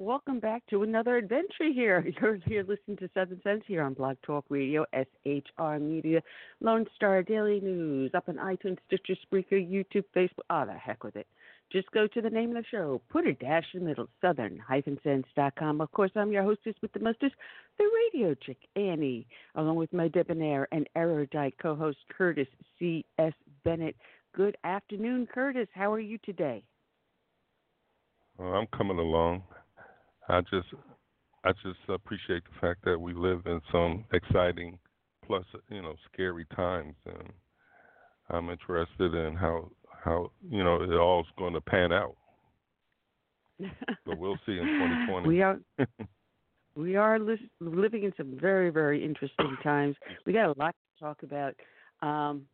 Welcome back to another adventure here. You're here listening to Southern Sense here on Blog Talk Radio, SHR Media, Lone Star Daily News, up on iTunes, Stitcher, Spreaker, YouTube, Facebook. Oh, the heck with it. Just go to the name of the show, put a dash in the middle, southern-sense.com. Of course, I'm your hostess with the mostest, the radio chick, Annie, along with my debonair and erudite co-host, Curtis C.S. Bennett. Good afternoon, Curtis. How are you today? Well, I'm coming along. I just I just appreciate the fact that we live in some exciting plus you know scary times and I'm interested in how how you know it all's going to pan out. but we'll see in 2020. we are we are li- living in some very very interesting times. We got a lot to talk about. Um,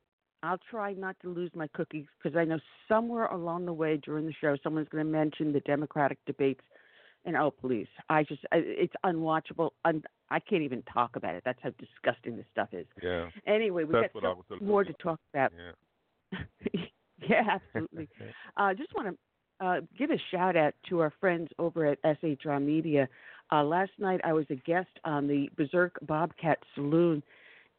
I'll try not to lose my cookies because I know somewhere along the way during the show someone's going to mention the Democratic debates. And oh, please, I just it's unwatchable. Un, I can't even talk about it. That's how disgusting this stuff is. Yeah. Anyway, we've That's got what I so was more to talk about. Yeah. yeah, absolutely. I uh, just want to uh, give a shout out to our friends over at SHR Media. Uh, last night I was a guest on the Berserk Bobcat Saloon,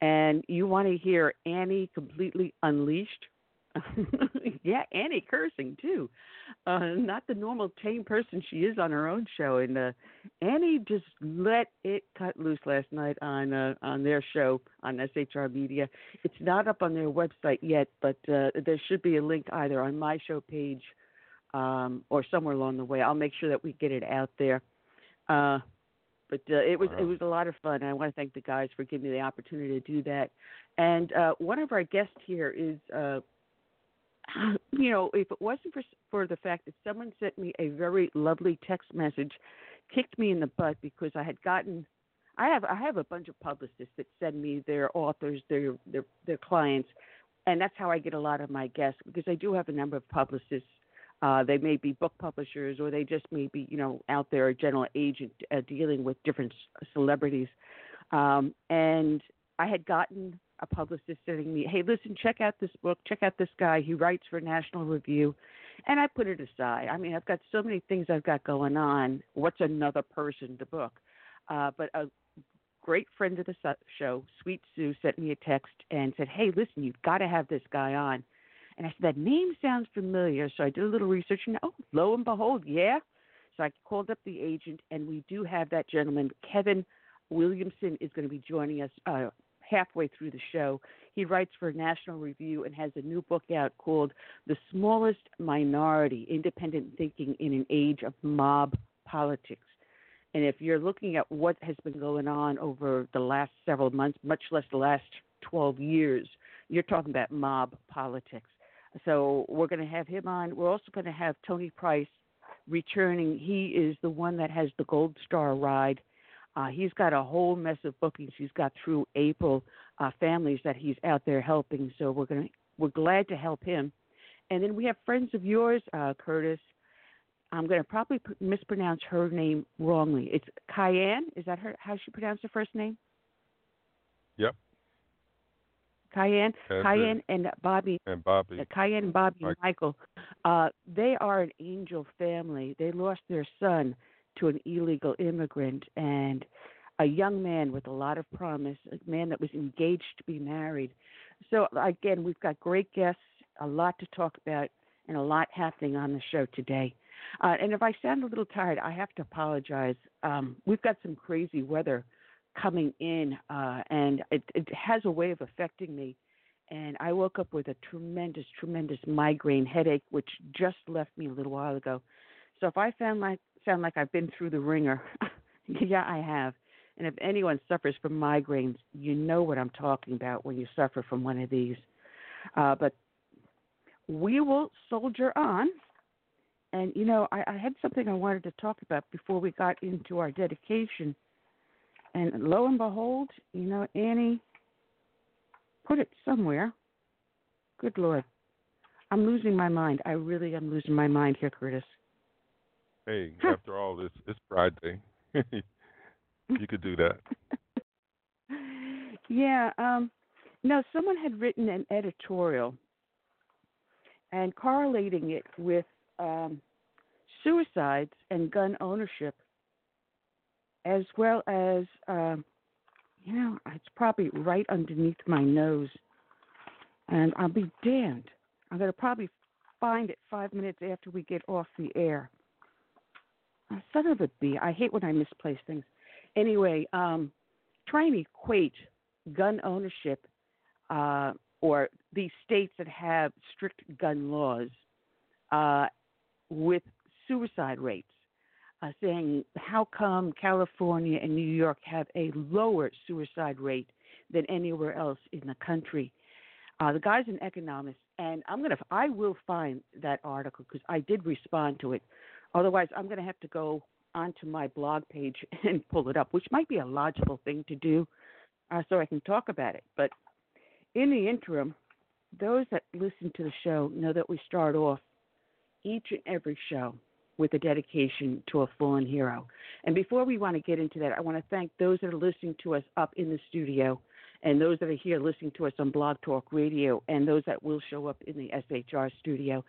and you want to hear Annie completely unleashed? yeah, Annie cursing too. Uh, not the normal tame person she is on her own show, and uh, Annie just let it cut loose last night on uh, on their show on SHR Media. It's not up on their website yet, but uh, there should be a link either on my show page um, or somewhere along the way. I'll make sure that we get it out there. Uh, but uh, it was Wow. it was a lot of fun. And I want to thank the guys for giving me the opportunity to do that. And uh, one of our guests here is, uh, you know, if it wasn't for for the fact that someone sent me a very lovely text message, kicked me in the butt because I had gotten. I have I have a bunch of publicists that send me their authors, their their their clients, and that's how I get a lot of my guests because I do have a number of publicists. Uh, they may be book publishers, or they just may be, you know, out there a general agent uh, dealing with different celebrities. Um, and I had gotten a publicist sending me, "Hey, listen, check out this book. Check out this guy. He writes for National Review." And I put it aside. I mean, I've got so many things I've got going on. What's another person to book? Uh, but a great friend of the show, Sweet Sue, sent me a text and said, "Hey, listen, you've got to have this guy on." And I said, "That name sounds familiar." So I did a little research, and oh, lo and behold, yeah. So I called up the agent, and we do have that gentleman, Kevin Williamson, is going to be joining us uh, halfway through the show. He writes for National Review and has a new book out called "The Smallest Minority: Independent Thinking in an Age of Mob Politics." And if you're looking at what has been going on over the last several months, much less the last 12 years, you're talking about mob politics. So we're going to have him on. We're also going to have Tony Price returning. He is the one that has the Gold Star ride. Uh, he's got a whole mess of bookings. He's got through April uh, families that he's out there helping. So we're going to we're glad to help him. And then we have friends of yours, uh, Curtis. I'm going to probably pr- mispronounce her name wrongly. It's Kiyan. Is that her? How she pronounced her first name? Yep. Kiyan. That's it. Kiyan and Bobby And Bobby. uh, Kiyan and Bobby and Michael, uh, they are an angel family. They lost their son to an illegal immigrant and a young man with a lot of promise, a man that was engaged to be married. So again, we've got great guests, a lot to talk about, and a lot happening on the show today. Uh, and if I sound a little tired, I have to apologize. Um, we've got some crazy weather coming in, uh, and it, it has a way of affecting me and I woke up with a tremendous, tremendous migraine headache, which just left me a little while ago. So if I sound like sound like I've been through the ringer, yeah, I have. And if anyone suffers from migraines, you know what I'm talking about when you suffer from one of these. Uh, but we will soldier on. And you know, I, I had something I wanted to talk about before we got into our dedication. And lo and behold, you know, Annie put it somewhere. Good Lord. I'm losing my mind. I really am losing my mind here, Curtis. Hey, after all this, it's Friday. you could do that. yeah, um no, someone had written an editorial and correlating it with um suicides and gun ownership as well as um you know, it's probably right underneath my nose. And I'll be damned. I'm going to probably find it five minutes after we get off the air. Uh, son of a bee. I hate when I misplace things. Anyway, um, trying to equate gun ownership uh, or these states that have strict gun laws uh, with suicide rates uh, saying how come California and New York have a lower suicide rate than anywhere else in the country. Uh, the guy's an economist, and I'm gonna I will find that article because I did respond to it. Otherwise, I'm gonna have to go onto my blog page and pull it up, which might be a logical thing to do, uh, so I can talk about it. But in the interim, those that listen to the show know that we start off each and every show with a dedication to a fallen hero. And before we want to get into that, I want to thank those that are listening to us up in the studio and those that are here listening to us on Blog Talk Radio and those that will show up in the SHR studio.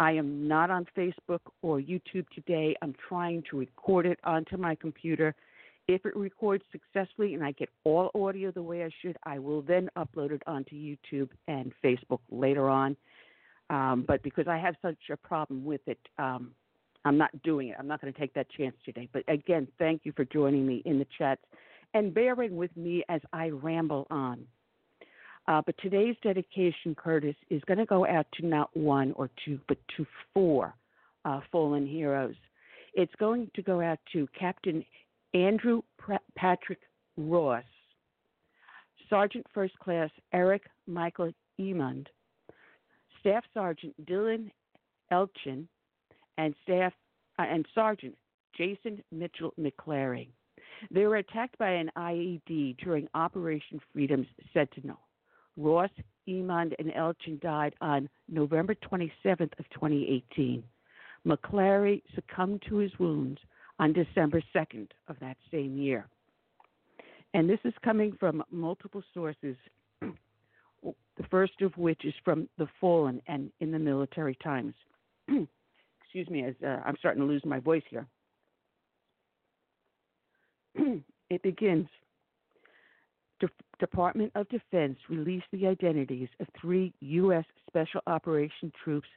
I am not on Facebook or YouTube today. I'm trying to record it onto my computer. If it records successfully and I get all audio the way I should, I will then upload it onto YouTube and Facebook later on. Um, but because I have such a problem with it, um, I'm not doing it. I'm not going to take that chance today. But again, thank you for joining me in the chats and bearing with me as I ramble on. Uh, but today's dedication, Curtis, is going to go out to not one or two, but to four uh, fallen heroes. It's going to go out to Captain Andrew Patrick Ross, Sergeant First Class Eric Michael Emond, Staff Sergeant Dylan Elchin, and Staff uh, and Sergeant Jason Mitchell McClary. They were attacked by an IED during Operation Freedom's Sentinel. Ross, Emond, and Elchin died on November 27th of 2018. McClary succumbed to his wounds on December 2nd of that same year. And this is coming from multiple sources, the first of which is from The Fallen and in the Military Times. Excuse me, as uh, I'm starting to lose my voice here. it begins. De- Department of Defense released the identities of three U.S. Special Operation troops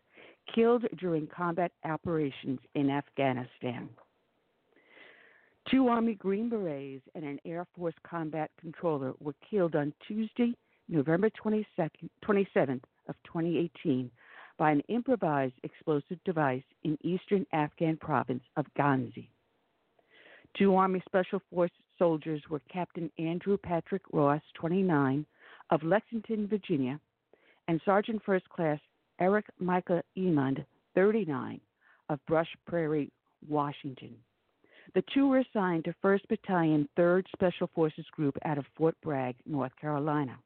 killed during combat operations in Afghanistan. Two Army Green Berets and an Air Force combat controller were killed on Tuesday, November 22nd, 27th of 2018 by an improvised explosive device in eastern Afghan province of Ghazni. Two Army Special Forces soldiers were Captain Andrew Patrick Ross, 29, of Lexington, Virginia, and Sergeant First Class Eric Micah Emond, 39, of Brush Prairie, Washington. The two were assigned to 1st Battalion, 3rd Special Forces Group out of Fort Bragg, North Carolina.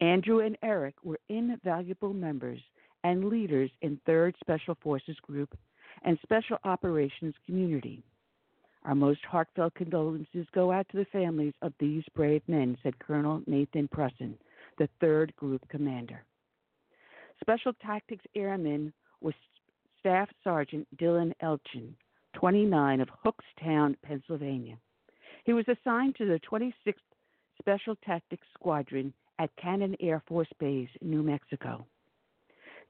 Andrew and Eric were invaluable members and leaders in 3rd Special Forces Group and Special Operations Community. Our most heartfelt condolences go out to the families of these brave men, said Colonel Nathan Prussian, the 3rd Group Commander. Special Tactics Airman was Staff Sergeant Dylan Elchin, 29 of Hookstown, Pennsylvania. He was assigned to the 26th Special Tactics Squadron at Cannon Air Force Base, New Mexico.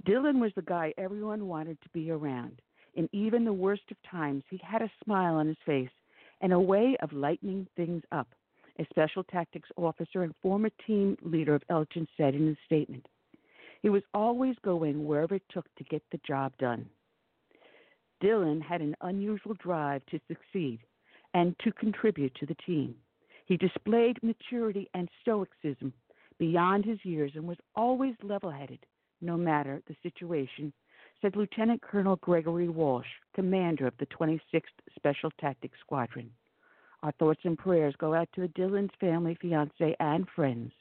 Dylan was the guy everyone wanted to be around. In even the worst of times, he had a smile on his face and a way of lightening things up, a special tactics officer and former team leader of Elchin said in his statement. He was always going wherever it took to get the job done. Dylan had an unusual drive to succeed and to contribute to the team. He displayed maturity and stoicism beyond his years and was always level headed, no matter the situation, said Lieutenant Colonel Gregory Walsh, commander of the 26th Special Tactics Squadron. Our thoughts and prayers go out to the Dylan's family, fiance, and friends.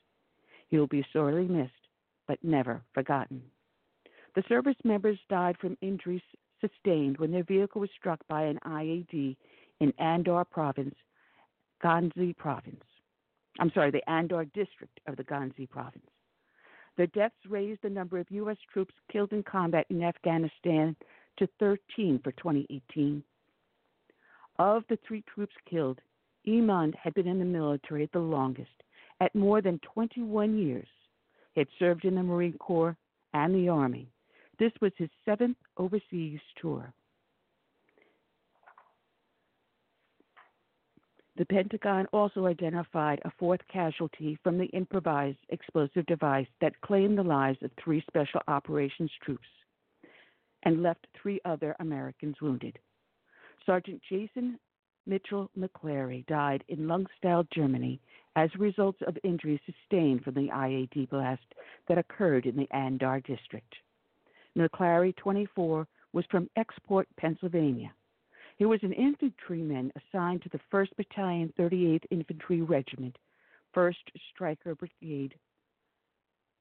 He will be sorely missed, but never forgotten. The service members died from injuries sustained when their vehicle was struck by an IED in Andar Province, Ghazni Province. I'm sorry, the Andar district of the Ghazni Province. The deaths raised the number of U.S. troops killed in combat in Afghanistan to 13 for 2018. Of the three troops killed, Emond had been in the military the longest, at more than 21 years. He had served in the Marine Corps and the Army. This was his seventh overseas tour. The Pentagon also identified a fourth casualty from the improvised explosive device that claimed the lives of three special operations troops and left three other Americans wounded. Sergeant Jason Mitchell McClary died in Landstuhl, Germany, as a result of injuries sustained from the IED blast that occurred in the Andar district. McClary, 24, was from Export, Pennsylvania. He was an infantryman assigned to the 1st Battalion, 38th Infantry Regiment, 1st Stryker Brigade,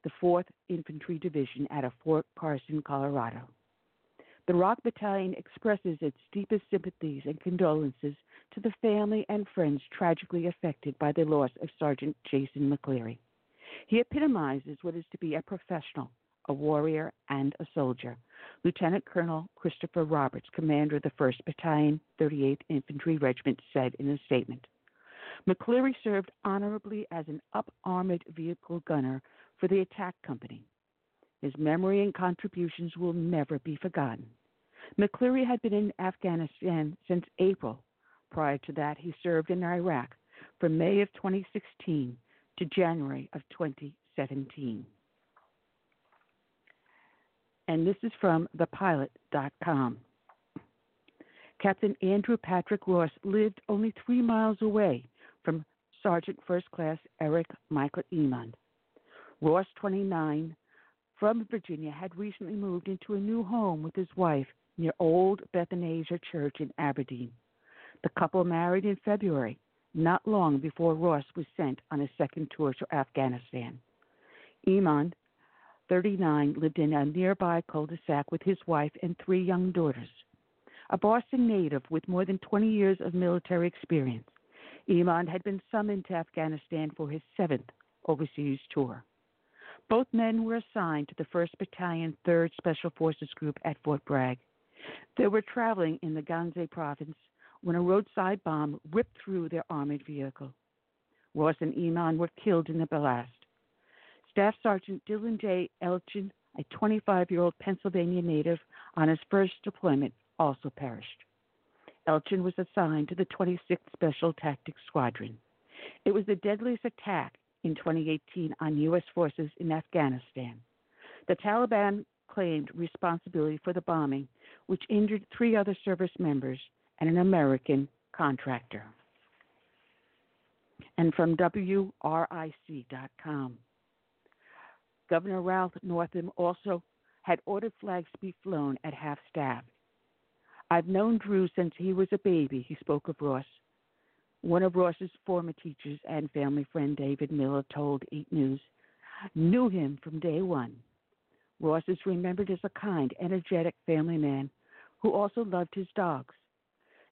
the 4th Infantry Division of Fort Carson, Colorado. The Rock Battalion expresses its deepest sympathies and condolences to the family and friends tragically affected by the loss of Sergeant Jason McClary. He epitomizes what is to be a professional, a warrior, and a soldier. Lieutenant Colonel Christopher Roberts, commander of the 1st Battalion, 38th Infantry Regiment, said in a statement McClary served honorably as an up armored vehicle gunner for the attack company. His memory and contributions will never be forgotten. McClary had been in Afghanistan since April. Prior to that, he served in Iraq from May of 2016 to January of 2017. And this is from thepilot.com. Captain Andrew Patrick Ross lived only three miles away from Sergeant First Class Eric Michael Emond. Ross, 29, from Virginia, had recently moved into a new home with his wife near Old Bethesda Church in Aberdeen. The couple married in February, not long before Ross was sent on a second tour to Afghanistan. Emond, 39, lived in a nearby cul de sac with his wife and three young daughters. A Boston native with more than 20 years of military experience, Emond had been summoned to Afghanistan for his seventh overseas tour. Both men were assigned to the 1st Battalion, 3rd Special Forces Group at Fort Bragg. They were traveling in the Ghazni province when a roadside bomb ripped through their armored vehicle. Ross and Emond were killed in the blast. Staff Sergeant Dylan J. Elchin, a 25 year old Pennsylvania native, on his first deployment, also perished. Elchin was assigned to the 26th Special Tactics Squadron. It was the deadliest attack in 2018 on U.S. forces in Afghanistan. The Taliban claimed responsibility for the bombing, which injured three other service members and an American contractor. And from WRIC.com. Governor Ralph Northam also had ordered flags to be flown at half staff I've known Drew since he was a baby, he spoke of Ross. One of Ross's former teachers and family friend, David Miller, told 8 News, knew him from day one. Ross is remembered as a kind, energetic family man who also loved his dogs.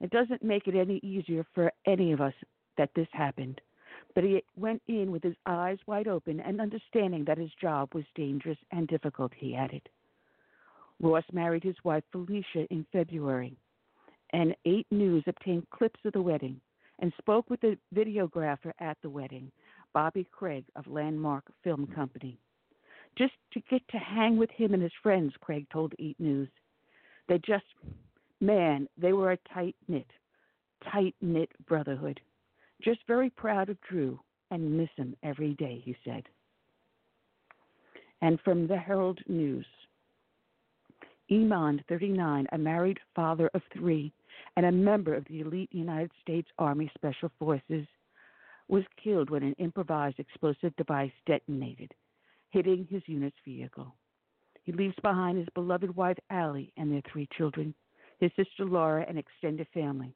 It doesn't make it any easier for any of us that this happened, but he went in with his eyes wide open and understanding that his job was dangerous and difficult, he added. Ross married his wife Felicia in February, and 8 News obtained clips of the wedding and spoke with the videographer at the wedding, Bobby Craig of Landmark Film Company. Just to get to hang with him and his friends, Craig told 8 News. They just, man, they were a tight knit, tight knit brotherhood. Just very proud of Drew and miss him every day, he said. And from the Herald News. Emond, 39, a married father of three and a member of the elite United States Army Special Forces, was killed when an improvised explosive device detonated, hitting his unit's vehicle. He leaves behind his beloved wife Allie and their three children, his sister Laura, and extended family,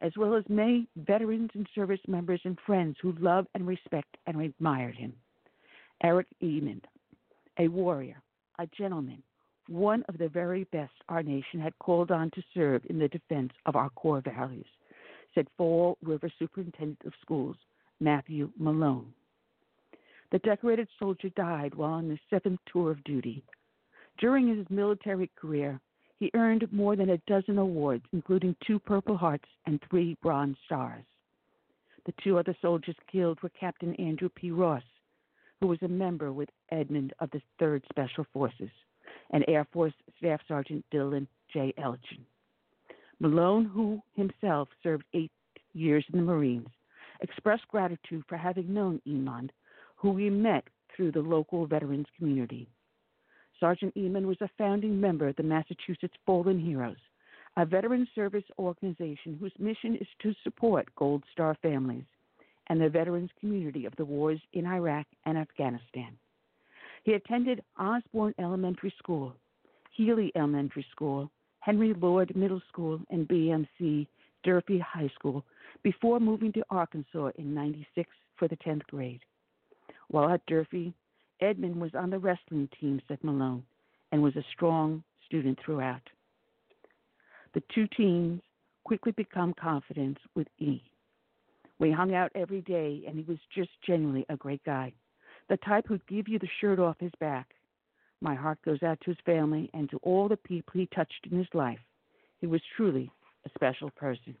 as well as many veterans and service members and friends who love and respect and admired him. Eric Emond, a warrior, a gentleman, one of the very best our nation had called on to serve in the defense of our core values, said Fall River Superintendent of Schools, Matthew Malone. The decorated soldier died while on his seventh tour of duty. During his military career, he earned more than a dozen awards, including two Purple Hearts and three Bronze Stars. The two other soldiers killed were Captain Andrew P. Ross, who was a member with Edmond of the 3rd Special Forces and Air Force Staff Sergeant Dylan J. Elchin. Malone, who himself served eight years in the Marines, expressed gratitude for having known Emond, who he met through the local veterans community. Sergeant Emond was a founding member of the Massachusetts Fallen Heroes, a veteran service organization whose mission is to support Gold Star families and the veterans community of the wars in Iraq and Afghanistan. He attended Osborne Elementary School, Healy Elementary School, Henry Lord Middle School, and BMC Durfee High School before moving to Arkansas in 96 for the 10th grade. While at Durfee, Edmund was on the wrestling team, said Malone, and was a strong student throughout. The two teens quickly become confident with E. We hung out every day, and he was just genuinely a great guy, the type who'd give you the shirt off his back. My heart goes out to his family and to all the people he touched in his life. He was truly a special person.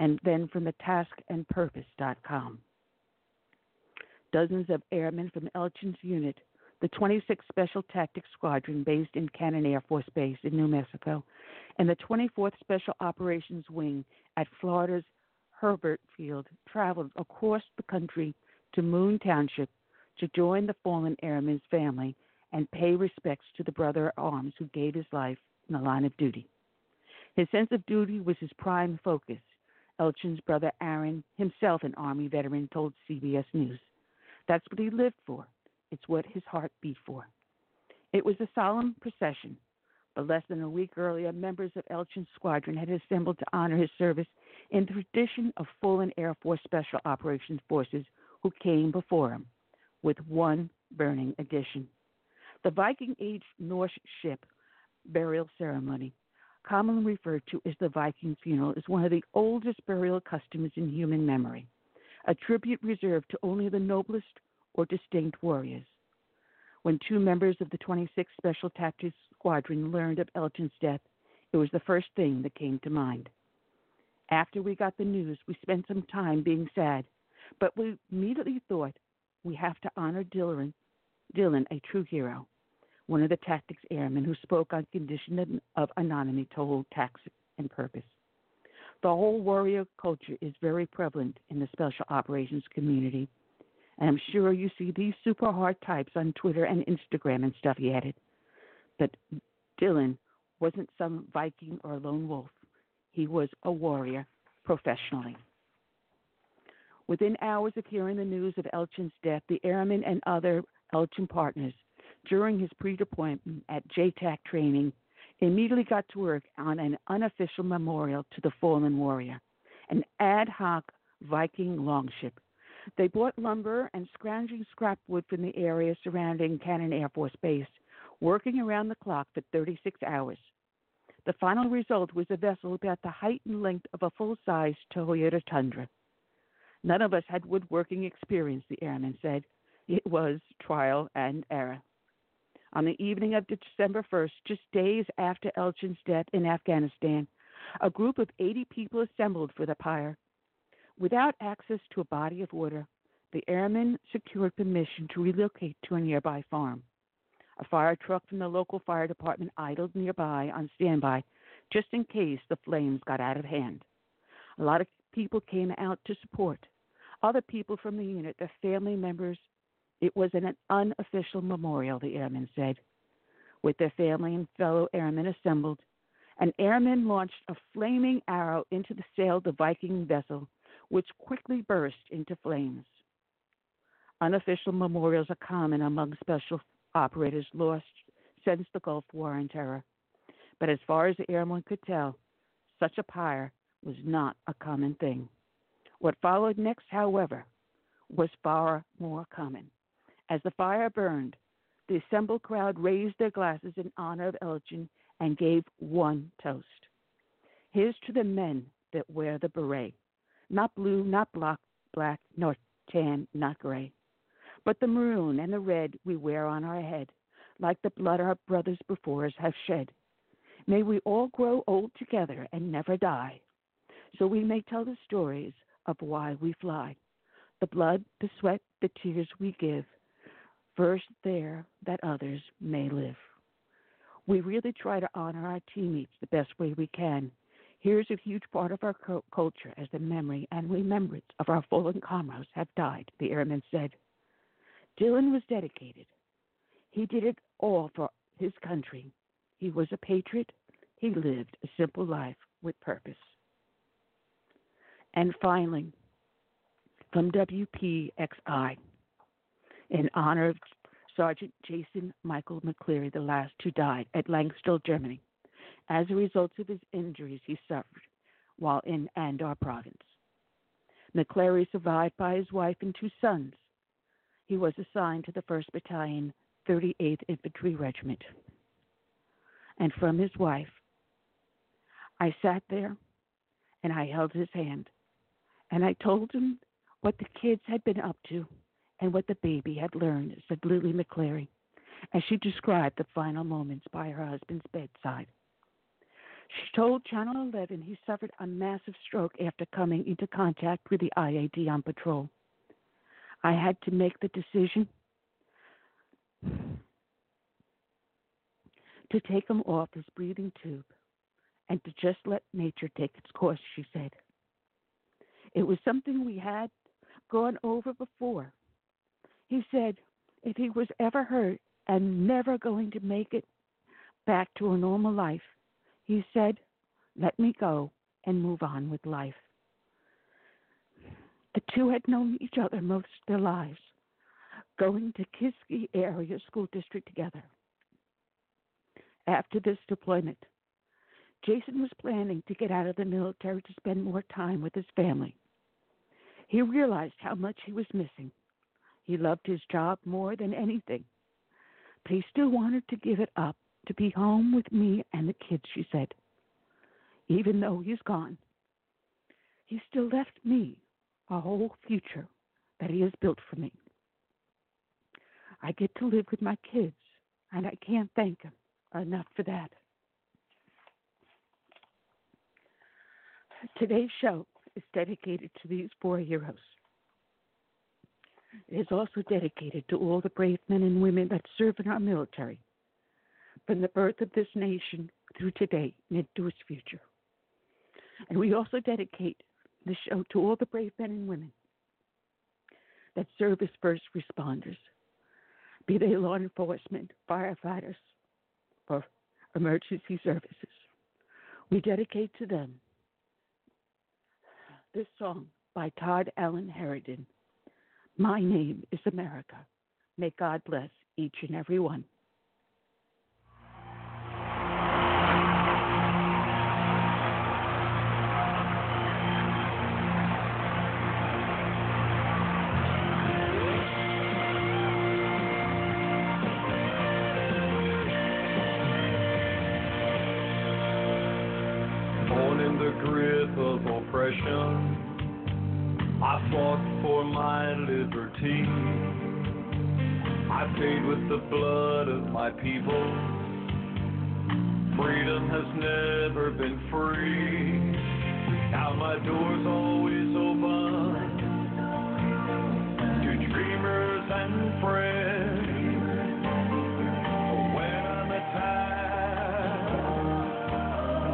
And then from the taskandpurpose.com. Dozens of airmen from Elchin's unit, the 26th Special Tactics Squadron based in Cannon Air Force Base in New Mexico, and the 24th Special Operations Wing at Florida's Hurlburt Field traveled across the country to Moon Township to join the fallen airman's family and pay respects to the brother at arms who gave his life in the line of duty. His sense of duty was his prime focus. Elchin's brother Aaron, himself an Army veteran, told CBS News. That's what he lived for. It's what his heart beat for. It was a solemn procession, but less than a week earlier, members of Elchin's squadron had assembled to honor his service in the tradition of fallen Air Force Special Operations Forces who came before him, with one burning addition. The Viking Age Norse ship burial ceremony, commonly referred to as the Viking funeral, is one of the oldest burial customs in human memory, a tribute reserved to only the noblest or distinct warriors. When two members of the 26th Special Tactics Squadron learned of Elchin's death, it was the first thing that came to mind. After we got the news, we spent some time being sad, but we immediately thought we have to honor Dylan, Dylan, a true hero one of the tactics airmen who spoke on condition of anonymity told Task and Purpose. The whole warrior culture is very prevalent in the special operations community. And I'm sure you see these super hard types on Twitter and Instagram and stuff, he added. But Dylan wasn't some Viking or lone wolf. He was a warrior professionally. Within hours of hearing the news of Elchin's death, the airmen and other Elchin partners during his pre deployment at JTAC training, immediately got to work on an unofficial memorial to the fallen warrior, an ad hoc Viking longship. They bought lumber and scrounging scrap wood from the area surrounding Cannon Air Force Base, working around the clock for 36 hours. The final result was a vessel about the height and length of a full size Toyota Tundra. None of us had woodworking experience, the airman said. It was trial and error. On the evening of December 1st, just days after Elchin's death in Afghanistan, a group of 80 people assembled for the pyre. Without access to a body of water, the airmen secured permission to relocate to a nearby farm. A fire truck from the local fire department idled nearby on standby just in case the flames got out of hand. A lot of people came out to support. Other people from the unit, their family members, it was an unofficial memorial, the airmen said. With their family and fellow airmen assembled, an airman launched a flaming arrow into the sail of the Viking vessel, which quickly burst into flames. Unofficial memorials are common among special operators lost since the Gulf War and terror. But as far as the airman could tell, such a pyre was not a common thing. What followed next, however, was far more common. As the fire burned, the assembled crowd raised their glasses in honor of Elchin and gave one toast. Here's to the men that wear the beret, not blue, not black, black, nor tan, not gray, but the maroon and the red we wear on our head, like the blood our brothers before us have shed. May we all grow old together and never die, so we may tell the stories of why we fly. The blood, the sweat, the tears we give first there that others may live. We really try to honor our teammates the best way we can. Here's a huge part of our co- culture as the memory and remembrance of our fallen comrades have died, the airman said. Dylan was dedicated. He did it all for his country. He was a patriot. He lived a simple life with purpose. And finally, from WPXI, in honor of Sergeant Jason Michael McClary, the last who died at Landstuhl, Germany, as a result of his injuries he suffered while in Andar province. McClary survived by his wife and two sons. he was assigned to the 1st Battalion, 38th Infantry Regiment. And from his wife, I sat there and I held his hand and I told him what the kids had been up to and what the baby had learned, said Lily McClary, as she described the final moments by her husband's bedside. She told Channel 11 he suffered a massive stroke after coming into contact with the IED on patrol. I had to make the decision to take him off his breathing tube and to just let nature take its course, she said. It was something we had gone over before. He said if he was ever hurt and never going to make it back to a normal life, he said, let me go and move on with life. The two had known each other most of their lives, going to Kiski Area School District together. After this deployment, Jason was planning to get out of the military to spend more time with his family. He realized how much he was missing. He loved his job more than anything, but he still wanted to give it up to be home with me and the kids, she said. Even though he's gone, he still left me a whole future that he has built for me. I get to live with my kids, and I can't thank him enough for that. Today's show is dedicated to these four heroes. It is also dedicated to all the brave men and women that serve in our military, from the birth of this nation through today and into its future. And we also dedicate the show to all the brave men and women that serve as first responders, be they law enforcement, firefighters, or emergency services. We dedicate to them this song by Todd Allen Herendeen. My name is America. May God bless each and every one. Liberty. I paid with the blood of my people. Freedom has never been free. Now my door's always open to dreamers and friends. When I'm attacked,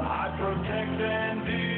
I protect and defend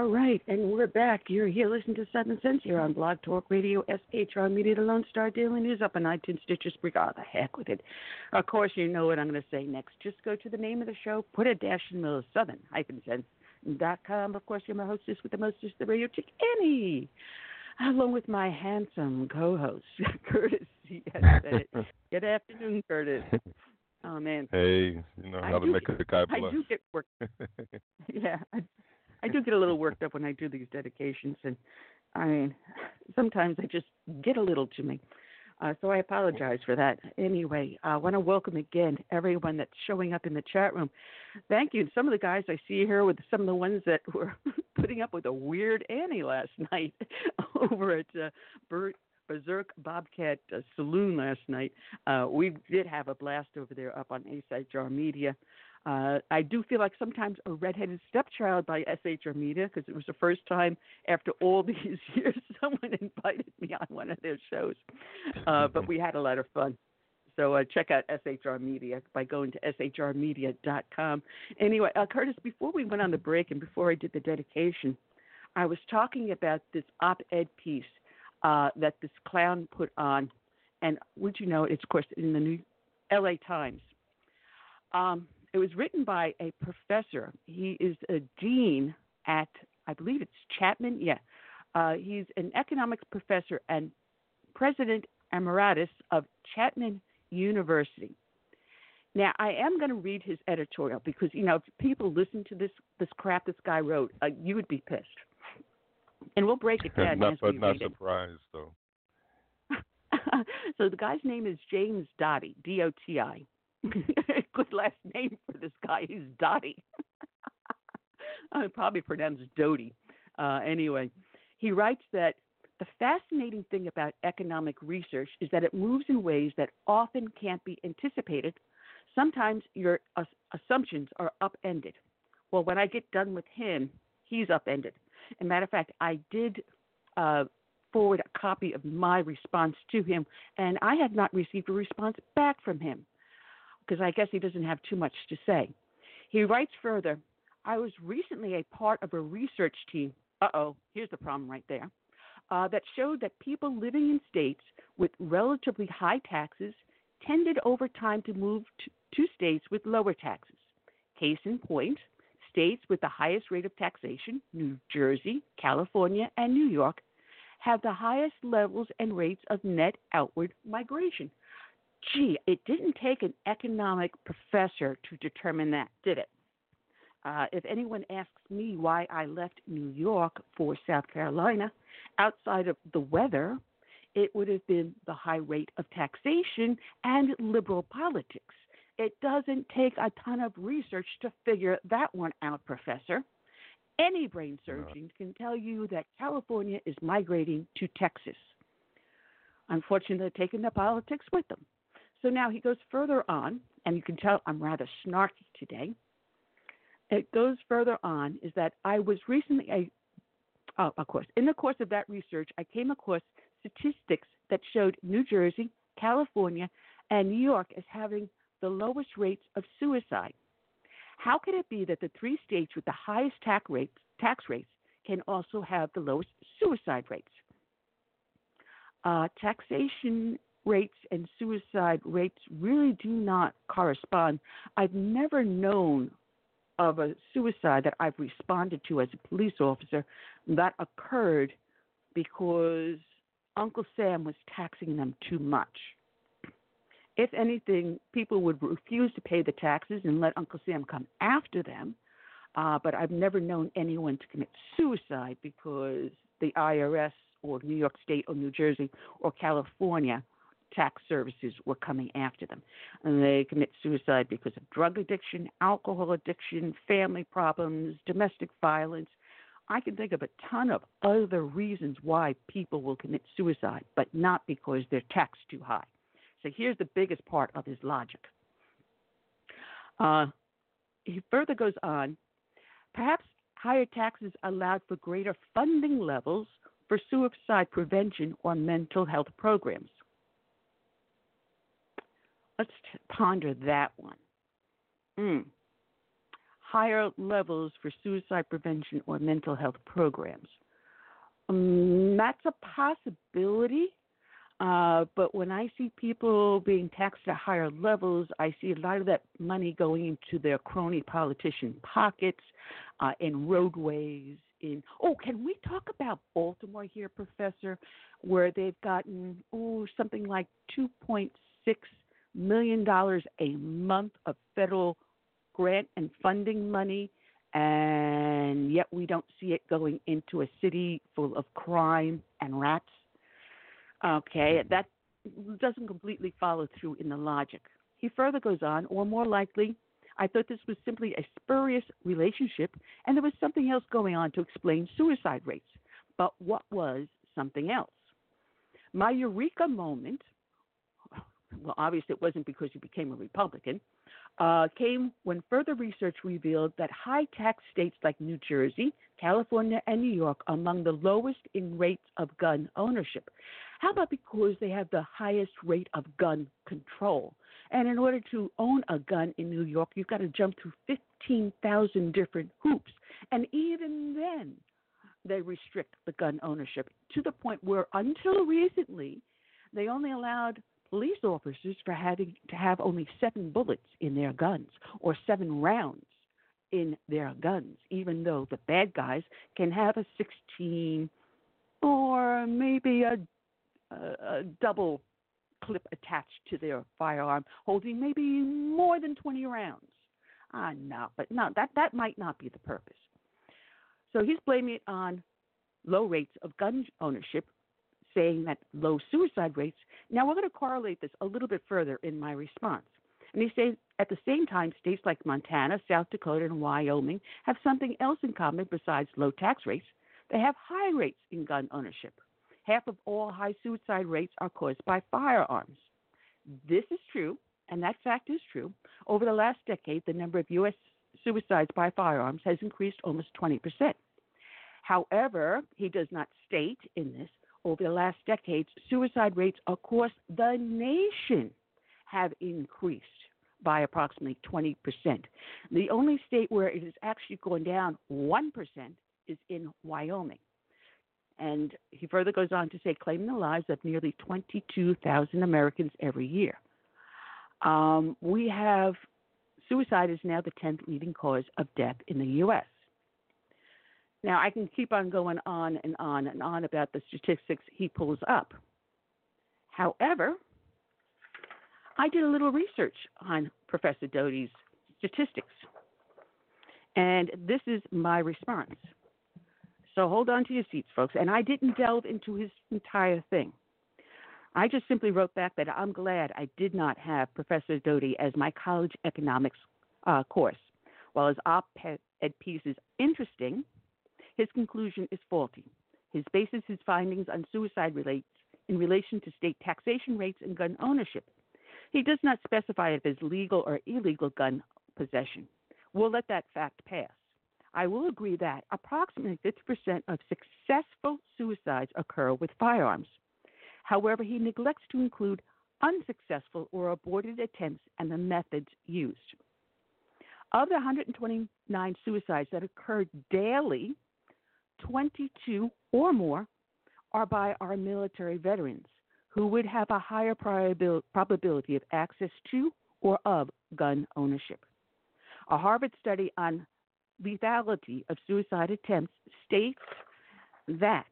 All right, and we're back. You're here listening to Southern Sense here on Blog Talk Radio, SHR Media, the Lone Star Daily News up on iTunes, Stitcher, Spreaker. The heck with it. Of course, you know what I'm going to say next. Just go to the name of the show, put a dash in the middle, Southern hyphen sense dot com. Of course, you're my hostess with the mostest, the radio chick, Annie, along with my handsome co-host, Curtis. Yes, Good afternoon, Curtis. Oh man. Hey, you know I how to make get- a guy I blush. do get worked. yeah, I, I do get a little worked up when I do these dedications, and I mean, sometimes I just get a little to me. Uh, so I apologize for that. Anyway, I want to welcome again everyone that's showing up in the chat room. Thank you. And Some of the guys I see here with some of the ones that were putting up with a weird Annie last night over at uh, Bert Berserk Bobcat uh, Saloon last night. Uh, we did have a blast over there up on SHR Media. Uh, I do feel like sometimes a redheaded stepchild by SHR Media because it was the first time after all these years someone invited me on one of their shows. Uh, but we had a lot of fun. So uh, check out SHR Media by going to shrmedia.com. Anyway, uh, Curtis, before we went on the break and before I did the dedication, I was talking about this op-ed piece uh, that this clown put on, and would you know it's of course in the New L.A. Times. Um, it was written by a professor. He is a dean at, I believe it's Chapman. Yeah, uh, he's an economics professor and president emeritus of Chapman University. Now, I am going to read his editorial because you know if people listen to this this crap this guy wrote, uh, you would be pissed. And we'll break it down not, as we not read it. surprised though. so the guy's name is James Dottie, D O T I. Good last name for this guy. He's Dottie. I probably pronounced Doti. Uh, anyway, he writes that the fascinating thing about economic research is that it moves in ways that often can't be anticipated. Sometimes your as- assumptions are upended. Well, when I get done with him, he's upended. As a matter of fact, I did uh, forward a copy of my response to him, and I have not received a response back from him because I guess he doesn't have too much to say. He writes further I was recently a part of a research team. Uh oh, here's the problem right there. Uh, that showed that people living in states with relatively high taxes tended over time to move to, to states with lower taxes. Case in point, states with the highest rate of taxation, New Jersey, California, and New York, have the highest levels and rates of net outward migration. Gee, it didn't take an economic professor to determine that, did it? Uh, if anyone asks me why I left New York for South Carolina, outside of the weather, it would have been the high rate of taxation and liberal politics. It doesn't take a ton of research to figure that one out, Professor. Any brain surgeon can tell you that California is migrating to Texas. Unfortunately, they're taking the politics with them. So now he goes further on, and you can tell I'm rather snarky today. It goes further on is that I was recently oh, of course, in the course of that research, I came across statistics that showed New Jersey, California, and New York as having the lowest rates of suicide. How can it be that the three states with the highest tax rates, tax rates can also have the lowest suicide rates? Uh, taxation rates and suicide rates really do not correspond. I've never known of a suicide that I've responded to as a police officer that occurred because Uncle Sam was taxing them too much. If anything, people would refuse to pay the taxes and let Uncle Sam come after them. Uh, but I've never known anyone to commit suicide because the IRS or New York State or New Jersey or California tax services were coming after them. And they commit suicide because of drug addiction, alcohol addiction, family problems, domestic violence. I can think of a ton of other reasons why people will commit suicide, but not because they're taxed too high. So here's the biggest part of his logic. Uh, he further goes on perhaps higher taxes allowed for greater funding levels for suicide prevention or mental health programs. Let's t- ponder that one. Mm. higher levels for suicide prevention or mental health programs. Um, that's a possibility. Uh, but when I see people being taxed at higher levels, I see a lot of that money going into their crony politician pockets, uh, in roadways. In oh, can we talk about Baltimore here, Professor, where they've gotten oh something like two point six million dollars a month of federal grant and funding money, and yet we don't see it going into a city full of crime and rats. Okay, mm-hmm. that doesn't completely follow through in the logic. He further goes on, or more likely, I thought this was simply a spurious relationship and there was something else going on to explain suicide rates. But what was something else? My eureka moment, well, obviously it wasn't because he became a Republican, uh, came when further research revealed that high tax states like New Jersey, California, and New York are among the lowest in rates of gun ownership. How about because they have the highest rate of gun control? And in order to own a gun in New York, you've got to jump through 15,000 different hoops. And even then, they restrict the gun ownership to the point where, until recently, they only allowed police officers for having to have only seven bullets in their guns or seven rounds in their guns, even though the bad guys can have a 16 or maybe a, a, a double clip attached to their firearm, holding maybe more than 20 rounds. Ah, no, but no, that, that might not be the purpose. So he's blaming it on low rates of gun ownership, saying that low suicide rates. Now we're going to correlate this a little bit further in my response. And he says at the same time, states like Montana, South Dakota, and Wyoming have something else in common besides low tax rates. They have high rates in gun ownership. Half of all high suicide rates are caused by firearms. This is true, and that fact is true. Over the last decade, the number of U.S. suicides by firearms has increased almost 20%. However, he does not state in this, over the last decades, suicide rates across the nation have increased by approximately 20%. The only state where it has actually gone down 1% is in Wyoming. And he further goes on to say, claiming the lives of nearly 22,000 Americans every year. Um, we have suicide is now the 10th leading cause of death in the U.S. Now, I can keep on going on and on and on about the statistics he pulls up. However, I did a little research on Professor Doti's statistics, and this is my response. So hold on to your seats, folks. And I didn't delve into his entire thing. I just simply wrote back that I'm glad I did not have Professor Doti as my college economics uh, course. While his op ed piece is interesting, his conclusion is faulty. His bases his findings on suicide rates in relation to state taxation rates and gun ownership. He does not specify if it's legal or illegal gun possession. We'll let that fact pass. I will agree that approximately 50% of successful suicides occur with firearms. However, he neglects to include unsuccessful or aborted attempts and the methods used. Of the 129 suicides that occur daily, 22 or more are by our military veterans who would have a higher probability of access to or of gun ownership. A Harvard study on lethality of suicide attempts states that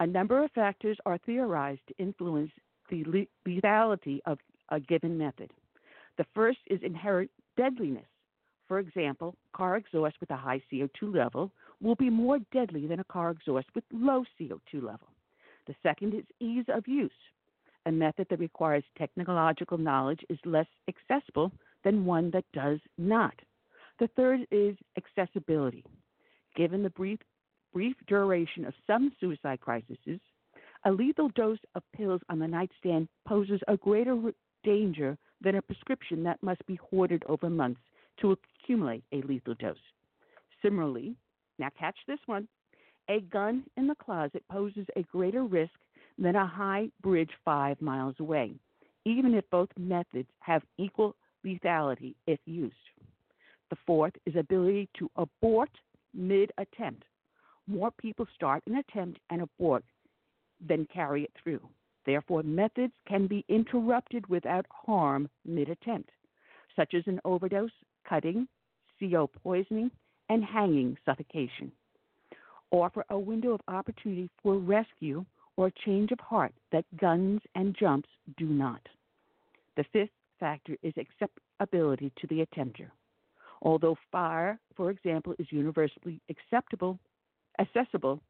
a number of factors are theorized to influence the lethality of a given method. The first is inherent deadliness. For example, car exhaust with a high CO2 level will be more deadly than a car exhaust with low CO2 level. The second is ease of use. A method that requires technological knowledge is less accessible than one that does not. The third is accessibility. Given the brief, brief duration of some suicide crises, a lethal dose of pills on the nightstand poses a greater danger than a prescription that must be hoarded over months to accumulate a lethal dose. Similarly, now catch this one a gun in the closet poses a greater risk than a high bridge five miles away, even if both methods have equal lethality if used. The fourth is ability to abort mid attempt. More people start an attempt and abort than carry it through. Therefore, methods can be interrupted without harm mid attempt, such as an overdose, cutting, CO poisoning, and hanging suffocation. Offer a window of opportunity for rescue or change of heart that guns and jumps do not. The fifth factor is acceptability to the attempter. Although fire, for example, is universally acceptable, accessible,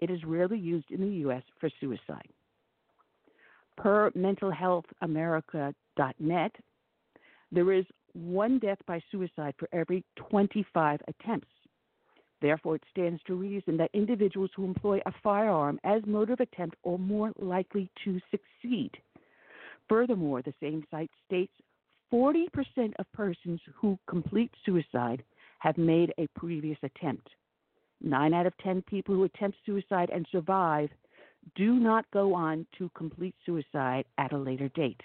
it is rarely used in the U.S. for suicide. Per mentalhealthamerica.net, there is one death by suicide for every 25 attempts. Therefore, it stands to reason that individuals who employ a firearm as mode of attempt are more likely to succeed. Furthermore, the same site states 40% of persons who complete suicide have made a previous attempt. Nine out of 10 people who attempt suicide and survive do not go on to complete suicide at a later date.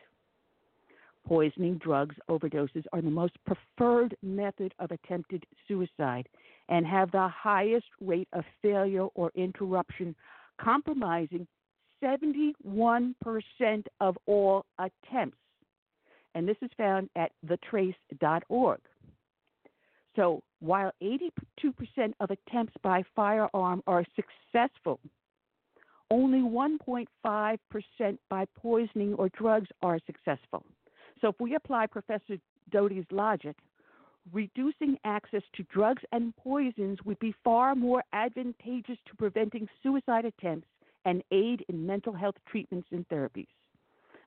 Poisoning, drugs, overdoses are the most preferred method of attempted suicide and have the highest rate of failure or interruption, compromising 71% of all attempts. And this is found at thetrace.org. So while 82% of attempts by firearm are successful, only 1.5% by poisoning or drugs are successful. So if we apply Professor Doti's logic, reducing access to drugs and poisons would be far more advantageous to preventing suicide attempts and aid in mental health treatments and therapies.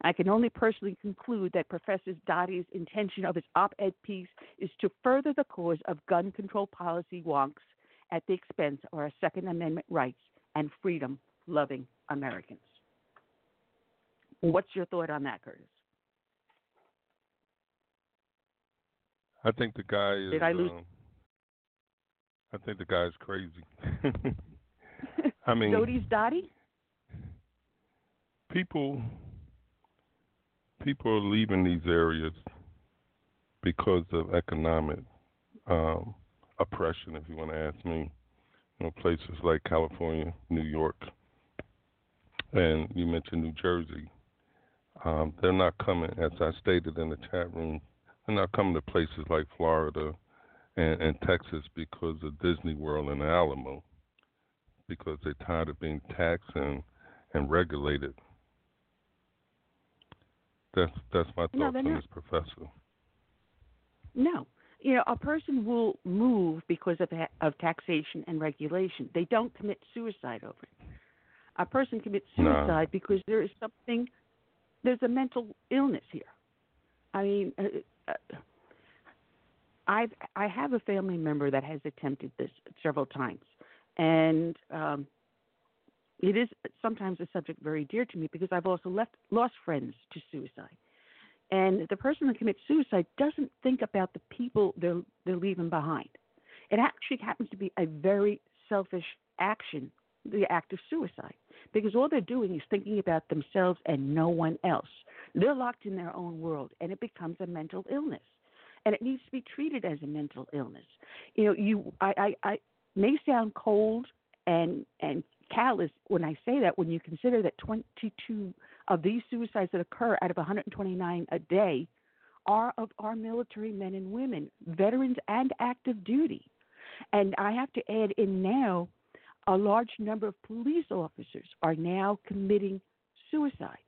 I can only personally conclude that Professor Doti's intention of his op ed piece is to further the cause of gun control policy wonks at the expense of our Second Amendment rights and freedom loving Americans. What's your thought on that, Curtis? I think the guy is. Did I lose? Um, I think the guy's crazy. I mean, Doti's Dottie? people people are leaving these areas because of economic um, oppression. If you want to ask me, you know, places like California, New York, and you mentioned New Jersey. Um, they're not coming, as I stated in the chat room, they're not coming to places like Florida and, and Texas because of Disney World and Alamo, because they're tired of being taxed and, and regulated. That's that's my No, thoughts they're on not. this professor. No. You know, a person will move because of, of taxation and regulation. They don't commit suicide over it. A person commits No. suicide because there is something, there's a mental illness here. I mean, uh, I've I have a family member that has attempted this several times, and um, it is sometimes a subject very dear to me because I've also left lost friends to suicide. And the person that commits suicide doesn't think about the people they're they're leaving behind. It actually happens to be a very selfish action, the act of suicide, because all they're doing is thinking about themselves and no one else. They're locked in their own world, and it becomes a mental illness, and it needs to be treated as a mental illness. You know, you I I, I may sound cold and and callous when I say that when you consider that 22 of these suicides that occur out of 129 a day are of our military men and women, veterans and active duty. And I have to add in now, a large number of police officers are now committing suicide.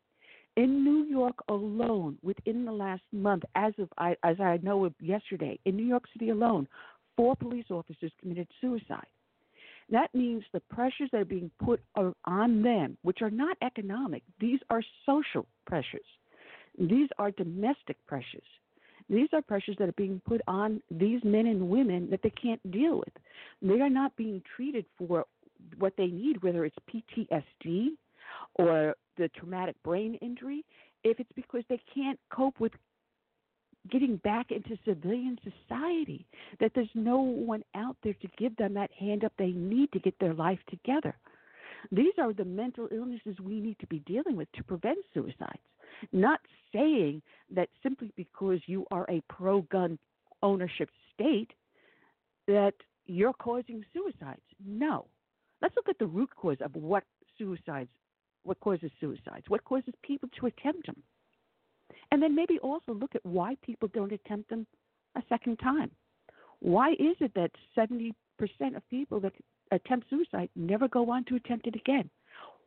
In New York alone, within the last month, as of I, as I know of yesterday, in New York City alone, four police officers committed suicide. That means the pressures that are being put on them, which are not economic, these are social pressures. These are domestic pressures. These are pressures that are being put on these men and women that they can't deal with. They are not being treated for what they need, whether it's PTSD or the traumatic brain injury, if it's because they can't cope with getting back into civilian society, that there's no one out there to give them that hand up they need to get their life together. These are the mental illnesses we need to be dealing with to prevent suicides. Not saying that simply because you are a pro gun ownership state that you're causing suicides. No. Let's look at the root cause of what suicides, what causes suicides, what causes people to attempt them. And then maybe also look at why people don't attempt them a second time. Why is it that 70% of people that attempt suicide never go on to attempt it again?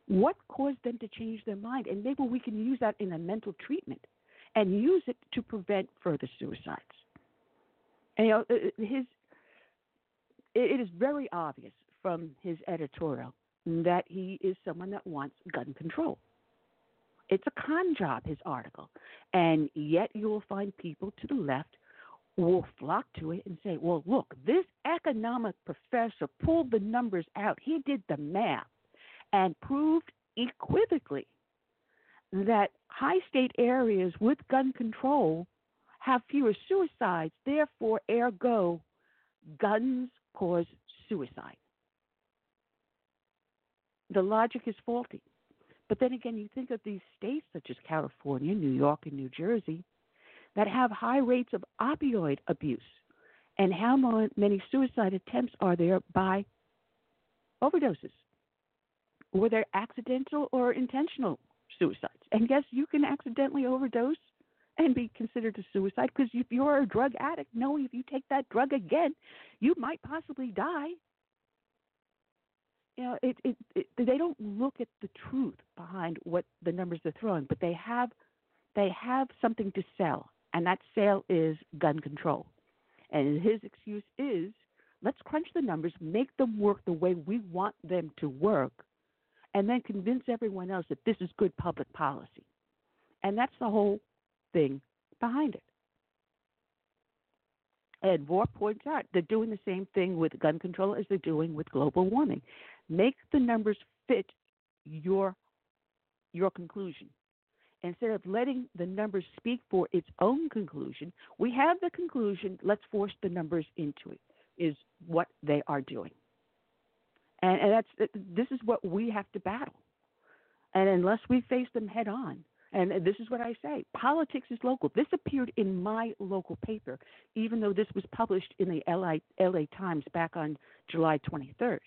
What caused them to change their mind? And maybe we can use that in a mental treatment and use it to prevent further suicides. And, you know, uh, uh, his it is very obvious from his editorial that he is someone that wants gun control. It's a con job, his article. And yet you will find people to the left will flock to it and say, well, look, this economic professor pulled the numbers out. He did the math and proved equivocally that high state areas with gun control have fewer suicides, therefore, ergo, guns cause suicide. The logic is faulty. But then again, you think of these states such as California, New York, and New Jersey that have high rates of opioid abuse. And how many suicide attempts are there by overdoses? Were there accidental or intentional suicides? And yes, you can accidentally overdose and be considered a suicide because if you're a drug addict, knowing if you take that drug again, you might possibly die. You know, it, it, it they don't look at the truth behind what the numbers are throwing, but they have they have something to sell, and that sale is gun control. And his excuse is, let's crunch the numbers, make them work the way we want them to work, and then convince everyone else that this is good public policy. And that's the whole thing behind it. And Vore points out they're doing the same thing with gun control as they're doing with global warming. Make the numbers fit your your conclusion. Instead of letting the numbers speak for its own conclusion, we have the conclusion, let's force the numbers into it, is what they are doing. And, and that's this is what we have to battle. And unless we face them head on, and this is what I say politics is local. This appeared in my local paper, even though this was published in the LA, LA Times back on July 23rd.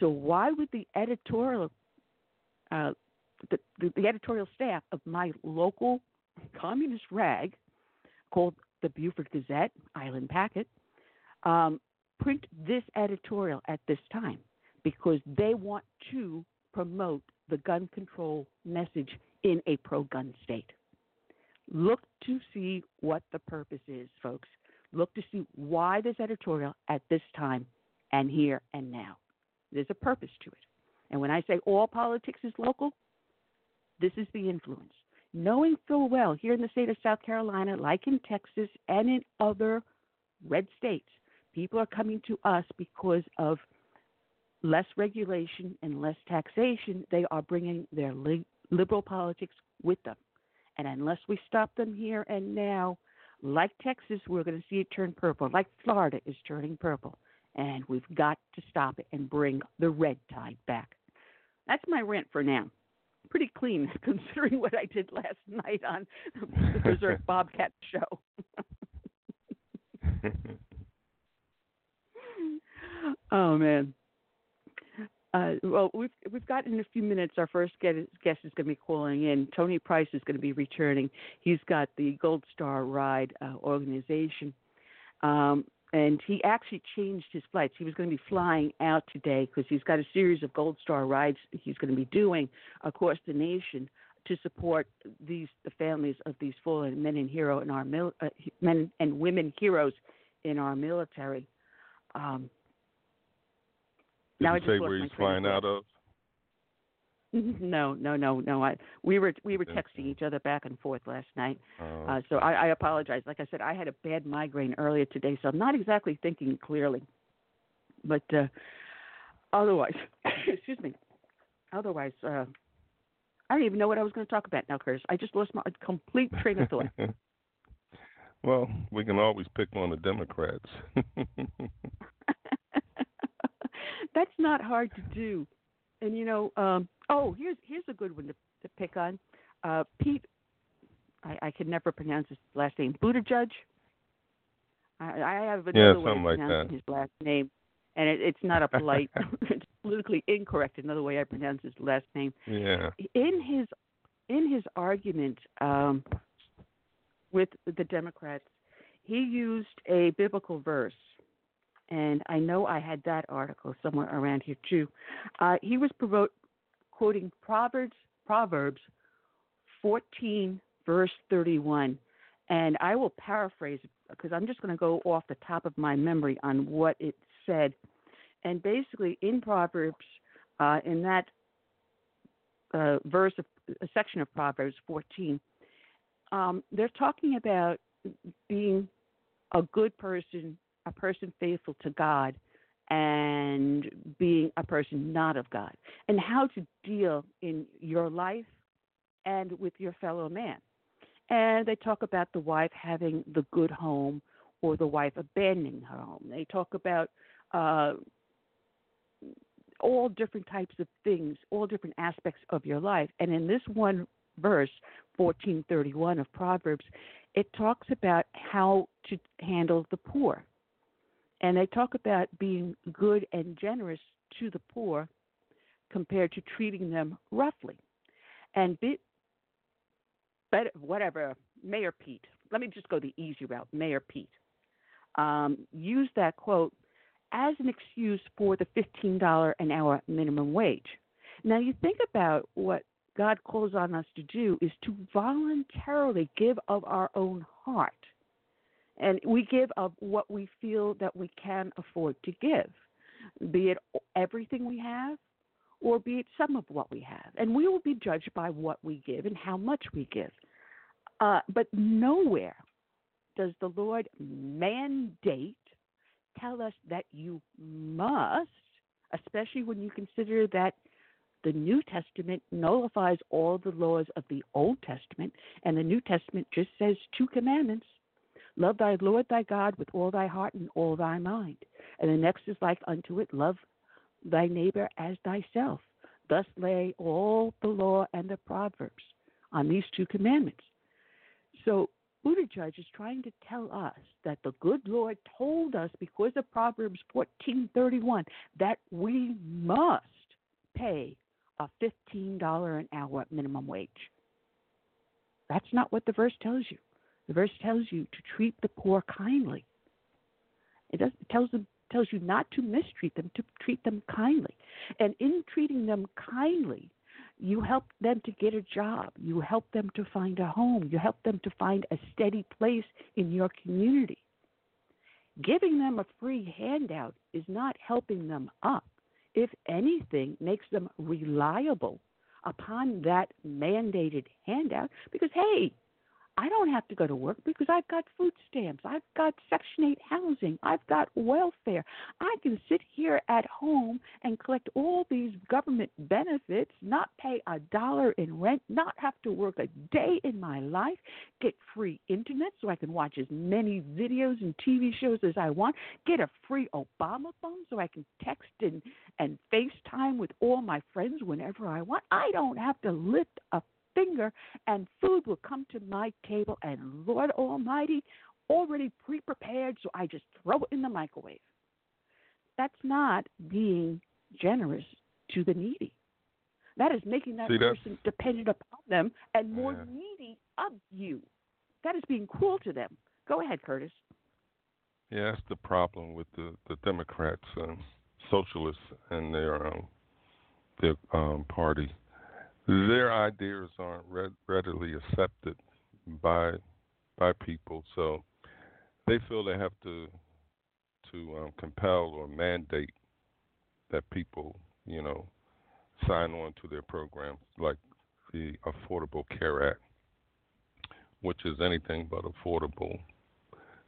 So, why would the editorial, uh, the, the, the editorial staff of my local communist rag called the Beaufort Gazette, Island Packet, um, print this editorial at this time? Because they want to promote the gun control message in a pro gun state. Look to see what the purpose is, folks. Look to see why this editorial at this time and here and now. There's a purpose to it. And when I say all politics is local, this is the influence. Knowing full well here in the state of South Carolina, like in Texas and in other red states, people are coming to us because of less regulation and less taxation. They are bringing their liberal politics with them. And unless we stop them here and now, like Texas, we're going to see it turn purple, like Florida is turning purple. And we've got to stop it and bring the red tide back. That's my rant for now. Pretty clean considering what I did last night on the Berserk Bobcat show. oh, man. Uh, well, we've we've got in a few minutes. Our first guest, guest is going to be calling in. Tony Price is going to be returning. He's got the Gold Star Ride uh, organization, um, and he actually changed his flights. He was going to be flying out today because he's got a series of Gold Star rides he's going to be doing across the nation to support these the families of these fallen men and hero in our mil, uh, men and women heroes in our military. Um, did now you say where he's flying out of? No, no, no, no. I we were we were texting each other back and forth last night, oh, uh, so I, I apologize. Like I said, I had a bad migraine earlier today, so I'm not exactly thinking clearly. But uh, otherwise, excuse me. Otherwise, uh, I don't even know what I was going to talk about now, Curtis. I just lost my complete train of thought. well, we can always pick on the Democrats. that's not hard to do. And you know, um, oh, here's here's a good one to, to pick on. Uh, Pete, I, I can never pronounce his last name. Buttigieg. I, I have Yeah, another way of like pronouncing that. his last name, and it, it's not a polite. it's politically incorrect. Another way I pronounce his last name. Yeah. In his in his argument um, with the Democrats, he used a biblical verse, and I know I had that article somewhere around here too. Uh, he was provo- quoting Proverbs Proverbs 14 verse 31, and I will paraphrase because I'm just going to go off the top of my memory on what it said. And basically, in Proverbs, uh, in that uh, verse of a section of Proverbs 14, um, they're talking about being a good person, a person faithful to God, and being a person not of God, and how to deal in your life and with your fellow man. And they talk about the wife having the good home or the wife abandoning her home. They talk about uh, all different types of things, all different aspects of your life. And in this one verse, 1431 of Proverbs, it talks about how to handle the poor. And they talk about being good and generous to the poor compared to treating them roughly. And be, but whatever, Mayor Pete, let me just go the easy route, Mayor Pete, um, used that quote as an excuse for the $15 an hour minimum wage. Now, you think about what God calls on us to do is to voluntarily give of our own heart. And we give of what we feel that we can afford to give, be it everything we have or be it some of what we have. And we will be judged by what we give and how much we give. Uh, but nowhere does the Lord mandate tell us that you must, especially when you consider that the New Testament nullifies all the laws of the Old Testament, and the New Testament just says two commandments love thy Lord thy God with all thy heart and all thy mind. And the next is like unto it love thy neighbor as thyself. Thus lay all the law and the Proverbs on these two commandments. So Buttigieg is trying to tell us that the good Lord told us because of Proverbs 14:31 that we must pay a $15 an hour minimum wage. That's not what the verse tells you. The verse tells you to treat the poor kindly. It, does, it tells them tells you not to mistreat them, to treat them kindly. And in treating them kindly, you help them to get a job. You help them to find a home. You help them to find a steady place in your community. Giving them a free handout is not helping them up. If anything, makes them reliable upon that mandated handout because, hey, I don't have to go to work because I've got food stamps. I've got Section 8 housing. I've got welfare. I can sit here at home and collect all these government benefits, not pay a dollar in rent, not have to work a day in my life, get free internet so I can watch as many videos and TV shows as I want, get a free Obama phone so I can text and, and FaceTime with all my friends whenever I want. I don't have to lift a finger and food will come to my table and Lord Almighty already pre prepared so I just throw it in the microwave. That's not being generous to the needy. That is making that See, person dependent upon them and more Yeah. needy of you. That is being cruel to them. Go ahead, Curtis. Yeah, that's the problem with the the Democrats, um, socialists, and their um, their um, party. Their ideas aren't re- readily accepted by by people, so they feel they have to to um, compel or mandate that people, you know, sign on to their programs, like the Affordable Care Act, which is anything but affordable.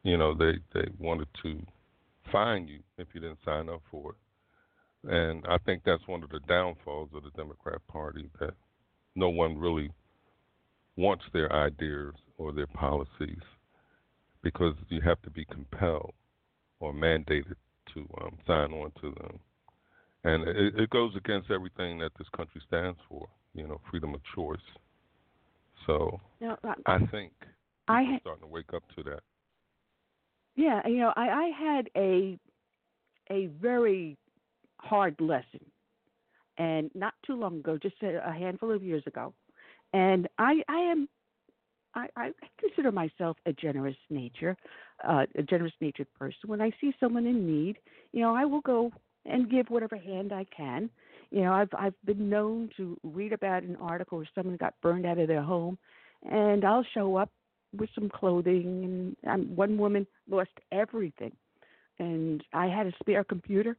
You know they they wanted to fine you if you didn't sign up for it. And i think that's one of the downfalls of the democrat party that no one really wants their ideas or their policies because you have to be compelled or mandated to um, sign on to them. And it, it goes against everything that this country stands for you know freedom of choice. So Now, uh, i think I ha- starting to wake up to that. Yeah, you know, I, I had a a very hard lesson, and not too long ago, just a, a handful of years ago, and I I am I, I consider myself a generous nature, uh, a generous natured person. When I see someone in need, you know, I will go and give whatever hand I can. You know, I've I've been known to read about an article where someone got burned out of their home, and I'll show up with some clothing. And one woman lost everything, and I had a spare computer,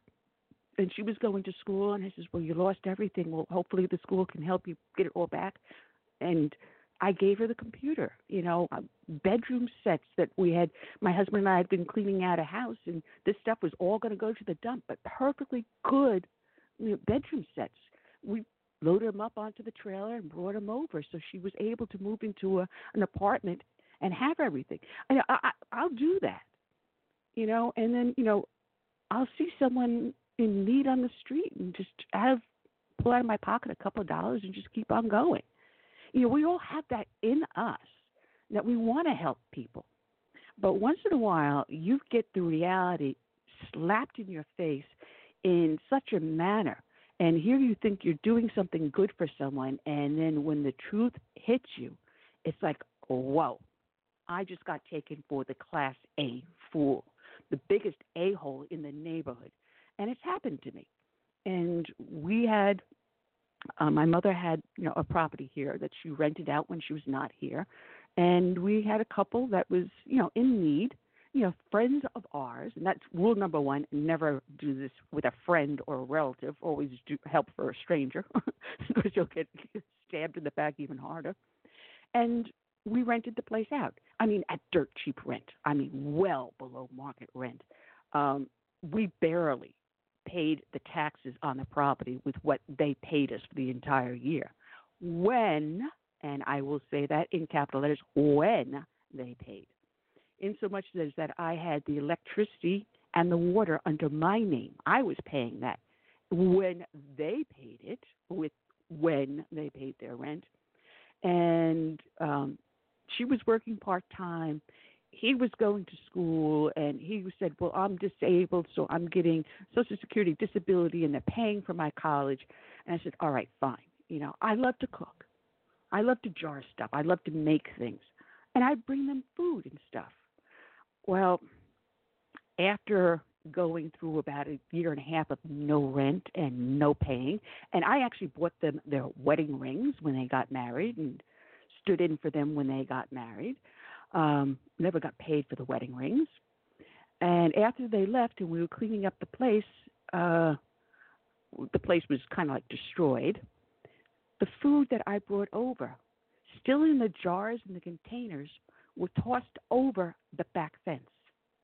and she was going to school, and I says, "Well, you lost everything. Well, hopefully the school can help you get it all back." And I gave her the computer, you know, uh, bedroom sets that we had. My husband and I had been cleaning out a house, and this stuff was all going to go to the dump, but perfectly good you know, bedroom sets. We loaded them up onto the trailer and brought them over, so she was able to move into a, an apartment and have everything. I, I, I'll do that, you know, and then you know, I'll see someone in need on the street and just have pull out of my pocket a couple of dollars and just keep on going. You know, we all have that in us that we want to help people. But once in a while, you get the reality slapped in your face in such a manner. And here you think you're doing something good for someone, and then when the truth hits you, it's like, whoa, I just got taken for the class A fool, the biggest a hole in the neighborhood. And it's happened to me. And we had, uh, my mother had, you know, a property here that she rented out when she was not here. And we had a couple that was, you know, in need you know, friends of ours, and that's rule number one never do this with a friend or a relative, always do help for a stranger because you'll get stabbed in the back even harder. And we rented the place out. I mean, at dirt cheap rent. I mean, well below market rent. Um, we barely paid the taxes on the property with what they paid us for the entire year. When, and I will say that in capital letters, when they paid in so much as that I had the electricity and the water under my name. I was paying that when they paid it with when they paid their rent. And um she was working part time. He was going to school and he said, Well, I'm disabled, so I'm getting Social Security disability and they're paying for my college. And I said, All right, fine. You know, I love to cook. I love to jar stuff. I love to make things. And I bring them food and stuff. Well, after going through about a year and a half of no rent and no paying, and I actually bought them their wedding rings when they got married and stood in for them when they got married. Um, never got paid for the wedding rings. And after they left and we were cleaning up the place, uh, the place was kind of like destroyed. The food that I brought over, still in the jars and the containers, were tossed over the back fence,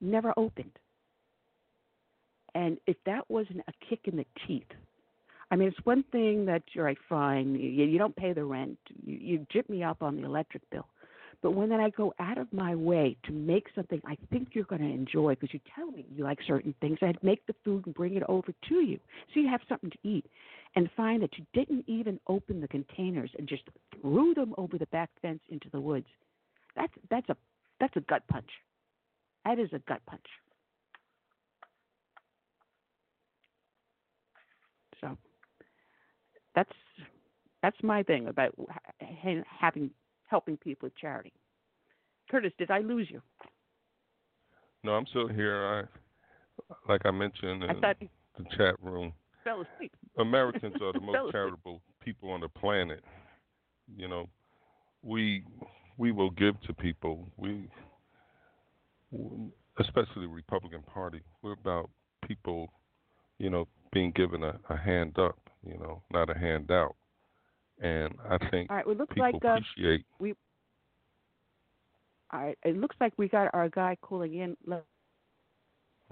never opened. And if that wasn't a kick in the teeth, I mean, it's one thing that you're like, fine, you, you don't pay the rent, you, you jip me up on the electric bill. But when I go out of my way to make something I think you're going to enjoy because you tell me you like certain things, I'd make the food and bring it over to you so you have something to eat. And find that you didn't even open the containers and just threw them over the back fence into the woods. That's that's a that's a gut punch. That is a gut punch. So that's that's my thing about having helping people with charity. Curtis, did I lose you? No, I'm still here. I, like I mentioned in I thought the chat room, fell asleep. Americans are the most charitable people on the planet. You know, we we will give to people. We, especially the Republican Party, we're about people, you know, being given a, a hand up, you know, not a handout. And I think all right, well, looks people like, uh, appreciate. we. All right, it looks like we got our guy calling in.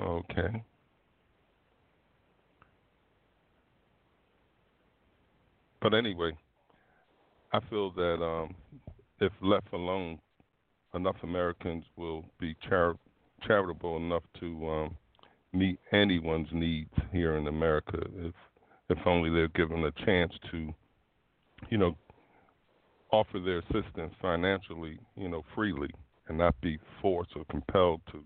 Okay. But anyway, I feel that um, if left alone, enough Americans will be char- charitable enough to um, meet anyone's needs here in America. If if only they're given a chance to, you know, offer their assistance financially, you know, freely and not be forced or compelled to.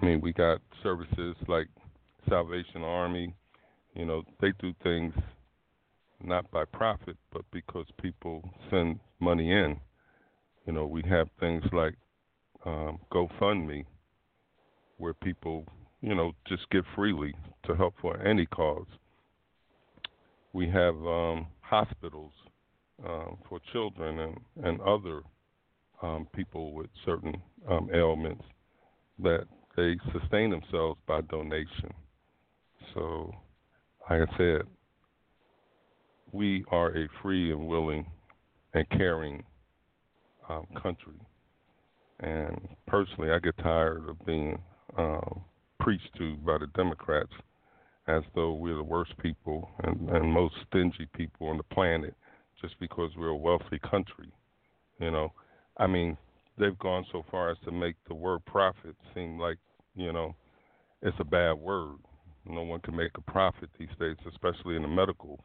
I mean, we got services like Salvation Army, you know, they do things not by profit, but because people send money in. You know, we have things like um, GoFundMe, where people, you know, just give freely to help for any cause. We have um, hospitals um, for children and, and other um, people with certain um, ailments that they sustain themselves by donation. So, like I said, we are a free and willing and caring um, country. And personally, I get tired of being um, preached to by the Democrats as though we're the worst people and, and most stingy people on the planet just because we're a wealthy country. You know, I mean, they've gone so far as to make the word profit seem like, you know, it's a bad word. No one can make a profit these days, especially in the medical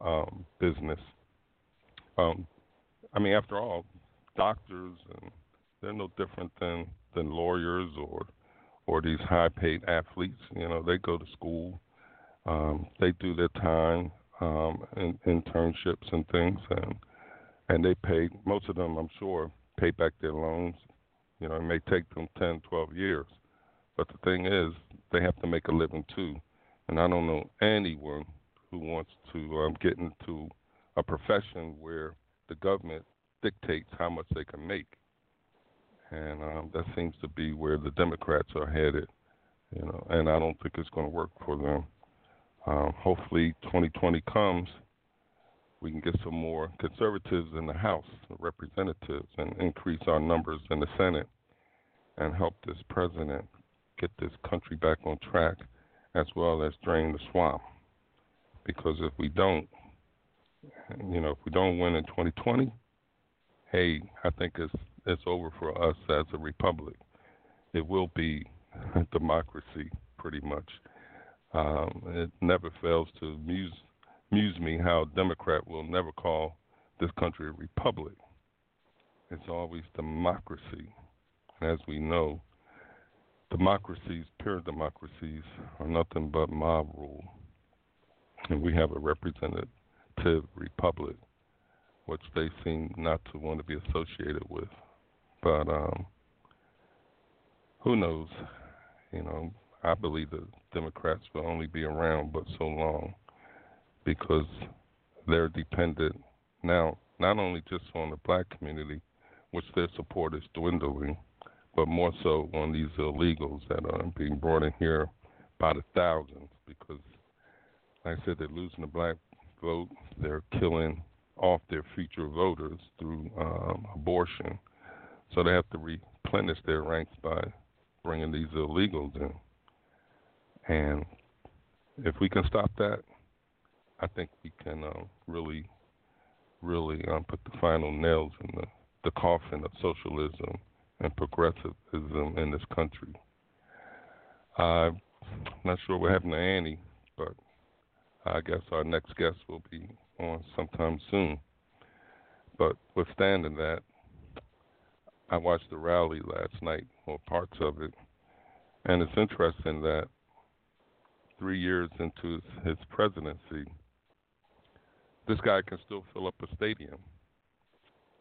um, business. Um, I mean, after all, doctors and they're no different than than lawyers or or these high-paid athletes. You know, they go to school, um, they do their time, um, in, internships and things, and and they pay. Most of them, I'm sure, pay back their loans. You know, it may take them 10, 12 years, but the thing is, they have to make a living too. And I don't know anyone who wants to um, get into a profession where the government dictates how much they can make, and um, that seems to be where the Democrats are headed. You know, and I don't think it's going to work for them. Um, hopefully, 2020 comes, we can get some more conservatives in the House of Representatives and increase our numbers in the Senate and help this president get this country back on track as well as drain the swamp. Because if we don't, you know, if we don't win in 2020, hey, I think it's it's over for us as a republic. It will be democracy, pretty much. Um, it never fails to amuse, amuse me how a Democrat will never call this country a republic. It's always democracy. As we know, democracies, pure democracies, are nothing but mob rule. And we have a representative republic, which they seem not to want to be associated with. But um, who knows? You know, I believe the Democrats will only be around but so long because they're dependent now not only just on the black community, which their support is dwindling, but more so on these illegals that are being brought in here by the thousands because, like I said, they're losing the black vote. They're killing off their future voters through um, abortion. So they have to replenish their ranks by bringing these illegals in. And if we can stop that, I think we can uh, really, really um, put the final nails in the, the coffin of socialism and progressivism in this country. I'm not sure what happened to Annie, but I guess our next guest will be on sometime soon. But withstanding that, I watched the rally last night, or parts of it, and it's interesting that three years into his presidency, this guy can still fill up a stadium.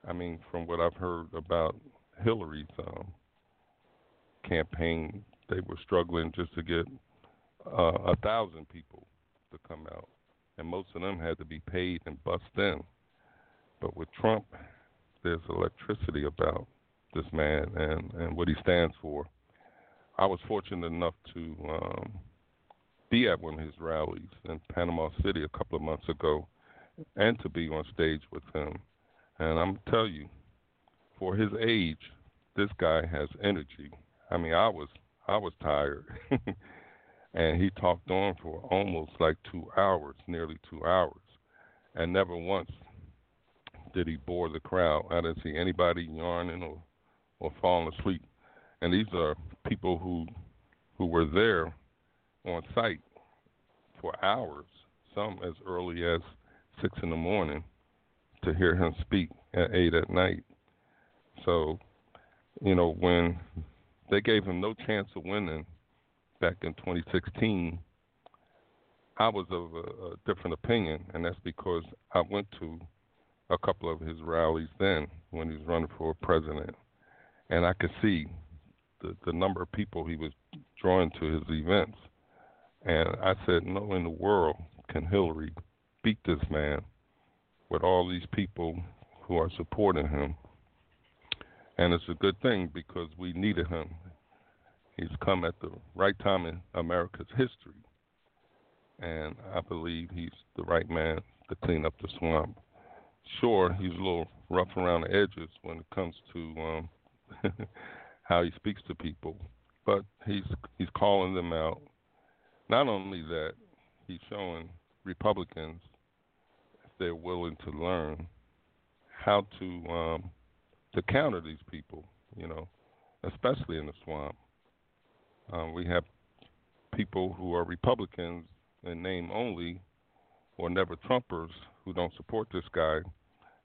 I mean, from what I've heard about Hillary's um, campaign, they were struggling just to get uh, a thousand people to come out, and most of them had to be paid and bussed in. But with Trump, there's electricity about this man and and what he stands for. I was fortunate enough to um, be at one of his rallies in Panama City a couple of months ago and to be on stage with him. And I'm tell you, for his age, this guy has energy. I mean, I was I was tired. and he talked on for almost like 2 hours, nearly 2 hours. And never once did he bore the crowd. I didn't see anybody yarning or or falling asleep. And these are people who who were there on site for hours, some as early as six in the morning, to hear him speak at eight at night. So, you know, when they gave him no chance of winning back in 2016, I was of a, a different opinion, and that's because I went to a couple of his rallies then when he was running for president, and I could see the the number of people he was drawing to his events, and I said, no in the world can Hillary beat this man with all these people who are supporting him. And it's a good thing because we needed him. He's come at the right time in America's history. And I believe he's the right man to clean up the swamp. Sure, he's a little rough around the edges when it comes to um, how he speaks to people, but he's he's calling them out. Not only that, he's showing Republicans if they're willing to learn how to um, to counter these people, you know, especially in the swamp. Um, we have people who are Republicans in name only or never Trumpers who don't support this guy,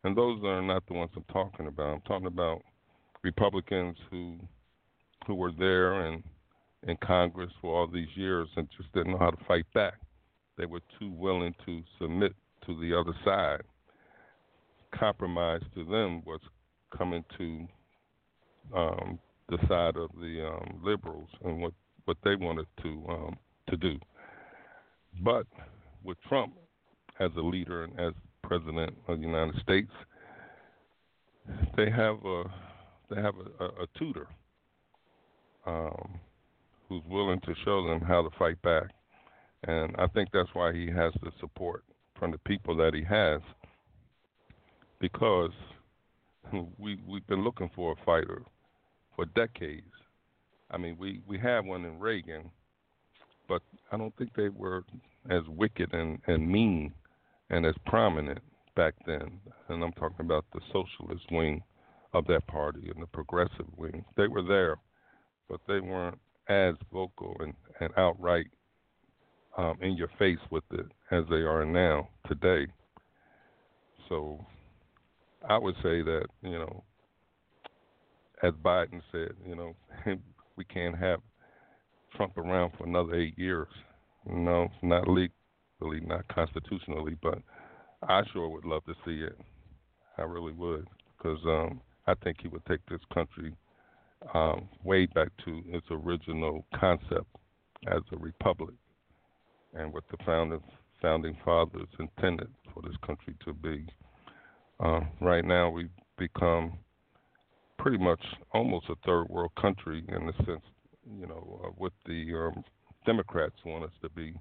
and those are not the ones I'm talking about. I'm talking about Republicans who who were there and in Congress for all these years and just didn't know how to fight back. They were too willing to submit to the other side. Compromise to them was coming to um, the side of the um, liberals and what, what they wanted to um, to do. But with Trump as a leader and as president of the United States, they have a they have a, a, a tutor um, who's willing to show them how to fight back, and I think that's why he has the support from the people that he has, because we we've been looking for a fighter for decades. I mean, we we had one in Reagan, but I don't think they were as wicked and and mean and as prominent back then. And I'm talking about the socialist wing of that party and the progressive wing. They were there, but they weren't as vocal and, and outright um, in your face with it as they are now today. So I would say that, you know, as Biden said, you know, we can't have Trump around for another eight years. No, not legally, not constitutionally, but I sure would love to see it. I really would, because um, I think he would take this country um, way back to its original concept as a republic and what the founding founding fathers intended for this country to be. Uh, right now, we've become pretty much almost a third world country in the sense, you know, uh, what the um, Democrats want us to be,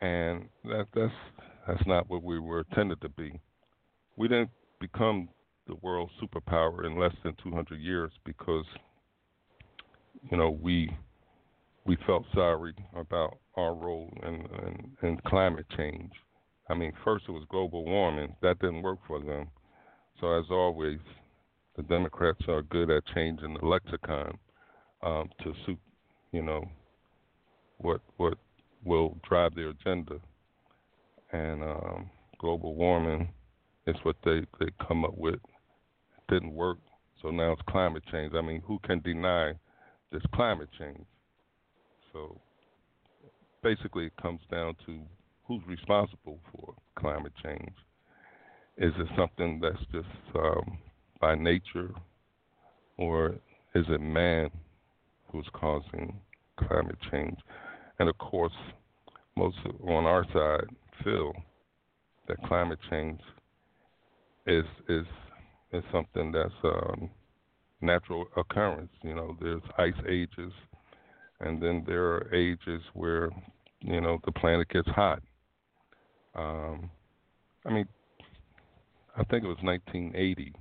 and that that's that's not what we were intended to be. We didn't become the world superpower in less than 200 years because, you know, we we felt sorry about our role in, in, in climate change. I mean, first it was global warming. That didn't work for them. So, as always, the Democrats are good at changing the lexicon um, to suit, you know, what what will drive their agenda. And um, global warming is what they, they come up with. It didn't work, so now it's climate change. I mean, who can deny this climate change? So basically, it comes down to who's responsible for climate change. Is it something that's just um, by nature, or is it man who's causing climate change? And of course, most on our side feel that climate change is is is something that's um, natural occurrence. You know, there's ice ages and then there are ages where you know the planet gets hot. Um, I mean, I think it was 1980.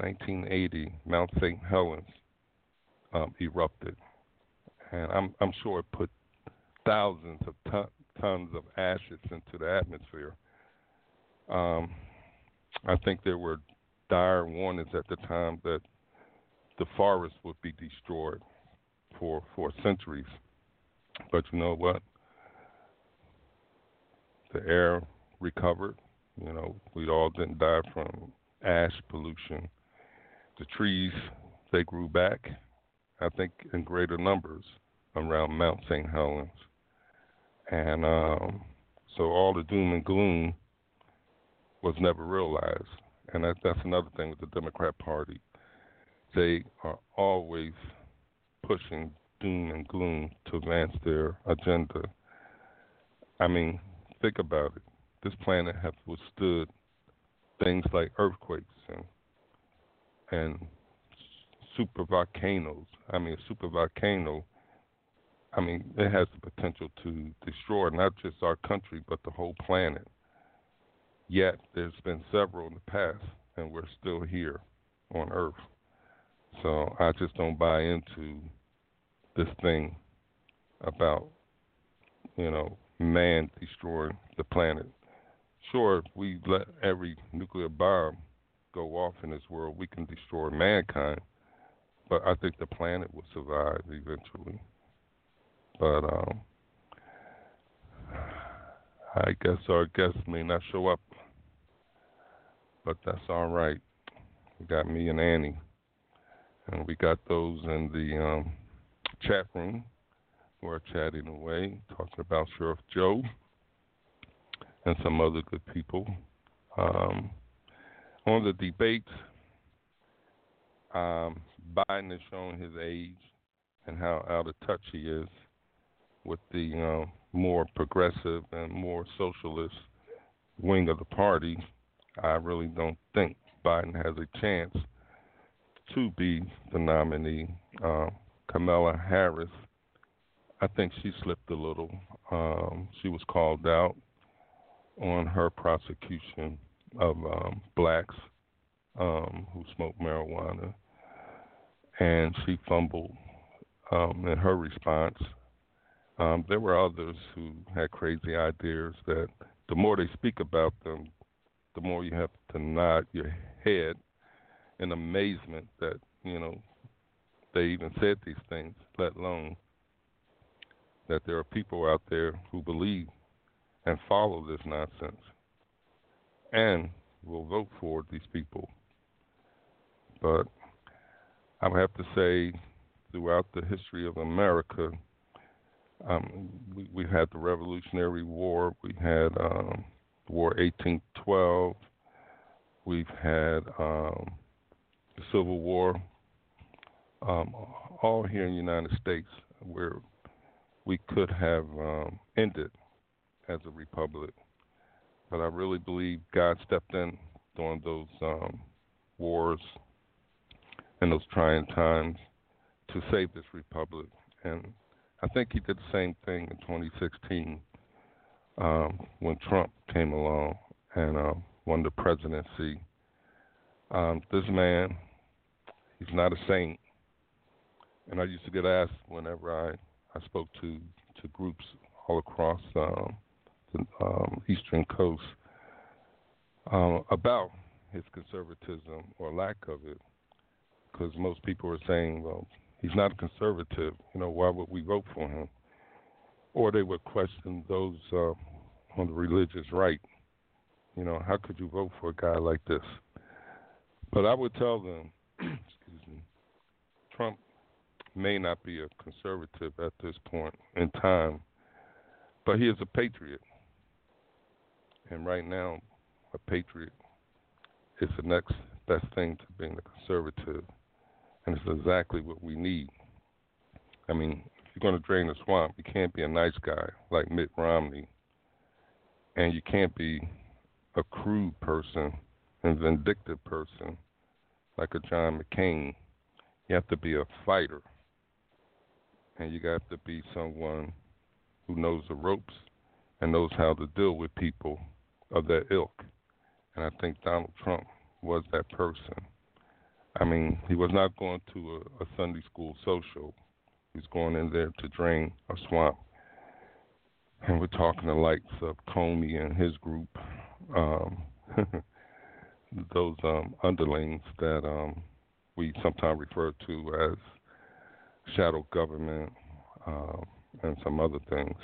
1980, Mount St. Helens um, erupted, and I'm I'm sure it put thousands of ton, tons of ashes into the atmosphere. Um, I think there were dire warnings at the time that the forest would be destroyed for for centuries. But you know what? The air recovered. You know, we all didn't die from ash pollution. The trees they grew back I think in greater numbers around Mount St. Helens. And um, so all the doom and gloom was never realized. And that, that's another thing with the Democrat Party. They are always pushing doom and gloom to advance their agenda. I mean, think about it. This planet has withstood things like earthquakes and and super volcanoes. I mean, a super volcano. I mean, it has the potential to destroy not just our country but the whole planet. Yet there's been several in the past, and we're still here on Earth. So I just don't buy into this thing about you know man destroying the planet. Sure, we let every nuclear bomb go off in this world, we can destroy mankind. But I think the planet will survive eventually. But um, I guess our guests may not show up, but that's all right. We got me and Annie, and we got those in the um, chat room who are chatting away, talking about Sheriff Joe and some other good people. Um, on the debates, um, Biden has shown his age and how out of touch he is with the uh, more progressive and more socialist wing of the party. I really don't think Biden has a chance to be the nominee. Uh, Kamala Harris, I think she slipped a little. Um, she was called out on her prosecution of um, blacks um, who smoke marijuana, and she fumbled um, in her response. Um, there were others who had crazy ideas that the more they speak about them, the more you have to nod your head in amazement that you know they even said these things, let alone that there are people out there who believe and follow this nonsense and will vote for these people. But I would have to say, throughout the history of America, um, we, we had the Revolutionary War, we had um, War 1812, we've had um, the Civil War, um, all here in the United States, where we could have um, ended as a republic. But I really believe God stepped in during those um, wars and those trying times to save this republic. And I think he did the same thing in 2016 um, when Trump came along and uh, won the presidency. Um, this man, he's not a saint. And I used to get asked whenever I, I spoke to, to groups all across um, the um, Eastern Coast um, about his conservatism or lack of it, because most people are saying, well, he's not a conservative. You know, why would we vote for him? Or they would question those uh, on the religious right. You know, how could you vote for a guy like this? But I would tell them, excuse me, Trump may not be a conservative at this point in time, but he is a patriot. And right now, a patriot is the next best thing to being a conservative. And it's exactly what we need. I mean, if you're going to drain the swamp, you can't be a nice guy like Mitt Romney. And you can't be a crude person and vindictive person like a John McCain. You have to be a fighter. And you got to be someone who knows the ropes and knows how to deal with people of that ilk. And I think Donald Trump was that person. I mean, he was not going to a, a Sunday school social. He's going in there to drain a swamp. And we're talking the likes of Comey and his group, um, those um, underlings that um, we sometimes refer to as shadow government uh, and some other things.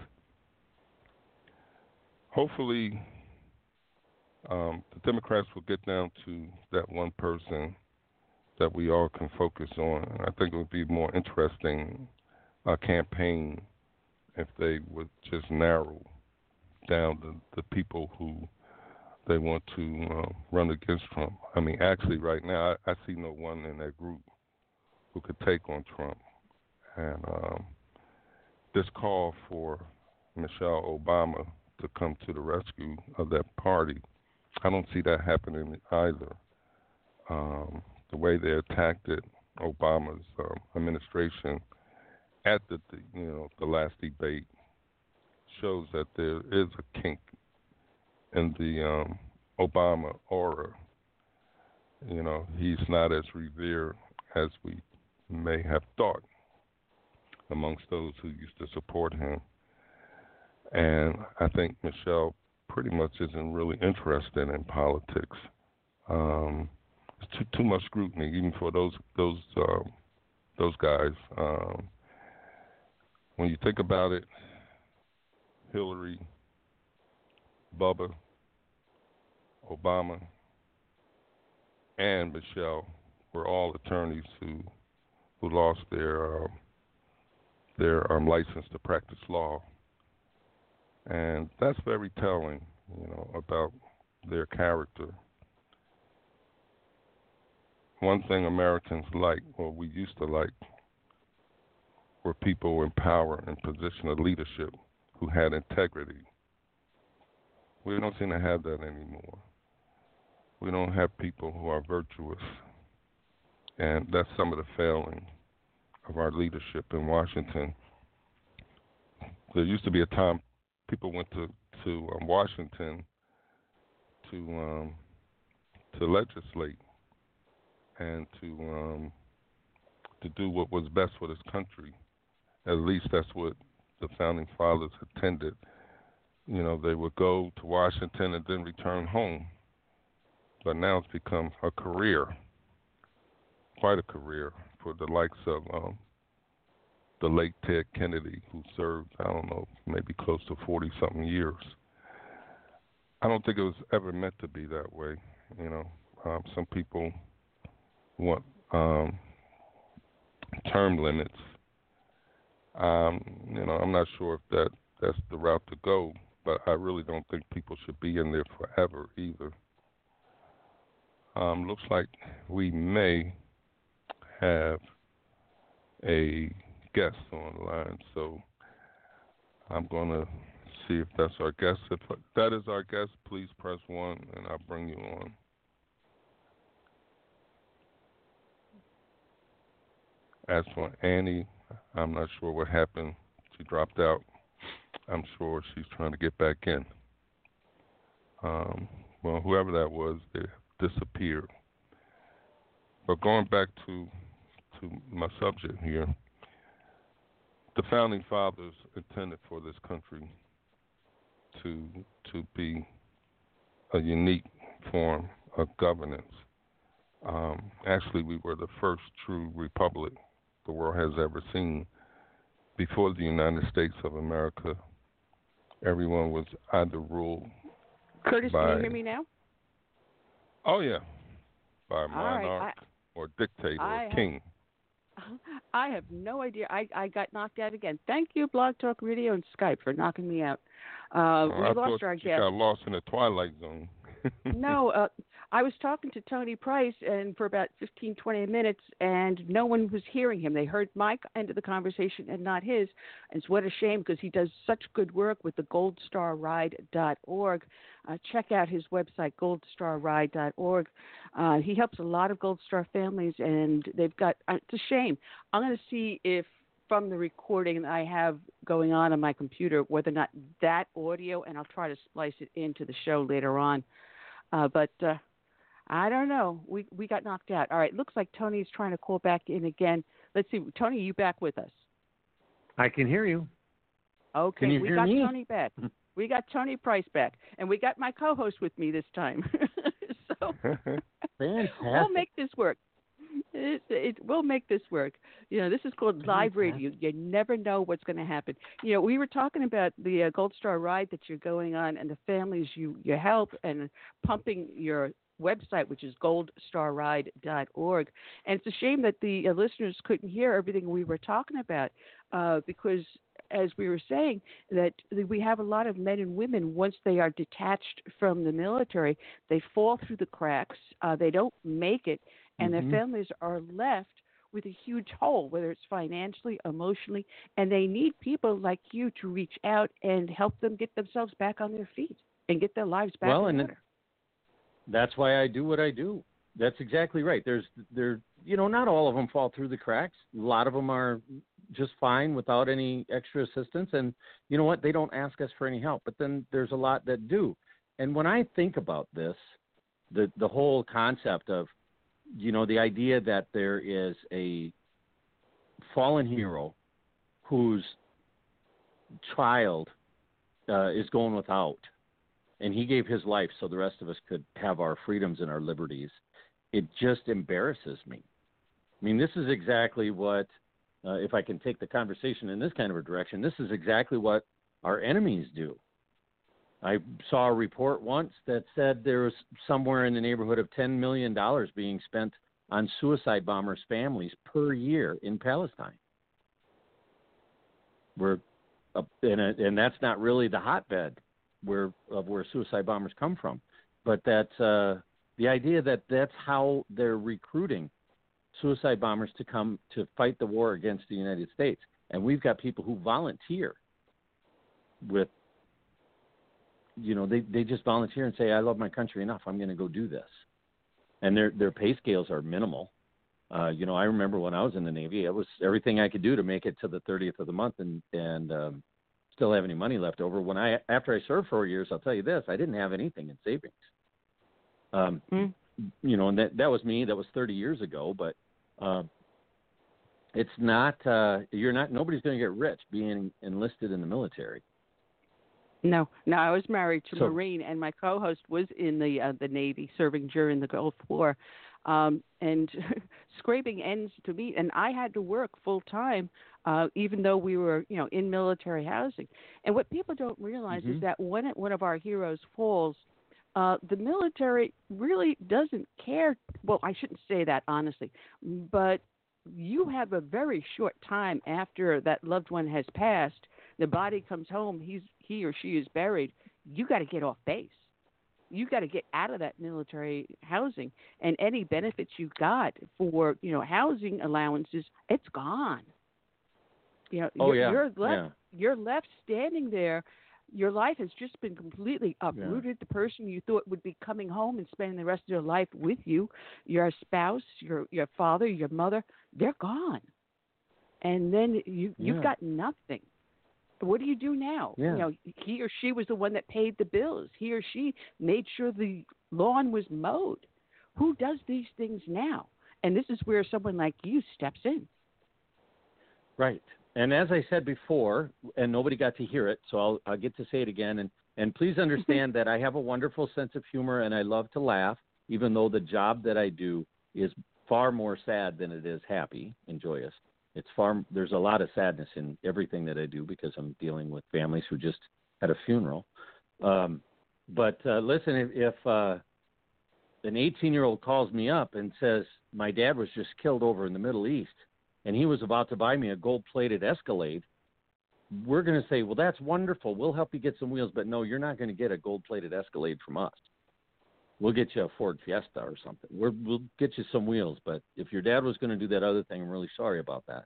Hopefully, um, the Democrats will get down to that one person that we all can focus on. I think it would be more interesting a campaign if they would just narrow down the, the people who they want to uh, run against Trump. I mean, actually, right now, I, I see no one in that group who could take on Trump. And um, this call for Michelle Obama to come to the rescue of that party, I don't see that happening either. Um, the way they attacked it, Obama's um, administration at the, you know the last debate shows that there is a kink in the um, Obama aura. You know, he's not as revered as we may have thought amongst those who used to support him. And I think Michelle pretty much isn't really interested in politics. Um, it's too too much scrutiny, even for those those um, those guys. Um, when you think about it, Hillary, Bubba, Obama, and Michelle were all attorneys who who lost their uh, their um, license to practice law, and that's very telling, you know, about their character. One thing Americans like, or we used to like, were people in power and position of leadership who had integrity. We don't seem to have that anymore. We don't have people who are virtuous. And that's some of the failing of our leadership in Washington. There used to be a time people went to to um, Washington to um, to legislate and to um, to do what was best for this country. At least that's what the founding fathers intended. You know, they would go to Washington and then return home. But now it's become a career, quite a career for the likes of um, the late Ted Kennedy, who served, I don't know, maybe close to 40 something years. I don't think it was ever meant to be that way. You know, um, some people want um, term limits. Um, you know, I'm not sure if that that's the route to go, but I really don't think people should be in there forever either. Um, looks like we may have a guest on the line, so I'm going to see if that's our guest. If that is our guest, please press one, and I'll bring you on. As for Annie, I'm not sure what happened. She dropped out. I'm sure she's trying to get back in. Um, well, whoever that was, they disappeared. But going back to to my subject here, the founding fathers intended for this country to to be a unique form of governance. Um, actually, we were the first true republic the world has ever seen. Before the United States of America, everyone was either ruled Curtis, by, can you hear me now? Oh yeah, by a All right, monarch or dictator I or king. I have no idea. I, I got knocked out again. Thank you, Blog Talk Radio and Skype, for knocking me out. Uh, Oh, we I lost our guest. got lost in the twilight zone. no, uh, I was talking to Tony Price and for about 15, 20 minutes, and no one was hearing him. They heard my end of the conversation and not his. And it's what a shame because he does such good work with the goldstarride.org. Uh, check out his website, goldstarride.org. Uh, he helps a lot of Gold Star families, and they've got, uh, it's a shame. I'm going to see if from the recording I have going on on my computer, whether or not that audio, and I'll try to splice it into the show later on. Uh, but uh, I don't know. We we got knocked out. All right. Looks like Tony's trying to call back in again. Let's see. Tony, you back with us? I can hear you. Okay. Can you we got me? Tony back. we got Tony Price back, and we got my co-host with me this time. so Fantastic. we'll make this work. It, it will make this work. You know, this is called live radio. You never know what's going to happen. You know, we were talking about the uh, Gold Star ride that you're going on and the families you you help and pumping your website, which is goldstarride.org. And it's a shame that the uh, listeners couldn't hear everything we were talking about uh, because, as we were saying, that we have a lot of men and women, once they are detached from the military, they fall through the cracks, uh, they don't make it, and Mhm. their families are left with a huge hole, whether it's financially, emotionally, and they need people like you to reach out and help them get themselves back on their feet and get their lives back Well, and order. That's why I do what I do. That's exactly right. There's there you know not all of them fall through the cracks. A lot of them are just fine without any extra assistance and you know what they don't ask us for any help. But then there's a lot that do. And when I think about this, the the whole concept of you know the idea that there is a fallen hero whose child uh, is going without and he gave his life so the rest of us could have our freedoms and our liberties. It just embarrasses me. I mean, this is exactly what, uh, if I can take the conversation in this kind of a direction, this is exactly what our enemies do. I saw a report once that said there was somewhere in the neighborhood of $10 million being spent on suicide bombers' families per year in Palestine. We're, uh, and, and that's not really the hotbed where of where suicide bombers come from, but that uh, the idea that that's how they're recruiting suicide bombers to come to fight the war against the United States, and we've got people who volunteer with, you know, they they just volunteer and say, "I love my country enough, I'm going to go do this," and their their pay scales are minimal. Uh, you know, I remember when I was in the Navy, it was everything I could do to make it to the 30th of the month, and and um, still have any money left over. When I after I served four years, I'll tell you this: I didn't have anything in savings. Um, Mm. You know, and that that was me. That was 30 years ago. But uh, it's not. Uh, you're not. Nobody's going to get rich being enlisted in the military. No, no, I was married to So- Marine, and my co-host was in the uh, the Navy, serving during the Gulf War, um, and scraping ends to meet. And I had to work full time, uh, even though we were, you know, in military housing. And what people don't realize is Mhm. that when it, one of our heroes falls, uh, the military really doesn't care. Well, I shouldn't say that honestly, but you have a very short time after that loved one has passed. The body comes home. He's he or she is buried. You got to get off base. You got to get out of that military housing, and any benefits you got for you know housing allowances, it's gone. You know, Oh you're, yeah, you're left yeah. you're left standing there. Your life has just been completely uprooted. The person you thought would be coming home and spending the rest of their life with you, your spouse, your your father, your mother, they're gone. And then you you've got nothing. What do you do now? Yeah. You know, he or she was the one that paid the bills. He or she made sure the lawn was mowed. Who does these things now? And this is where someone like you steps in. Right. And as I said before, and nobody got to hear it, so I'll, I'll get to say it again. And, and please understand that I have a wonderful sense of humor and I love to laugh, even though the job that I do is far more sad than it is happy and joyous. It's far, there's a lot of sadness in everything that I do because I'm dealing with families who just had a funeral. Um, but uh, listen, if, if uh, an 18 year old calls me up and says, My dad was just killed over in the Middle East, and he was about to buy me a gold plated Escalade, we're going to say, Well, that's wonderful. We'll help you get some wheels. But no, you're not going to get a gold plated Escalade from us. We'll get you a Ford Fiesta or something. We're, we'll get you some wheels. But if your dad was going to do that other thing, I'm really sorry about that.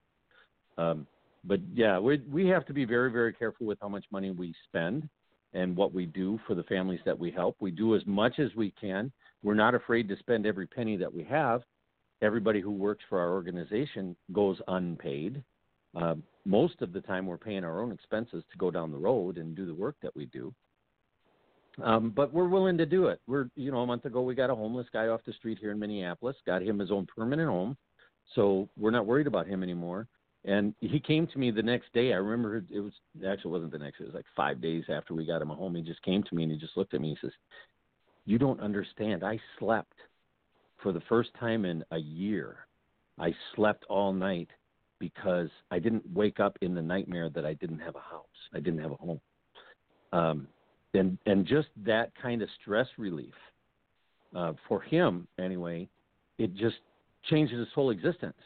Um, but yeah, we we have to be very very careful with how much money we spend and what we do for the families that we help. We do as much as we can. We're not afraid to spend every penny that we have. Everybody who works for our organization goes unpaid. Uh, most of the time, we're paying our own expenses to go down the road and do the work that we do. Um, but we're willing to do it. We're, you know, a month ago we got a homeless guy off the street here in Minneapolis, got him his own permanent home, so we're not worried about him anymore. And he came to me the next day. I remember it, was actually wasn't the next. Day, it was like five days after we got him a home. He just came to me and he just looked at me. He says, "You don't understand. I slept for the first time in a year. I slept all night because I didn't wake up in the nightmare that I didn't have a house. I didn't have a home. Um, and and just that kind of stress relief uh, for him anyway, it just changes his whole existence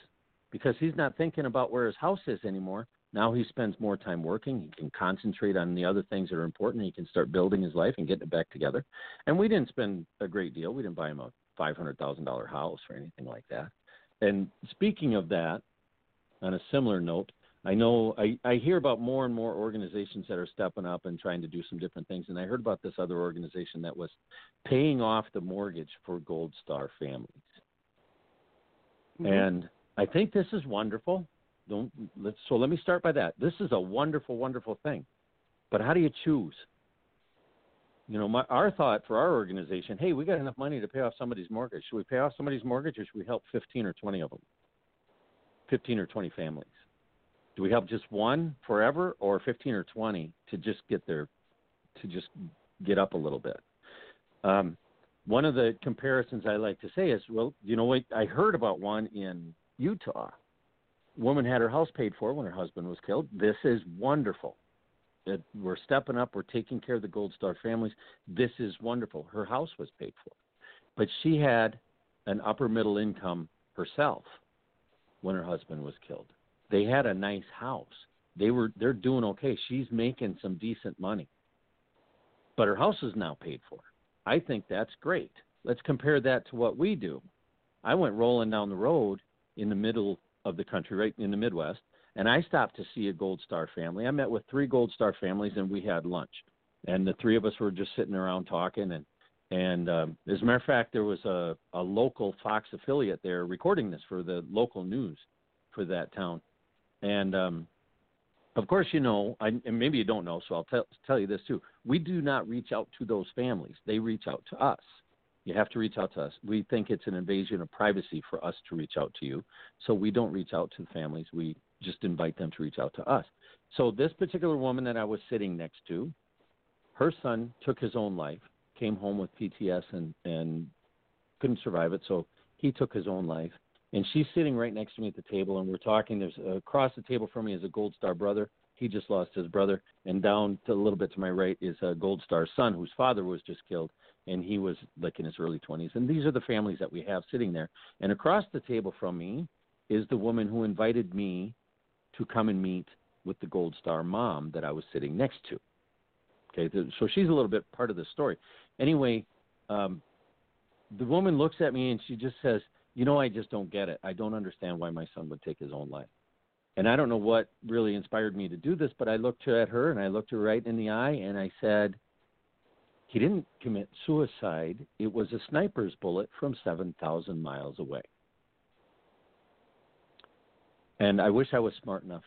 because he's not thinking about where his house is anymore. Now he spends more time working. He can concentrate on the other things that are important. He can start building his life and getting it back together. And we didn't spend a great deal. We didn't buy him a five hundred thousand dollar house or anything like that. And speaking of that, on a similar note, I know I, I hear about more and more organizations that are stepping up and trying to do some different things. And I heard about this other organization that was paying off the mortgage for Gold Star families. Mhm. And I think this is wonderful. Don't let's so let me start by that. This is a wonderful, wonderful thing. But how do you choose? You know, my our thought for our organization, hey, we got enough money to pay off somebody's mortgage. Should we pay off somebody's mortgage or should we help fifteen or twenty of them? Fifteen or twenty families. Do we help just one forever or fifteen or twenty to just get their to just get up a little bit? Um, one of the comparisons I like to say is, well, you know what? I heard about one in Utah. Woman had her house paid for when her husband was killed. This is wonderful. It, we're stepping up. We're taking care of the Gold Star families. This is wonderful. Her house was paid for, but she had an upper middle income herself when her husband was killed. They had a nice house. They were they're doing okay. She's making some decent money, but her house is now paid for. I think that's great. Let's compare that to what we do. I went rolling down the road in the middle of the country, right in the Midwest, and I stopped to see a Gold Star family. I met with three Gold Star families, and we had lunch. And the three of us were just sitting around talking. And and um, as a matter of fact, there was a a local Fox affiliate there recording this for the local news for that town. And um, of course, you know, I, and maybe you don't know, so I'll tell tell you this too. We do not reach out to those families; they reach out to us. You have to reach out to us. We think it's an invasion of privacy for us to reach out to you, so we don't reach out to the families. We just invite them to reach out to us. So this particular woman that I was sitting next to, her son took his own life, came home with PTS and and couldn't survive it, so he took his own life. And she's sitting right next to me at the table, and we're talking. There's across the table from me is a Gold Star brother. He just lost his brother, and down to a little bit to my right is a Gold Star son whose father was just killed, and he was like in his early 20s. And these are the families that we have sitting there. And across the table from me is the woman who invited me to come and meet with the Gold Star mom that I was sitting next to. Okay, so she's a little bit part of the story. Anyway, um, the woman looks at me and she just says, "You know, I just don't get it. I don't understand why my son would take his own life." And I don't know what really inspired me to do this, but I looked at her and I looked her right in the eye and I said, "He didn't commit suicide. It was a sniper's bullet from 7,000 miles away." And I wish I was smart enough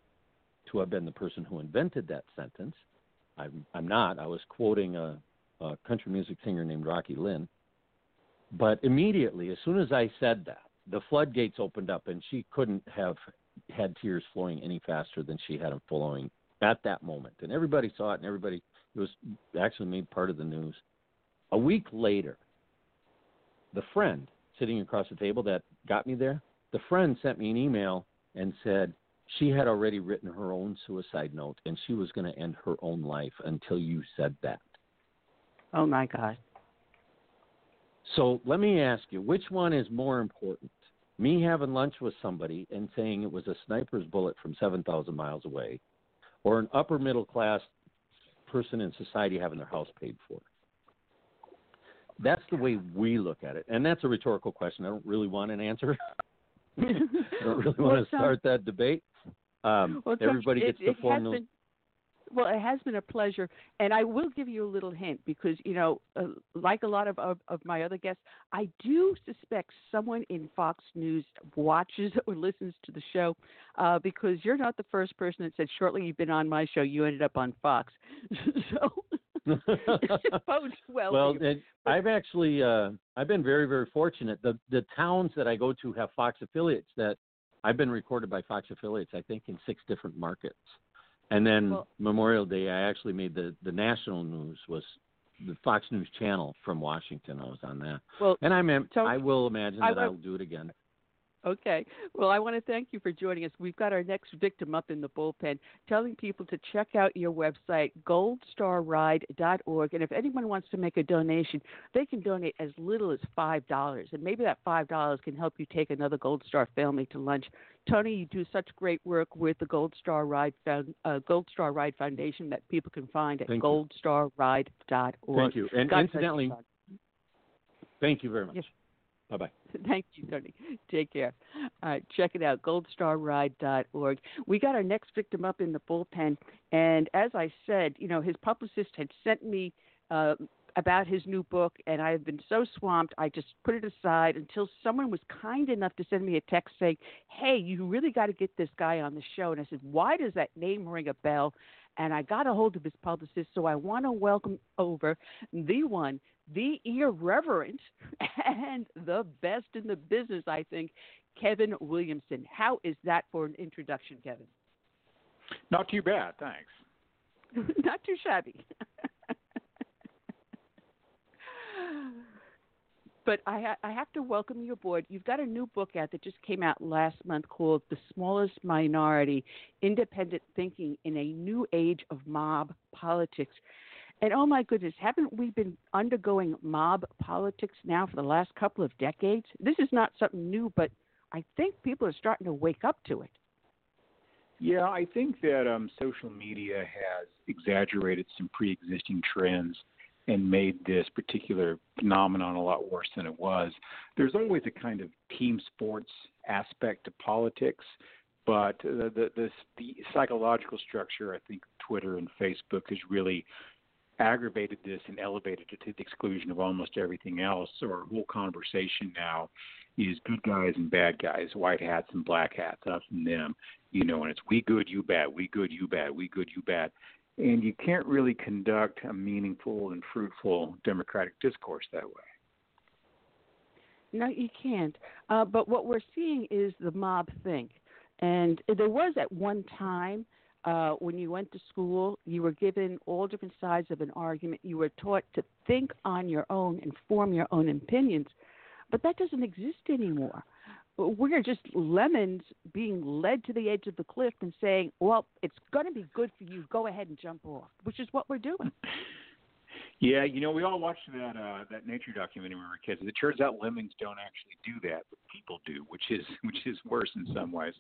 to have been the person who invented that sentence. I'm, I'm not. I was quoting a, a country music singer named Rocky Lynn. But immediately, as soon as I said that, the floodgates opened up, and she couldn't have had tears flowing any faster than she had them flowing at that moment. And everybody saw it, and everybody it was actually made part of the news. A week later, the friend sitting across the table that got me there, the friend sent me an email and said she had already written her own suicide note and she was going to end her own life until you said that. Oh my God. So let me ask you, which one is more important? Me having lunch with somebody and saying it was a sniper's bullet from 7,000 miles away, or an upper middle class person in society having their house paid for? That's the way we look at it. And that's a rhetorical question. I don't really want an answer. I don't really want it to start that debate. Um, Well, everybody it, gets to it form has been, well, it has been a pleasure, and I will give you a little hint because you know, uh, like a lot of, of of my other guests, I do suspect someone in Fox News watches or listens to the show uh, because you're not the first person that said shortly you've been on my show, you ended up on Fox, so bodes well. well, and I've actually uh, I've been very very fortunate. The the towns that I go to have Fox affiliates that I've been recorded by Fox affiliates. I think in six different markets. And then Well- Memorial Day, I actually made the the national news was the Fox News Channel from Washington. I was on that, well, and I'm So, I will imagine that will- I'll do it again. Okay. Well, I want to thank you for joining us. We've got our next victim up in the bullpen, telling people to check out your website, goldstarride.org. And if anyone wants to make a donation, they can donate as little as $5. And maybe that $5 can help you take another Gold Star family to lunch. Tony, you do such great work with the Gold Star Ride, Found, uh, Gold Star Ride Foundation that people can find at Thank goldstarride.org. Thank you. And God incidentally, thank you very much. Yes. Bye bye. Thank you, Tony. Take care. All right, check it out, goldstarride.org. We got our next victim up in the bullpen, and as I said, you know, his publicist had sent me uh, about his new book, and I have been so swamped, I just put it aside until someone was kind enough to send me a text saying, "Hey, you really got to get this guy on the show." And I said, "Why does that name ring a bell?" And I got a hold of his publicist, so I want to welcome over the one, the irreverent, and the best in the business, I think, Kevin Williamson. How is that for an introduction, Kevin? Not too bad, thanks. Not too shabby. but I, ha- I have to welcome you aboard. You've got a new book out that just came out last month called The Smallest Minority Independent Thinking in a New Age of Mob Politics. And oh my goodness, haven't we been undergoing mob politics now for the last couple of decades? This is not something new, but I think people are starting to wake up to it. Yeah, I think that um, social media has exaggerated some pre-existing trends and made this particular phenomenon a lot worse than it was. There's always a kind of team sports aspect to politics, but the the, the, the psychological structure, I think, Twitter and Facebook has really aggravated this and elevated it to the exclusion of almost everything else. So our whole conversation now is good guys and bad guys, white hats and black hats, us and them. You know, and it's we good, you bad, we good, you bad, we good, you bad. And you can't really conduct a meaningful and fruitful democratic discourse that way. No, you can't. Uh, but what we're seeing is the mob think. And there was at one time uh, when you went to school, you were given all different sides of an argument. You were taught to think on your own and form your own opinions. But that doesn't exist anymore. We're just lemons being led to the edge of the cliff and saying, well, it's going to be good for you. Go ahead and jump off, which is what we're doing. Yeah, you know, we all watched that uh, that nature documentary when we were kids. It turns out lemmings don't actually do that, but people do, which is which is worse in some ways.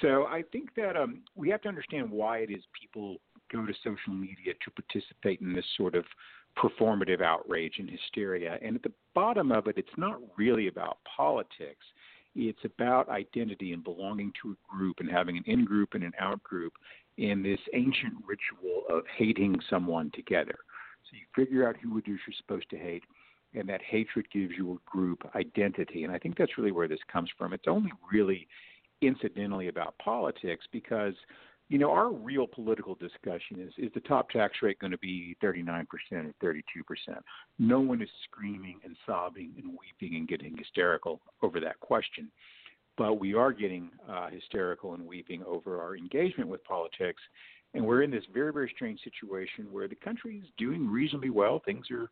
So I think that um, we have to understand why it is people go to social media to participate in this sort of performative outrage and hysteria. And at the bottom of it, it's not really about politics. It's about identity and belonging to a group and having an in group and an out group in this ancient ritual of hating someone together. So you figure out who it is you're supposed to hate, and that hatred gives you a group identity. And I think that's really where this comes from. It's only really incidentally about politics because you know, our real political discussion is is the top tax rate going to be 39% or 32%? No one is screaming and sobbing and weeping and getting hysterical over that question. But we are getting uh, hysterical and weeping over our engagement with politics. And we're in this very, very strange situation where the country is doing reasonably well. Things are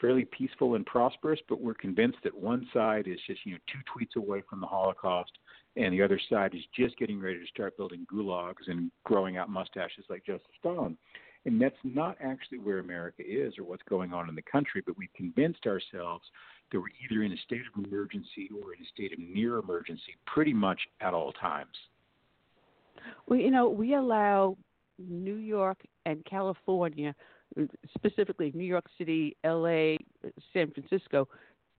fairly peaceful and prosperous, but we're convinced that one side is just, you know, two tweets away from the Holocaust and the other side is just getting ready to start building gulags and growing out mustaches like Joseph Stalin. And that's not actually where America is or what's going on in the country, but we've convinced ourselves that we're either in a state of emergency or in a state of near emergency pretty much at all times. Well, you know, we allow New York and California, uh, specifically New York City, LA, San Francisco,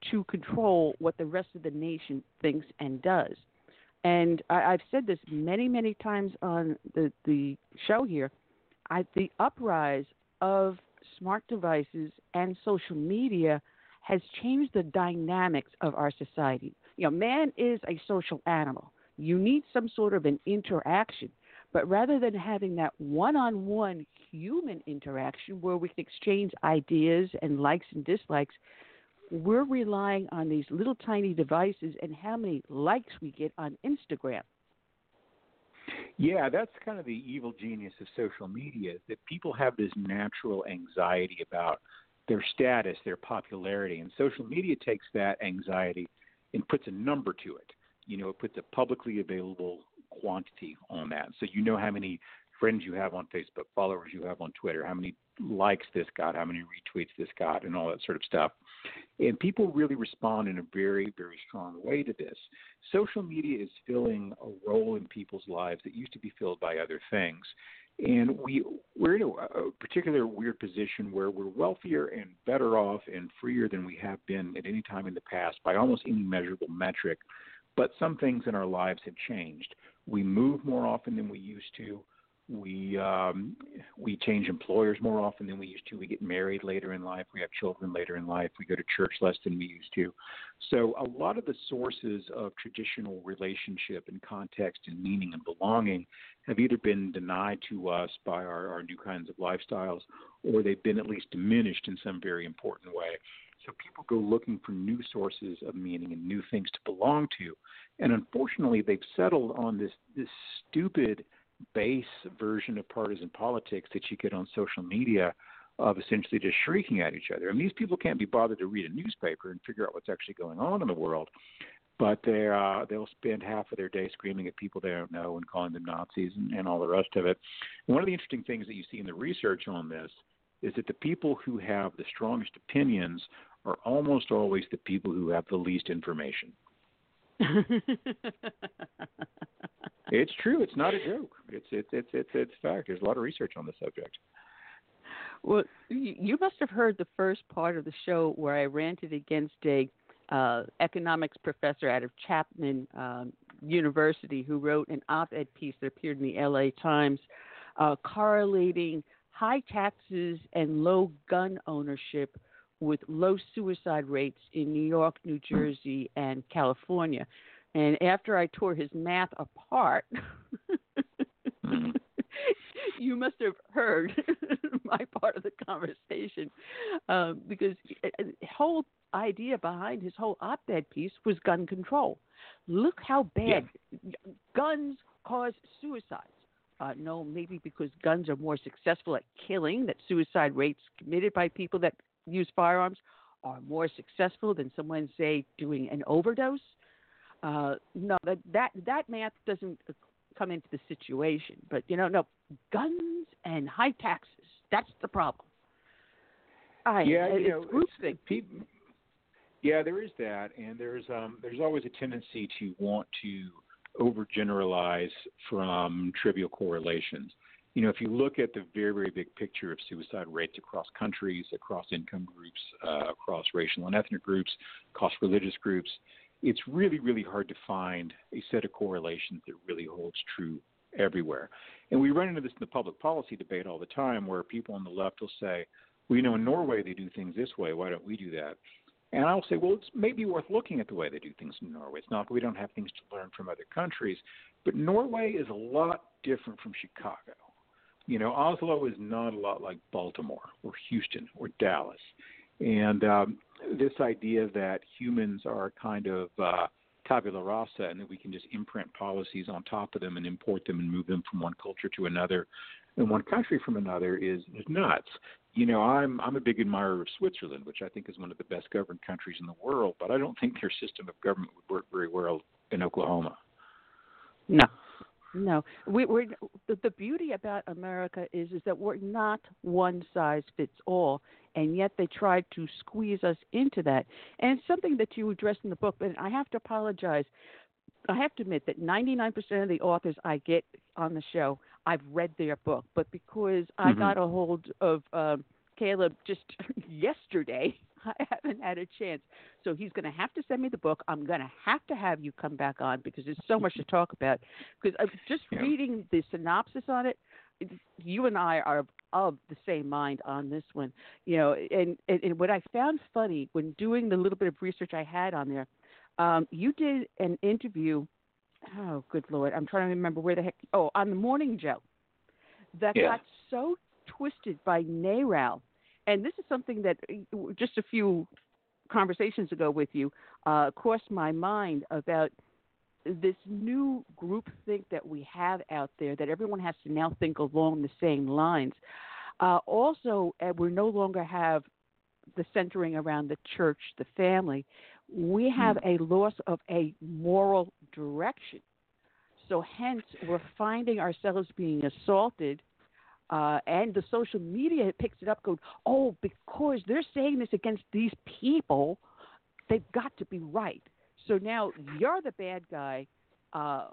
to control what the rest of the nation thinks and does. And I, I've said this many, many times on the, the show here. I, the uprise of smart devices and social media has changed the dynamics of our society. You know, man is a social animal. You need some sort of an interaction. But rather than having that one on one human interaction where we can exchange ideas and likes and dislikes, we're relying on these little tiny devices and how many likes we get on Instagram. Yeah, that's kind of the evil genius of social media that people have this natural anxiety about their status, their popularity, and social media takes that anxiety and puts a number to it. you know, it puts a publicly available quantity on that. So you know how many friends you have on Facebook, followers you have on Twitter, how many likes this got, how many retweets this got, and all that sort of stuff. And people really respond in a very, very strong way to this. Social media is filling a role in people's lives that used to be filled by other things. And we we're in a, a particular weird position where we're wealthier and better off and freer than we have been at any time in the past by almost any measurable metric. But some things in our lives have changed. We move more often than we used to. We um, we change employers more often than we used to. We get married later in life. We have children later in life. We go to church less than we used to. So a lot of the sources of traditional relationship and context and meaning and belonging have either been denied to us by our, our new kinds of lifestyles, or they've been at least diminished in some very important way. So people go looking for new sources of meaning and new things to belong to. And unfortunately, they've settled on this this stupid base version of partisan politics that you get on social media of essentially just shrieking at each other. Mean, these people can't be bothered to read a newspaper and figure out what's actually going on in the world, but they uh, they'll spend half of their day screaming at people they don't know and calling them Nazis and, and all the rest of it. And one of the interesting things that you see in the research on this is that the people who have the strongest opinions are almost always the people who have the least information. it's true. It's not a joke. It's it's it's it's it's fact. There's a lot of research on the subject. Well, you must have heard the first part of the show where I ranted against a uh, economics professor out of Chapman um, University who wrote an op-ed piece that appeared in the LA Times uh, correlating high taxes and low gun ownership with low suicide rates in New York, New Jersey, and California. And after I tore his math apart, you must have heard my part of the conversation um, because the uh, whole idea behind his whole op-ed piece was gun control. Look how bad yeah. guns cause suicides. Uh, no, maybe because guns are more successful at killing, that suicide rates committed by people that use firearms are more successful than someone, say, doing an overdose. Uh, no, that that that math doesn't come into the situation. But you know, no guns and high taxes. That's the problem. I, yeah, it's you know, groupthink. People, yeah, there is that, and there's um, there's always a tendency to want to overgeneralize from trivial correlations you know, if you look at the very, very big picture of suicide rates across countries, across income groups, uh, across racial and ethnic groups, across religious groups, it's really, really hard to find a set of correlations that really holds true everywhere. And we run into this in the public policy debate all the time where people on the left will say, well, you know, in Norway they do things this way. Why don't we do that? And I'll say, well, it's maybe worth looking at the way they do things in Norway. It's not that we don't have things to learn from other countries, but Norway is a lot different from Chicago. You know, Oslo is not a lot like Baltimore or Houston or Dallas. And um, this idea that humans are kind of uh, tabula rasa and that we can just imprint policies on top of them and import them and move them from one culture to another and one country from another is, is nuts. You know, I'm I'm a big admirer of Switzerland, which I think is one of the best governed countries in the world, but I don't think their system of government would work very well in Oklahoma. No, no, we, we're the, the beauty about America is is that we're not one size fits all, and yet they tried to squeeze us into that. And it's something that you address in the book. But I have to apologize. I have to admit that 99% of the authors I get on the show, I've read their book, but because I mm-hmm. got a hold of um, Caleb just yesterday, I haven't had a chance. So he's going to have to send me the book. I'm going to have to have you come back on because there's so much to talk about. Because uh, just yeah. reading the synopsis on it, you and I are of the same mind on this one. You know, and, and, and what I found funny when doing the little bit of research I had on there, um, you did an interview. Oh, good lord! I'm trying to remember where the heck. Oh, on the Morning Joe, that yeah. got so twisted by NARAL and this is something that uh, just a few conversations ago with you uh, crossed my mind about this new group think that we have out there that everyone has to now think along the same lines. Uh, also, uh, we no longer have the centering around the church, the family. we have a loss of a moral direction. So, hence, we're finding ourselves being assaulted, uh, and the social media picks it up, going, "Oh, because they're saying this against these people, they've got to be right." So now you're the bad guy. Uh,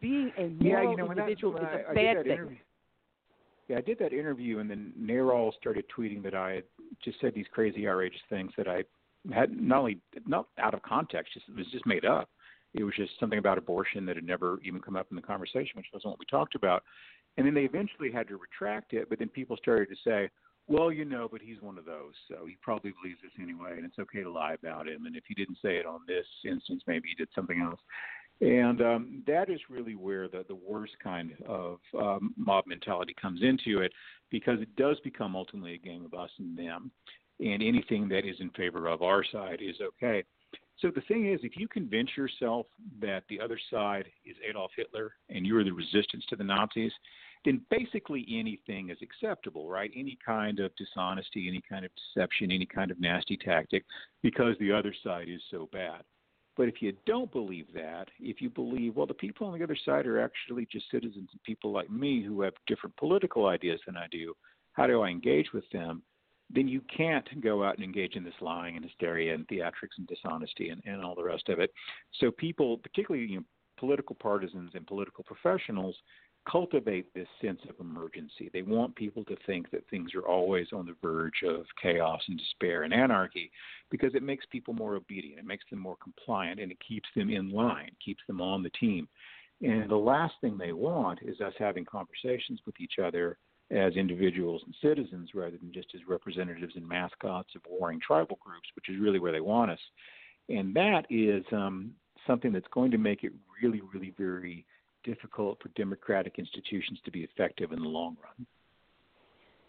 being a moral yeah, you know, when individual when is a I, I bad did that thing. Interview, yeah, I did that interview, and then NARAL started tweeting that I had just said these crazy, outrageous things that I had not only not out of context, just it was just made up. It was just something about abortion that had never even come up in the conversation, which wasn't what we talked about. And then they eventually had to retract it, but then people started to say, well, you know, but he's one of those, so he probably believes this anyway, and it's okay to lie about him. And if he didn't say it on this instance, maybe he did something else. And um, that is really where the, the worst kind of um, mob mentality comes into it, because it does become ultimately a game of us and them. And anything that is in favor of our side is okay. So the thing is, if you convince yourself that the other side is Adolf Hitler and you're the resistance to the Nazis, then basically anything is acceptable, right? Any kind of dishonesty, any kind of deception, any kind of nasty tactic, because the other side is so bad. But if you don't believe that, if you believe, well, the people on the other side are actually just citizens and people like me who have different political ideas than I do, how do I engage with them? Then you can't go out and engage in this lying and hysteria and theatrics and dishonesty and, and all the rest of it. So people, particularly you know, political partisans and political professionals, cultivate this sense of emergency. They want people to think that things are always on the verge of chaos and despair and anarchy because it makes people more obedient, it makes them more compliant, and it keeps them in line, keeps them on the team. And the last thing they want is us having conversations with each other as individuals and citizens rather than just as representatives and mascots of warring tribal groups, which is really where they want us. And that is um, something that's going to make it really, really very difficult for democratic institutions to be effective in the long run.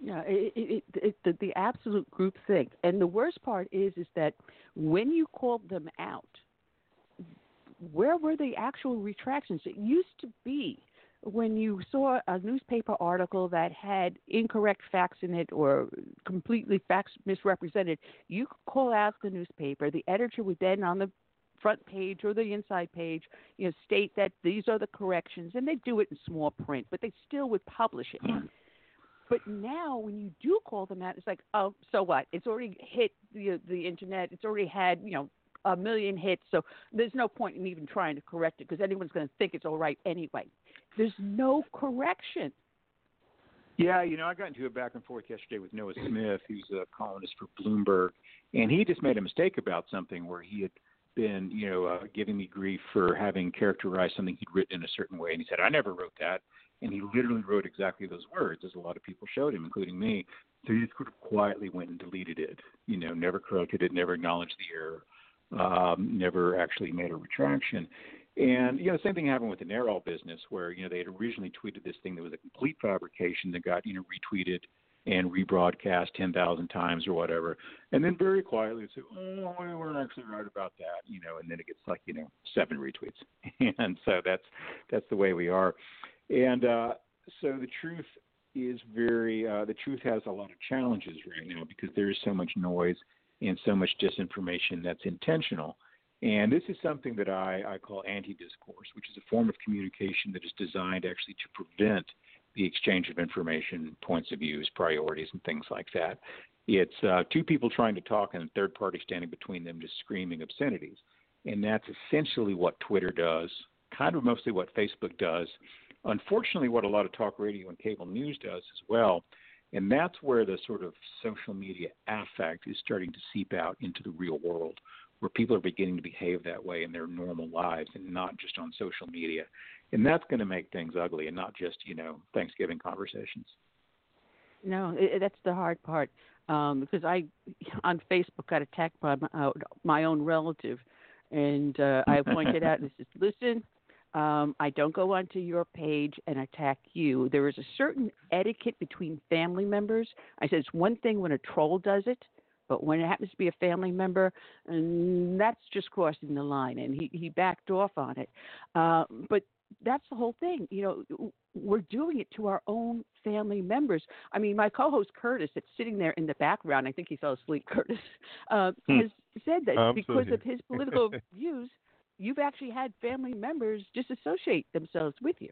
Yeah, it, it, it, the, the absolute group thing, and the worst part is, is that when you called them out, where were the actual retractions? It used to be when you saw a newspaper article that had incorrect facts in it or completely facts misrepresented, you could call out the newspaper. The editor would then, on the front page or the inside page, you know, state that these are the corrections, and they do it in small print, but they still would publish it. Hmm. But now, when you do call them out, it's like, oh, so what? It's already hit the the internet. It's already had you know a million hits, so there's no point in even trying to correct it because anyone's going to think it's all right anyway. There's no correction. Yeah, you know, I got into a back and forth yesterday with Noah Smith, who's a columnist for Bloomberg, and he just made a mistake about something where he had been, you know, uh, giving me grief for having characterized something he'd written in a certain way, and he said, "I never wrote that," and he literally wrote exactly those words, as a lot of people showed him, including me. So he just sort of quietly went and deleted it, you know, never corrected it, never acknowledged the error, um, never actually made a retraction. And you know, the same thing happened with the NARAL business, where you know they had originally tweeted this thing that was a complete fabrication that got you know retweeted and rebroadcast ten thousand times or whatever, and then very quietly say, "Oh, we weren't actually right about that," you know, and then it gets like you know seven retweets, and so that's that's the way we are, and uh, so the truth is very uh, the truth has a lot of challenges right now because there is so much noise and so much disinformation that's intentional. And this is something that I, I call anti discourse, which is a form of communication that is designed actually to prevent the exchange of information, points of views, priorities, and things like that. It's uh, two people trying to talk and a third party standing between them just screaming obscenities. And that's essentially what Twitter does, kind of mostly what Facebook does. Unfortunately, what a lot of talk radio and cable news does as well. And that's where the sort of social media affect is starting to seep out into the real world, where people are beginning to behave that way in their normal lives and not just on social media. And that's going to make things ugly and not just, you know, Thanksgiving conversations. No, it, that's the hard part. Um, because I, on Facebook, got attacked by my, uh, my own relative, and uh, I pointed out and said, "Listen, um, I don't go onto your page and attack you. There is a certain etiquette between family members. I said it's one thing when a troll does it, but when it happens to be a family member, and that's just crossing the line. And he he backed off on it. Uh, but that's the whole thing. You know, we're doing it to our own family members. I mean, my co-host Curtis, that's sitting there in the background, I think he fell asleep. Curtis uh, Hmm. has said that I'm because of his political views, you've actually had family members disassociate themselves with you.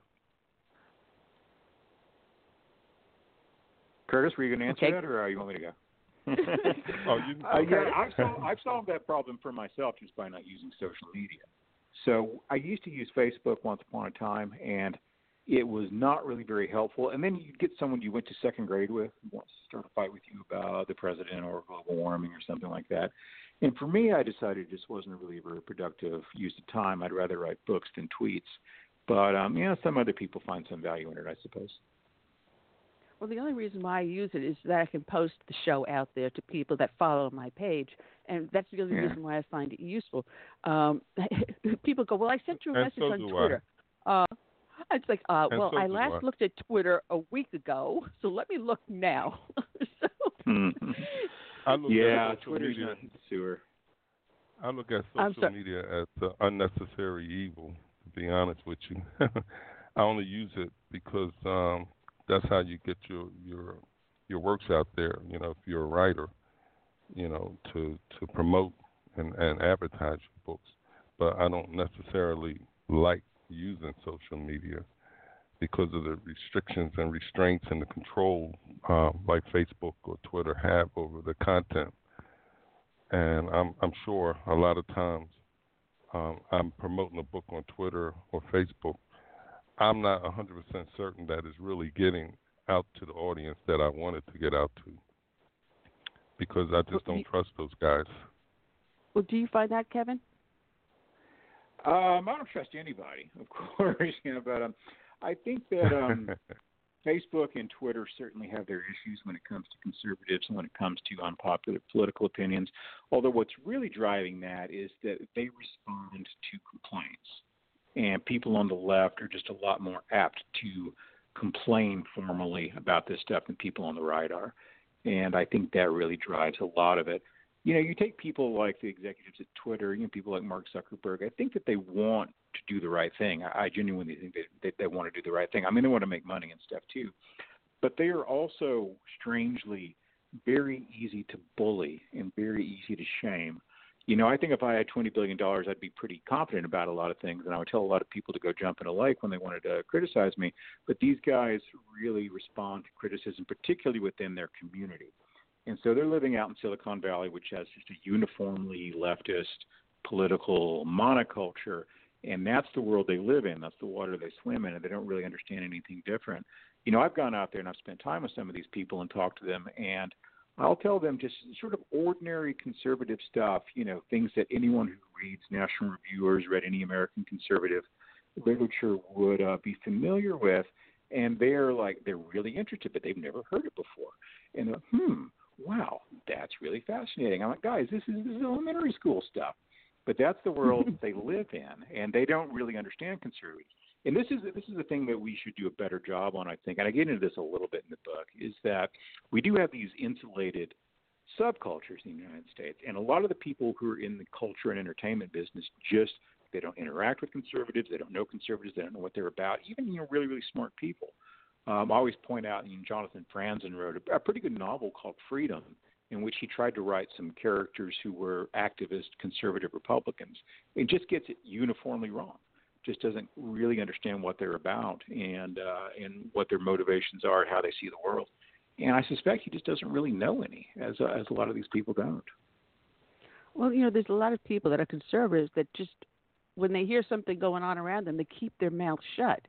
Curtis, were you going to answer Okay. that, or uh, you want me to go? Oh, you- Uh, yeah. I've solved, I've solved that problem for myself just by not using social media. So I used to use Facebook once upon a time, and it was not really very helpful. And then you'd get someone you went to second grade with who wants to start a fight with you about the president or global warming or something like that. And for me, I decided it just wasn't really a very productive use of time. I'd rather write books than tweets. But um, you know, some other people find some value in it, I suppose. Well, the only reason why I use it is that I can post the show out there to people that follow my page, and that's the only Yeah. reason why I find it useful. Um, people go, "Well, I sent you a And message so on do I. Twitter." Uh, it's like, uh, well, so I last I. looked at Twitter a week ago, so let me look now. so, I look yeah, at social Twitter's media. sewer. I look at social sorry. media as uh, unnecessary evil. To be honest with you, I only use it because um, that's how you get your your your works out there. You know, if you're a writer, you know, to to promote and and advertise your books. But I don't necessarily like using social media because of the restrictions and restraints and the control um, like Facebook or Twitter have over the content and I'm I'm sure a lot of times um, I'm promoting a book on Twitter or Facebook. I'm not 100% certain that it's really getting out to the audience that I wanted to get out to because I just don't trust those guys. well, do you find that, Kevin? Um, I don't trust anybody, of course, you know, but um, I think that um, Facebook and Twitter certainly have their issues when it comes to conservatives and when it comes to unpopular political opinions. Although what's really driving that is that they respond to complaints, and people on the left are just a lot more apt to complain formally about this stuff than people on the right are. And I think that really drives a lot of it you know, you take people like the executives at Twitter, you know, people like Mark Zuckerberg. I think that they want to do the right thing. I, I genuinely think that they, they want to do the right thing. I mean, they want to make money and stuff too, but they are also strangely very easy to bully and very easy to shame. You know, I think if I had twenty billion dollars, I'd be pretty confident about a lot of things, and I would tell a lot of people to go jump in a lake when they wanted to criticize me. But these guys really respond to criticism, particularly within their community. And so they're living out in Silicon Valley, which has just a uniformly leftist political monoculture. And that's the world they live in. That's the water they swim in, and they don't really understand anything different. You know, I've gone out there and I've spent time with some of these people and talked to them, and I'll tell them just sort of ordinary conservative stuff, you know, things that anyone who reads National Review or has read any American conservative literature would uh, be familiar with. And they're like, they're really interested, but they've never heard it before. And they're, hmm, wow, that's really fascinating. I'm like, guys, this is, this is elementary school stuff. But that's the world they live in, and they don't really understand conservatives. And this is this is the thing that we should do a better job on, I think. And I get into this a little bit in the book, is that we do have these insulated subcultures in the United States, and a lot of the people who are in the culture and entertainment business just they don't interact with conservatives, they don't know conservatives, they don't know what they're about. Even you know really really smart people. Um, I always point out, you know, Jonathan Franzen wrote a, a pretty good novel called Freedom, in which he tried to write some characters who were activist conservative Republicans. It just gets it uniformly wrong. Just doesn't really understand what they're about and uh, and what their motivations are, how they see the world. And I suspect he just doesn't really know any, as uh, as a lot of these people don't. Well, you know, there's a lot of people that are conservatives that just, when they hear something going on around them, they keep their mouth shut.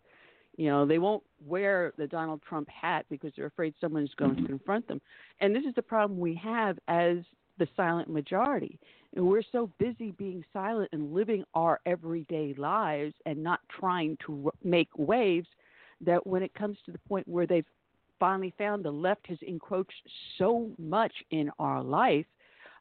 You know, they won't wear the Donald Trump hat because they're afraid someone is going to confront them. And this is the problem we have as the silent majority. And we're so busy being silent and living our everyday lives and not trying to make waves that when it comes to the point where they've finally found the left has encroached so much in our life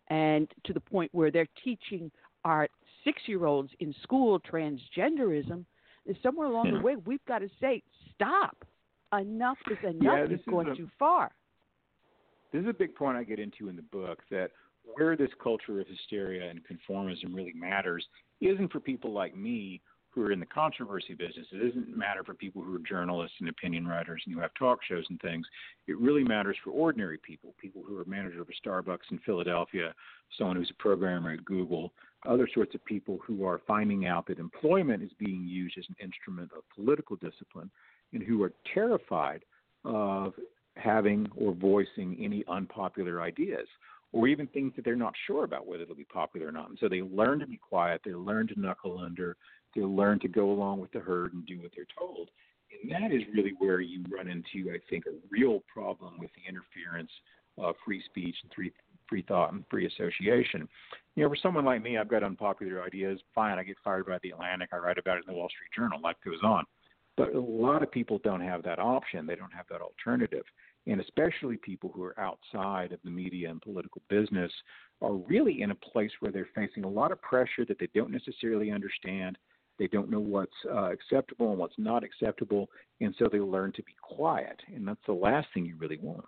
and to the point where they're teaching our six year olds in school transgenderism, is somewhere along Yeah. the way we've got to say, stop. Enough is enough. Yeah, this You've gone a- too far. This is a big point I get into in the book that where this culture of hysteria and conformism really matters isn't for people like me who are in the controversy business. It doesn't matter for people who are journalists and opinion writers and who have talk shows and things. It really matters for ordinary people, people who are manager of a Starbucks in Philadelphia, someone who's a programmer at Google, other sorts of people who are finding out that employment is being used as an instrument of political discipline and who are terrified of having or voicing any unpopular ideas or even things that they're not sure about whether they'll be popular or not. And so they learn to be quiet, they learn to knuckle under, they learn to go along with the herd and do what they're told. And that is really where you run into, I think, a real problem with the interference of free speech and free free thought and free association. You know, for someone like me, I've got unpopular ideas. Fine, I get fired by the Atlantic. I write about it in the Wall Street Journal. Life goes on. But a lot of people don't have that option. They don't have that alternative and especially people who are outside of the media and political business are really in a place where they're facing a lot of pressure that they don't necessarily understand. They don't know what's uh, acceptable and what's not acceptable, and so they learn to be quiet, and that's the last thing you really want.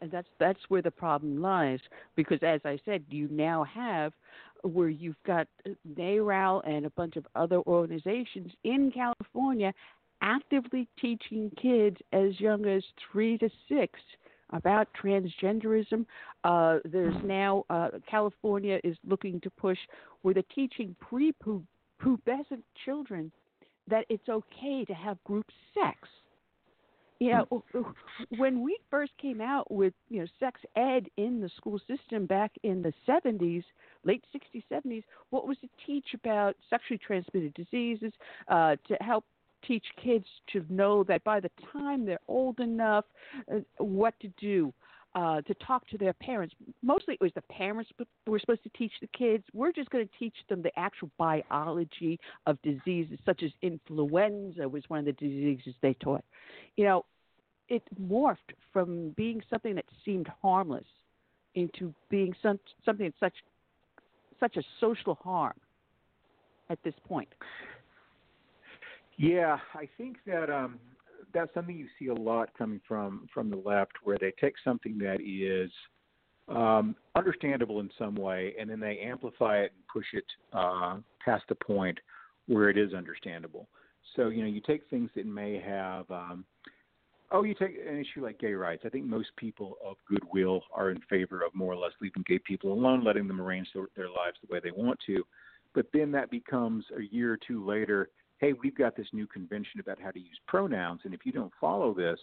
And that's that's where the problem lies, because as I said, you now have where you've got NARAL and a bunch of other organizations in California actively teaching kids as young as three to six about transgenderism. Uh, there's now uh, California is looking to push where they're teaching pre-pubescent children that it's okay to have group sex. You know, when we first came out with you know sex ed in the school system back in the 70s, late 60s, 70s, what was to teach about sexually transmitted diseases, uh, to help teach kids to know that by the time they're old enough, uh, what to do. Uh, to talk to their parents. Mostly it was the parents were supposed to teach the kids. We're just going to teach them the actual biology of diseases, such as influenza was one of the diseases they taught. You know, it morphed from being something that seemed harmless into being some, something such such a social harm at this point. Yeah, I think that um, that's something you see a lot coming from from the left, where they take something that is um, understandable in some way, and then they amplify it and push it uh, past the point where it is understandable. So you know, you take things that may have. Um, Oh, you take an issue like gay rights. I think most people of goodwill are in favor of more or less leaving gay people alone, letting them arrange their, their lives the way they want to. But then that becomes a year or two later hey, we've got this new convention about how to use pronouns, and if you don't follow this,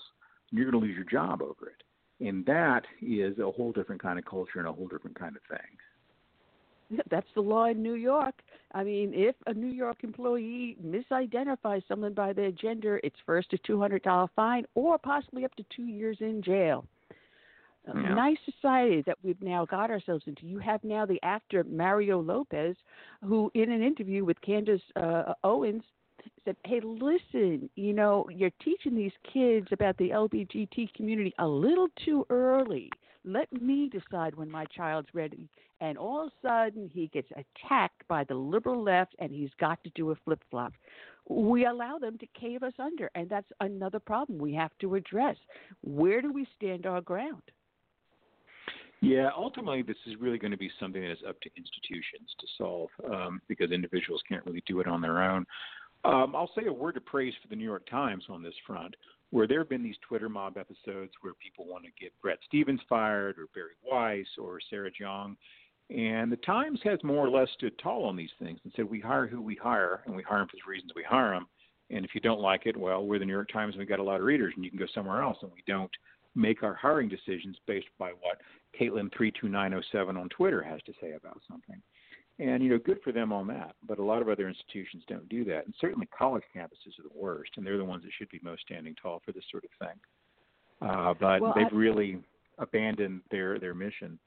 you're going to lose your job over it. And that is a whole different kind of culture and a whole different kind of thing. That's the law in New York. I mean, if a New York employee misidentifies someone by their gender, it's first a $200 fine or possibly up to two years in jail. Yeah. nice society that we've now got ourselves into. You have now the actor Mario Lopez, who, in an interview with Candace uh, Owens, said, "Hey, listen, you know, you're teaching these kids about the LGBT community a little too early. Let me decide when my child's ready." And all of a sudden, he gets attacked by the liberal left, and he's got to do a flip flop. We allow them to cave us under, and that's another problem we have to address. Where do we stand our ground? Yeah, ultimately, this is really going to be something that is up to institutions to solve um, because individuals can't really do it on their own. Um, I'll say a word of praise for the New York Times on this front, where there have been these Twitter mob episodes where people want to get Bret Stephens fired or Bari Weiss or Sarah Jeong. And the Times has more or less stood tall on these things and said, we hire who we hire, and we hire them for the reasons we hire them. And if you don't like it, well, we're the New York Times and we've got a lot of readers, and you can go somewhere else. And we don't make our hiring decisions based by what Caitlin32907 on Twitter has to say about something. And, you know, good for them on that. But a lot of other institutions don't do that. And certainly college campuses are the worst, and they're the ones that should be most standing tall for this sort of thing. Uh, but well, they've I... really abandoned their, their mission.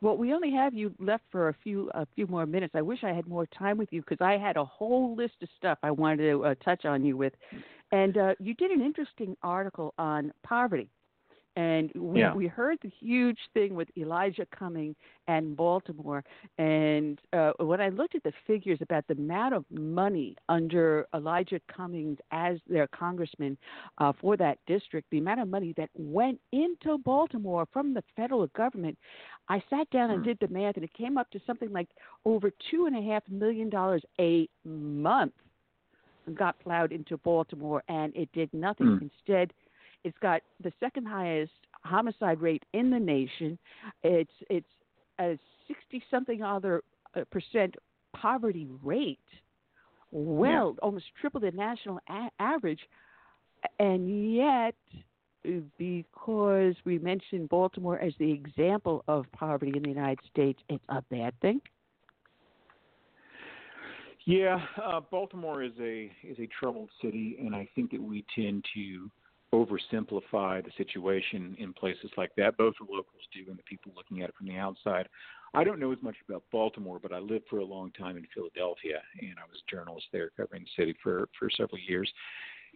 Well, we only have you left for a few a few more minutes. I wish I had more time with you because I had a whole list of stuff I wanted to uh, touch on you with, and uh, you did an interesting article on poverty And we Yeah. we heard the huge thing with Elijah Cumming and Baltimore. And uh, when I looked at the figures about the amount of money under Elijah Cummings as their congressman uh, for that district, the amount of money that went into Baltimore from the federal government, I sat down and Hmm. did the math, and it came up to something like over two and a half million dollars a month got plowed into Baltimore, and it did nothing. Hmm. Instead, it's got the second highest homicide rate in the nation. It's it's a sixty something other uh, percent poverty rate, well almost triple the national a- average, and yet. Because we mentioned Baltimore as the example of poverty in the United States, it's a bad thing. Yeah, uh, Baltimore is a is a troubled city, and I think that we tend to oversimplify the situation in places like that. Both the locals do, and the people looking at it from the outside. I don't know as much about Baltimore, but I lived for a long time in Philadelphia, and I was a journalist there covering the city for for several years.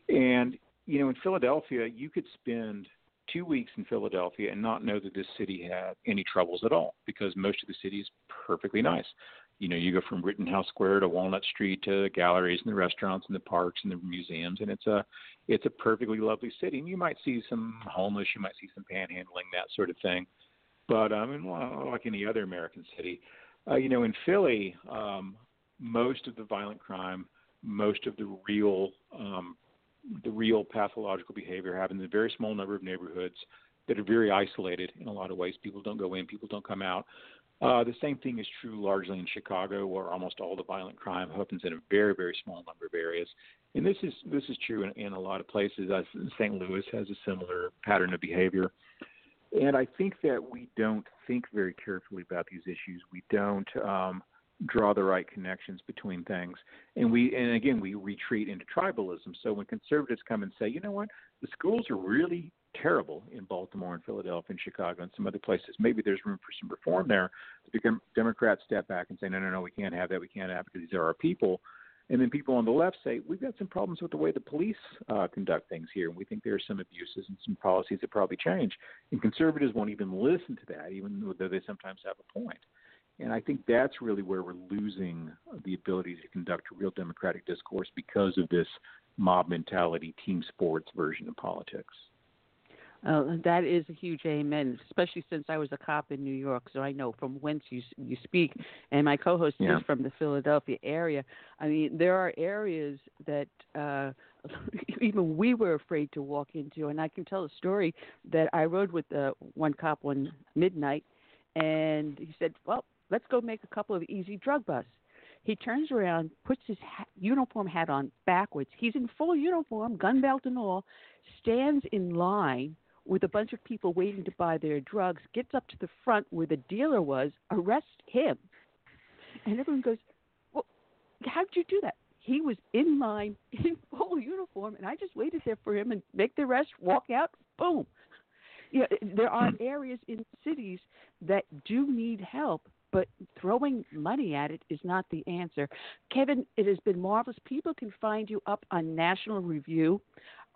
And you know, in Philadelphia, you could spend two weeks in Philadelphia and not know that this city had any troubles at all because most of the city is perfectly nice. You know, you go from Rittenhouse Square to Walnut Street to the galleries and the restaurants and the parks and the museums, and it's a it's a perfectly lovely city. And you might see some homeless, you might see some panhandling, that sort of thing. But I mean, well, like any other American city, uh, you know, in Philly, um, most of the violent crime, most of the real um, the real pathological behavior happens in a very small number of neighborhoods that are very isolated in a lot of ways. People don't go in, people don't come out. Uh, the same thing is true largely in Chicago, where almost all the violent crime happens in a very, very small number of areas. And this is this is true in, in a lot of places. St. Louis has a similar pattern of behavior. And I think that we don't think very carefully about these issues. We don't um, draw the right connections between things, and we and again we retreat into tribalism. So when conservatives come and say, you know what, the schools are really terrible in Baltimore and Philadelphia and Chicago and some other places. Maybe there's room for some reform there. The Democrats step back and say, no, no, no, we can't have that. We can't have it because these are our people. And then people on the left say, we've got some problems with the way the police uh, conduct things here, and we think there are some abuses and some policies that probably change. And conservatives won't even listen to that, even though they sometimes have a point. And I think that's really where we're losing the ability to conduct real democratic discourse because of this mob mentality, team sports version of politics. Uh, that is a huge amen, especially since I was a cop in New York, so I know from whence you you speak. And my co-host Yeah. is from the Philadelphia area. I mean, there are areas that uh, even we were afraid to walk into. And I can tell a story that I rode with uh, one cop one midnight, and he said, "Well, let's go make a couple of easy drug busts." He turns around, puts his hat, uniform hat on backwards. He's in full uniform, gun belt and all, stands in line with a bunch of people waiting to buy their drugs, gets up to the front where the dealer was, arrests him. And everyone goes, Well, how'd you do that? He was in line in full uniform, and I just waited there for him and make the arrest, walk out, boom. Yeah, there are areas in cities that do need help, but throwing money at it is not the answer. Kevin, it has been marvelous. People can find you up on National Review.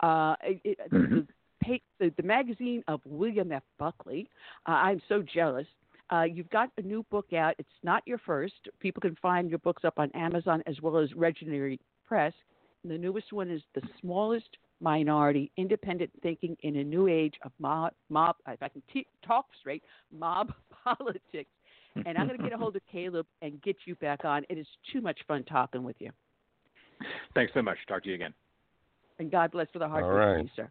Uh, it, the, pa- the, the magazine of William F. Buckley. Uh, I'm so jealous. Uh, you've got a new book out. It's not your first. People can find your books up on Amazon as well as Regnery Press. And the newest one is The Smallest Minority Independent Thinking in a New Age of Mob, mob if I can t- talk straight, mob politics. And I'm going to get a hold of Caleb and get you back on. It is too much fun talking with you. Thanks so much. Talk to you again. And God bless for the heart All of right. sir.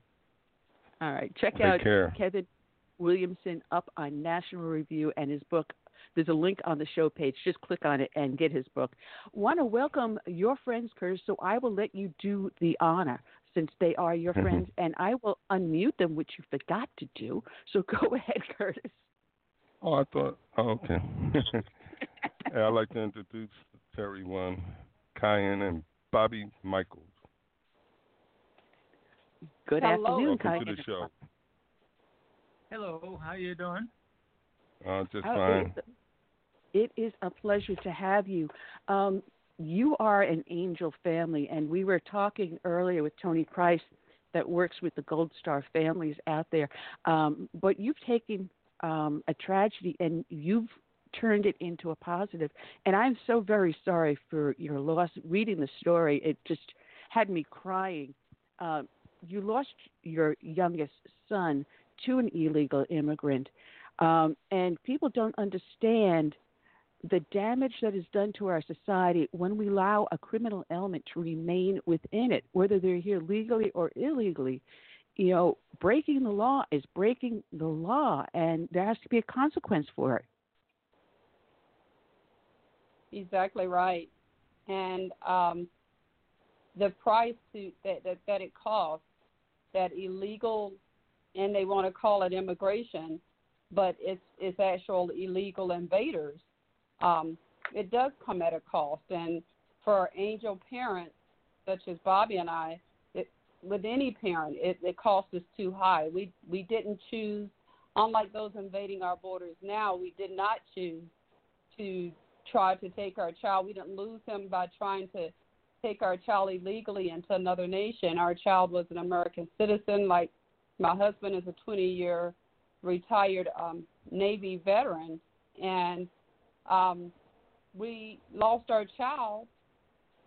All right. Check Take out care. Kevin Williamson up on National Review and his book. There's a link on the show page. Just click on it and get his book. Want to welcome your friends, Curtis, so I will let you do the honor since they are your Mhm. friends, and I will unmute them, which you forgot to do. So go ahead, Curtis. Oh, I thought. Oh, okay. I'd like to introduce Terry One, Kiyan, and Bobby Michaels. Good Hello. afternoon, Welcome to the show. Hello, how are you doing? Uh, just Oh, fine. it's- It is a pleasure to have you. Um, you are an angel family, and we were talking earlier with Tony Price, that works with the Gold Star families out there. Um, but you've taken um, a tragedy and you've turned it into a positive. And I'm so very sorry for your loss. Reading the story, it just had me crying. Uh, you lost your youngest son to an illegal immigrant, um, and people don't understand the damage that is done to our society when we allow a criminal element to remain within it, whether they're here legally or illegally. You know, breaking the law is breaking the law, and there has to be a consequence for it. Exactly right, and um, the price to, that, that that it costs, that illegal, and they want to call it immigration, but it's it's actual illegal invaders um, it does come at a cost. And for angel parents such as Bobby and I, it, with any parent, it, the cost is too high. We we didn't choose, unlike those invading our borders now, we did not choose to try to take our child. We didn't lose him by trying to take our child illegally into another nation. Our child was an American citizen, like my husband is a 20 year retired um, Navy veteran, and um, we lost our child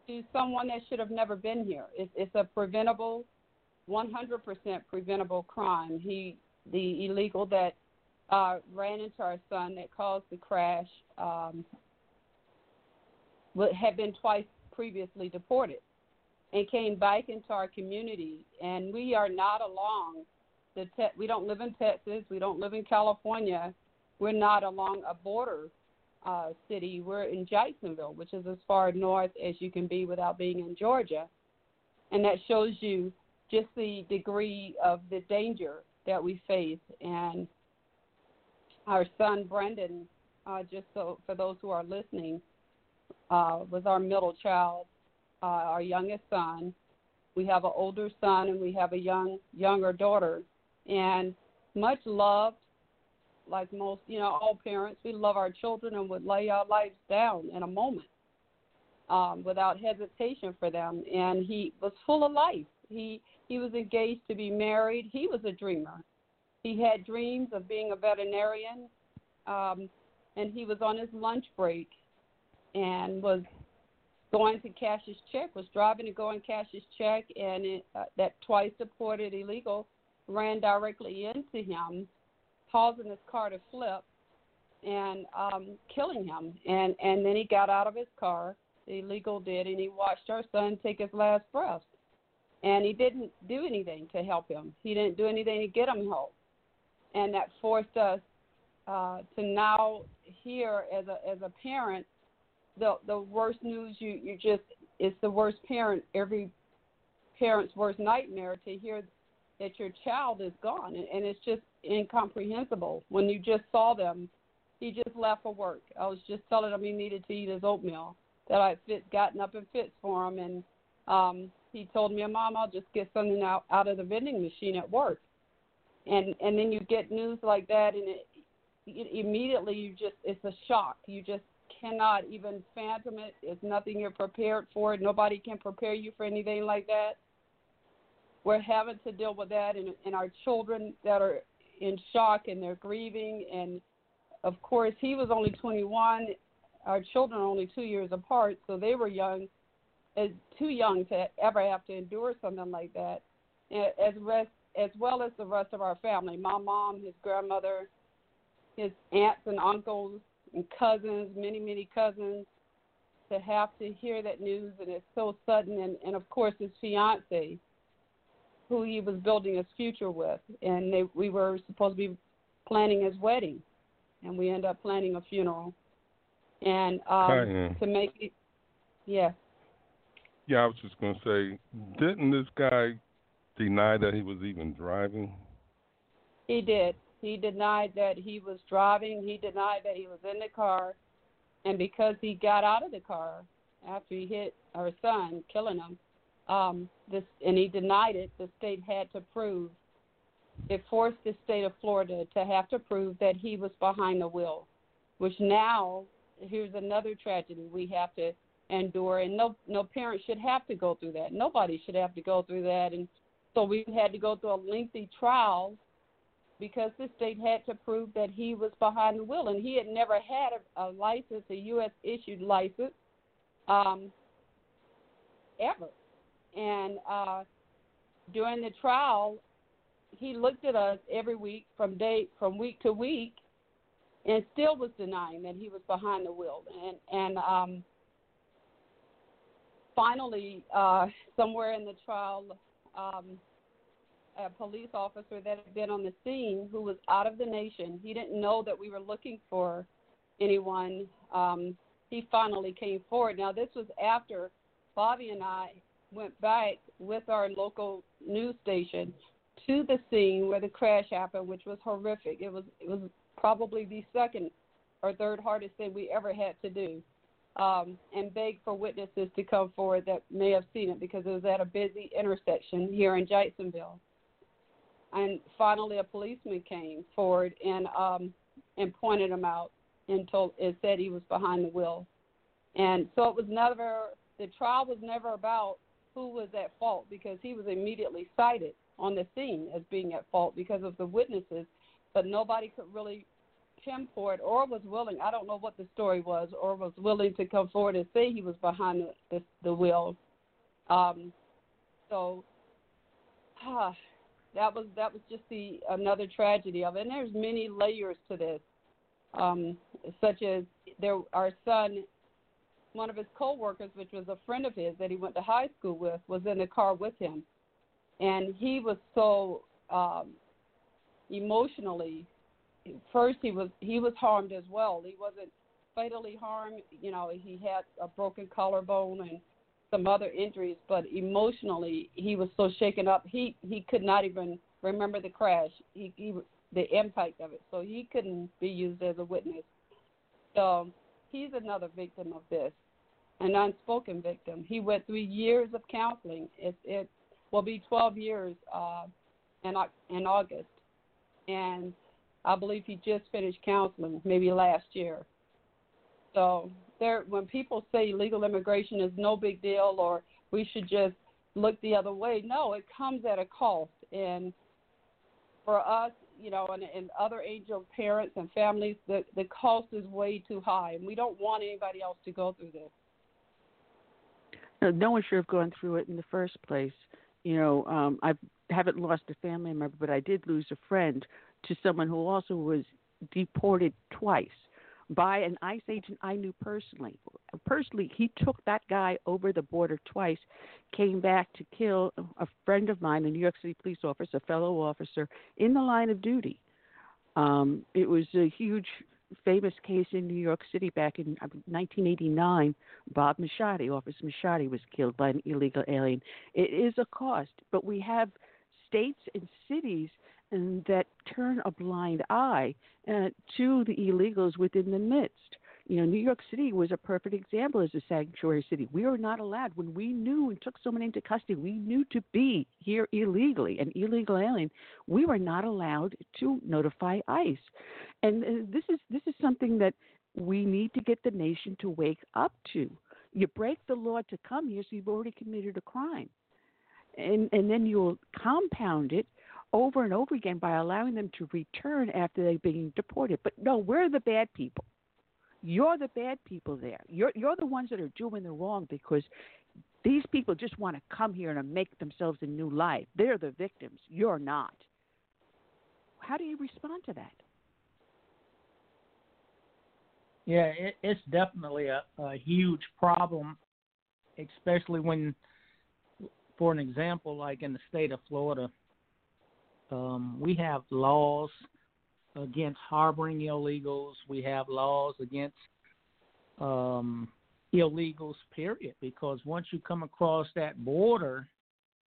to someone that should have never been here. It's, it's a preventable, 100% preventable crime. He, the illegal that uh, ran into our son that caused the crash, um, had been twice previously deported and came back into our community. And we are not along the te- we don't live in Texas, we don't live in California. We're not along a border uh, city. We're in Jacksonville, which is as far north as you can be without being in Georgia. And that shows you just the degree of the danger that we face. And our son, Brandon, uh, just so for those who are listening, uh, was our middle child, uh, our youngest son. We have an older son and we have a young younger daughter, and much loved like most, you know, all parents, we love our children and would lay our lives down in a moment um, without hesitation for them. And he was full of life. He he was engaged to be married. He was a dreamer. He had dreams of being a veterinarian, um, and he was on his lunch break and was going to cash his check. Was driving to go and cash his check, and it, uh, that twice deported illegal ran directly into him causing his car to flip and um, killing him. And and then he got out of his car, the illegal did, and he watched our son take his last breath. And he didn't do anything to help him. He didn't do anything to get him help. And that forced us uh, to now hear as a as a parent the the worst news you you just it's the worst parent every parent's worst nightmare to hear that your child is gone and, and it's just incomprehensible. When you just saw them, he just left for work. I was just telling him he needed to eat his oatmeal that I fit gotten up and fixed for him, and um, he told me, "Mom, I'll just get something out out of the vending machine at work." And and then you get news like that, and it, it immediately you just it's a shock. You just cannot even fathom it. It's nothing you're prepared for. Nobody can prepare you for anything like that. We're having to deal with that, and, and our children that are in shock and they're grieving. And of course, he was only 21. Our children are only two years apart, so they were young, too young to ever have to endure something like that. As rest, as well as the rest of our family, my mom, his grandmother, his aunts and uncles and cousins, many many cousins, to have to hear that news and it's so sudden. And and of course, his fiance who he was building his future with, and they, we were supposed to be planning his wedding, and we end up planning a funeral. And um, to make it, yeah. Yeah, I was just going to say, didn't this guy deny that he was even driving? He did. He denied that he was driving. He denied that he was in the car, and because he got out of the car after he hit our son, killing him, um, this, and he denied it. The state had to prove. It forced the state of Florida to have to prove that he was behind the wheel, which now here's another tragedy we have to endure, and no no parent should have to go through that. Nobody should have to go through that, and So we had to go through a lengthy trial because the state had to prove that he was behind the wheel, and he had never had a, a license, a U.S. issued license, um, ever. And uh, during the trial, he looked at us every week from day from week to week, and still was denying that he was behind the wheel. And and um, finally, uh, somewhere in the trial, um, a police officer that had been on the scene who was out of the nation. He didn't know that we were looking for anyone. Um, he finally came forward. Now, this was after Bobby and I went back with our local news station to the scene where the crash happened, which was horrific. It was it was probably the second or third hardest thing we ever had to do, um, and beg for witnesses to come forward that may have seen it because it was at a busy intersection here in Jacksonville. And finally, a policeman came forward and um, and pointed him out and told it said he was behind the wheel, and so it was never the trial was never about who was at fault because he was immediately cited on the scene as being at fault because of the witnesses, but nobody could really pinpoint or was willing. I don't know what the story was, or was willing to come forward and say he was behind the the, the wheel. Um, so, ah, that was that was just the another tragedy of it. And there's many layers to this, um, such as there our son, one of his coworkers, which was a friend of his that he went to high school with, was in the car with him, and he was so um, emotionally. First, he was he was harmed as well. He wasn't fatally harmed. You know, he had a broken collarbone and some other injuries, but emotionally he was so shaken up. He he could not even remember the crash. He, he the impact of it, so he couldn't be used as a witness. So he's another victim of this, an unspoken victim. He went through years of counseling. It it will be 12 years uh, in in August, and I believe he just finished counseling maybe last year. So there, when people say legal immigration is no big deal or we should just look the other way, no, it comes at a cost. And for us, you know, and, and other angel parents and families, the the cost is way too high, and we don't want anybody else to go through this. No, one should have gone through it in the first place. You know, um, I haven't lost a family member, but I did lose a friend to someone who also was deported twice by an ICE agent I knew personally. Personally, he took that guy over the border twice, came back to kill a friend of mine, a New York City police officer, a fellow officer, in the line of duty. Um, it was a huge, famous case in New York City back in 1989. Bob Machate, Officer Machate, was killed by an illegal alien. It is a cost, but we have states and cities and that turn a blind eye uh, to the illegals within the midst. You know, New York City was a perfect example as a sanctuary city. We were not allowed, when we knew and took someone into custody, we knew to be here illegally, an illegal alien, we were not allowed to notify ICE. And uh, this is this is something that we need to get the nation to wake up to. You break the law to come here, so you've already committed a crime. And and then you'll compound it over and over again by allowing them to return after they've been deported. But no, we're the bad people. You're the bad people there. You're you're the ones that are doing the wrong because these people just want to come here and make themselves a new life. They're the victims. You're not. How do you respond to that? Yeah, it, it's definitely a, a huge problem, especially when, for an example, like in the state of Florida, um, we have laws against harboring illegals. We have laws against um, illegals, period. Because once you come across that border,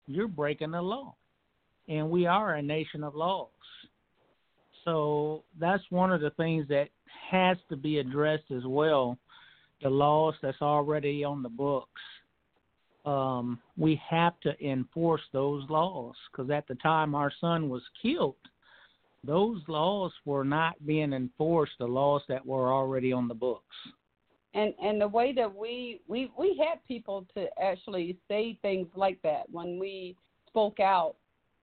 you're breaking the law. And we are a nation of laws. So that's one of the things that has to be addressed as well the laws that's already on the books um, we have to enforce those laws because at the time our son was killed, those laws were not being enforced. The laws that were already on the books. And and the way that we we we had people to actually say things like that when we spoke out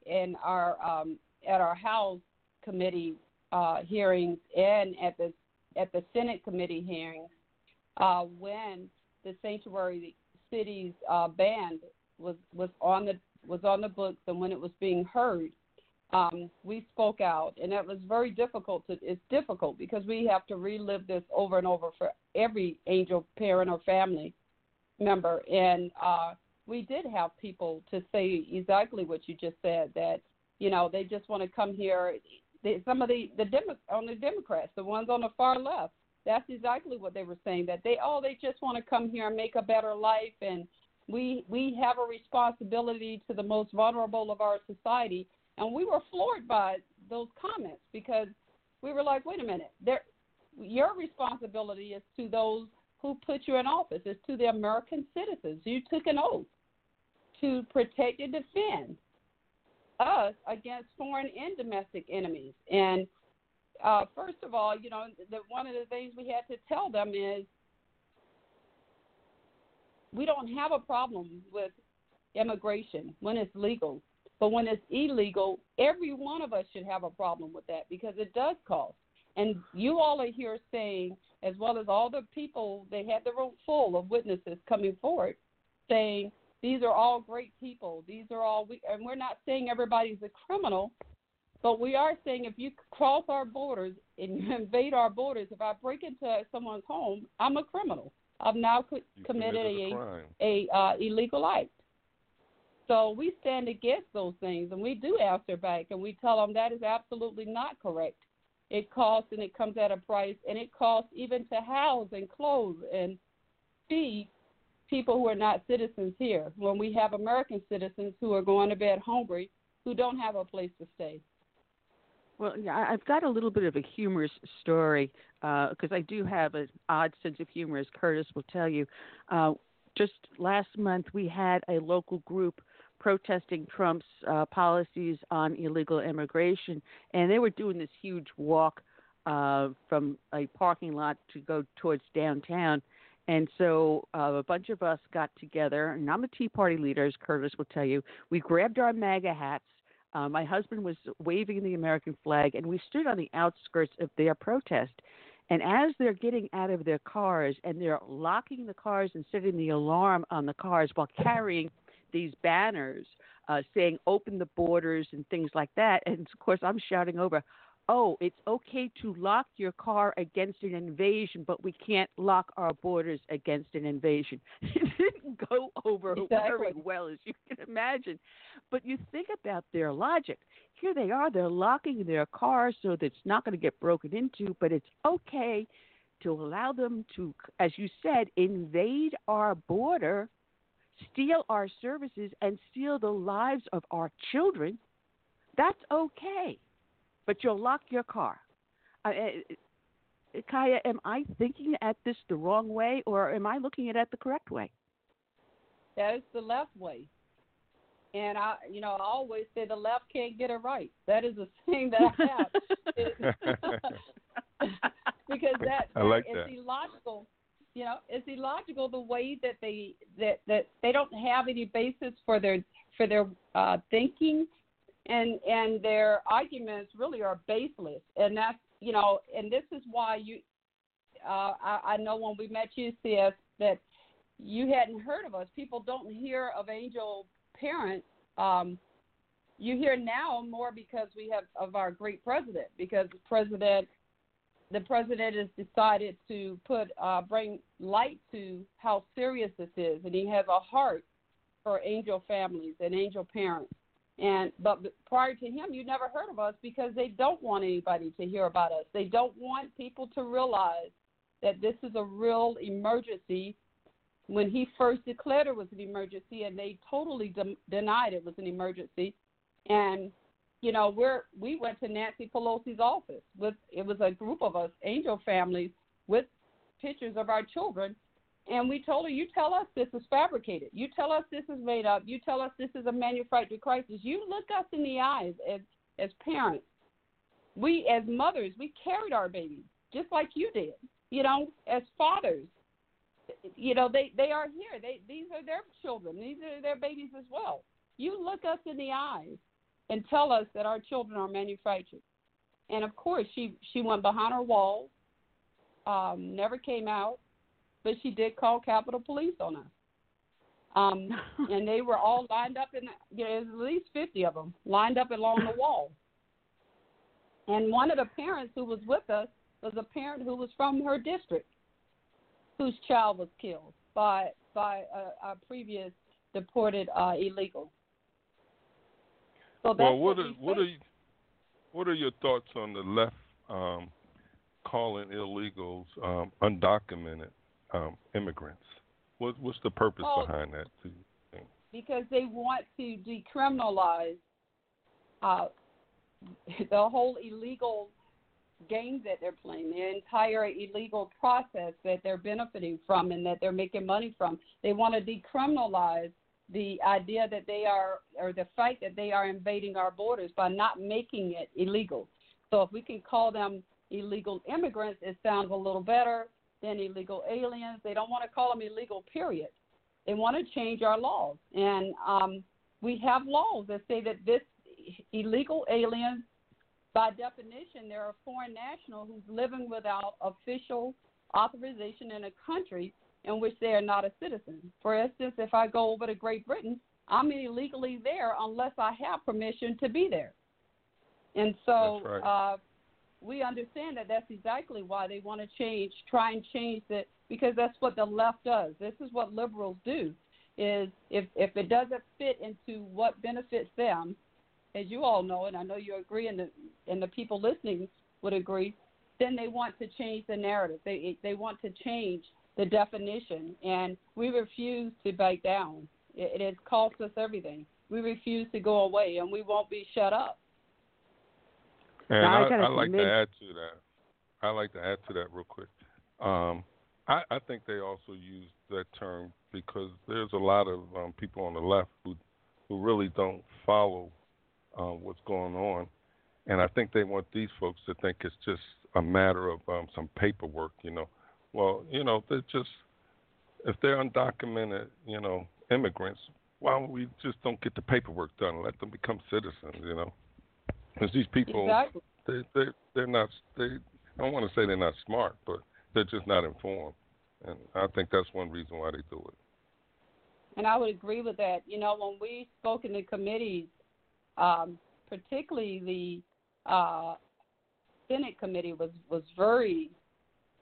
in our um, at our House committee uh, hearings and at the at the Senate committee hearings uh, when the sanctuary cities uh, ban was was on the was on the books and when it was being heard, um, we spoke out, and that was very difficult. To, it's difficult because we have to relive this over and over for every angel parent or family member, and uh, we did have people to say exactly what you just said that you know they just want to come here. They, some of the the Demo, on the Democrats, the ones on the far left, that's exactly what they were saying that they oh they just want to come here and make a better life and we we have a responsibility to the most vulnerable of our society. And we were floored by those comments because we were like wait a minute there your responsibility is to those who put you in office it's to the american citizens. You took an oath to protect and defend us against foreign and domestic enemies. And uh, first of all, you know, the, one of the things we had to tell them is we don't have a problem with immigration when it's legal. But when it's illegal, every one of us should have a problem with that because it does cost. And you all are here saying, as well as all the people, they had the room full of witnesses coming forward saying, these are all great people. These are all, we, and we're not saying everybody's a criminal, but we are saying if you cross our borders and you invade our borders, if I break into someone's home, I'm a criminal. I've now co- committed, a a, a uh, illegal act. So we stand against those things, and we do answer back, and we tell them that is absolutely not correct. It costs, and it comes at a price, and it costs even to house and clothe and feed people who are not citizens here. When we have American citizens who are going to bed hungry, who don't have a place to stay. Well, yeah, I've got a little bit of a humorous story because uh, I do have an odd sense of humor, as Curtis will tell you. Uh, just last month, we had a local group protesting Trump's uh, policies on illegal immigration, and they were doing this huge walk uh, from a parking lot to go towards downtown. And so uh, a bunch of us got together, and I'm a Tea Party leader, as Curtis will tell you. We grabbed our MAGA hats uh, my husband was waving the American flag, and we stood on the outskirts of their protest. And as they're getting out of their cars and they're locking the cars and setting the alarm on the cars while carrying these banners uh, saying open the borders and things like that. And of course, I'm shouting over, oh, it's okay to lock your car against an invasion, but we can't lock our borders against an invasion. it didn't go over exactly. very well, as you can imagine. But you think about their logic. Here they are, they're locking their car so that it's not going to get broken into, but it's okay to allow them to, as you said, invade our border, steal our services, and steal the lives of our children. That's okay but you'll lock your car. Uh, Kiyan, am I thinking at this the wrong way, or am I looking at it the correct way? That is the left way. And I, you know, I always say the left can't get it right. That is a thing that I have. because that, I like it's illogical. You know, it's illogical the way that they that that they don't have any basis for their for their uh, thinking and and their arguments really are baseless. And that's you know and this is why you uh i, I know when we met you cs that you hadn't heard of us. People don't hear of angel parents. Um you hear now more because we have of our great president because the president the president has decided to put uh bring light to how serious this is. And he has a heart for angel families and angel parents and but prior to him, you never heard of us because they don't want anybody to hear about us. They don't want people to realize that this is a real emergency. When he first declared it was an emergency, and they totally de- denied it was an emergency, and you know we're we went to Nancy Pelosi's office with it was a group of us, angel families, with pictures of our children, and we told her, you tell us this is fabricated. You tell us this is made up. You tell us this is a manufactured crisis. You look us in the eyes as, as parents. We, as mothers, we carried our babies just like you did. You know, as fathers, you know, they, they are here. They, these are their children. These are their babies as well. You look us in the eyes and tell us that our children are manufactured. And of course, she she went behind her walls, um, never came out, but she did call Capitol Police on us. Um, and they were all lined up in, you know, at least 50 of them lined up along the wall. And one of the parents who was with us was a parent who was from her district, whose child was killed by by a, a previous deported uh, illegal. So that's well, what what are what are you, what are your thoughts on the left um, calling illegals um, undocumented um, immigrants? What, what's the purpose Well, behind that? Think? because they want to decriminalize uh, the whole illegal game that they're playing, the entire illegal process that they're benefiting from and that they're making money from. They want to decriminalize the idea that they are, or the fact that they are invading our borders by not making it illegal. So if we can call them illegal immigrants, it sounds a little better than illegal aliens. They don't want to call them illegal, period. They want to change our laws. And um, we have laws that say that this illegal alien, by definition, they're a foreign national who's living without official authorization in a country in which they are not a citizen. For instance, if I go over to Great Britain, I'm illegally there unless I have permission to be there. And so right. uh, we understand that that's exactly why they want to change, try and change it, because that's what the left does. This is what liberals do. Is if if it doesn't fit into what benefits them, as you all know, and I know you agree, and the and the people listening would agree, then they want to change the narrative. They they want to change the definition, and we refuse to back down. It, it has cost us everything. We refuse to go away, and we won't be shut up. And Now, I I, I like to add to that. I like to add to that real quick. Um, I, I think they also use that term because there's a lot of um, people on the left who who really don't follow um, what's going on, and I think they want these folks to think it's just a matter of um, some paperwork. You know, well, you know, they're just if they're undocumented, you know, immigrants. Why don't we just don't get the paperwork done and let them become citizens? You know, because these people Exactly. they they they're not they I don't want to say they're not smart, but they're just not informed, and I think that's one reason why they do it. And I would agree with that. You know, when we spoke in the committees, um, particularly the uh, Senate committee was was very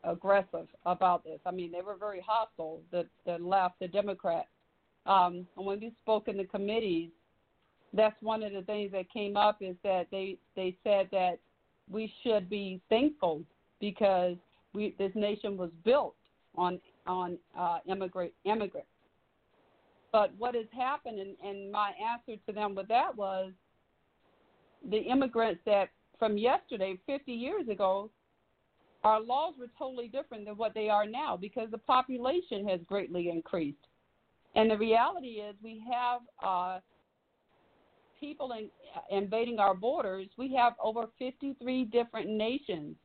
aggressive about this. I mean, they were very hostile. The the left, the Democrats. Um, and when we spoke in the committees, that's one of the things that came up is that they they said that we should be thankful because we this nation was built on on uh, immigrant immigrants. But what has happened, and, and my answer to them with that was the immigrants that from yesterday, 50 years ago, our laws were totally different than what they are now because the population has greatly increased. And the reality is, we have uh, people in, invading our borders. We have over 53 different nations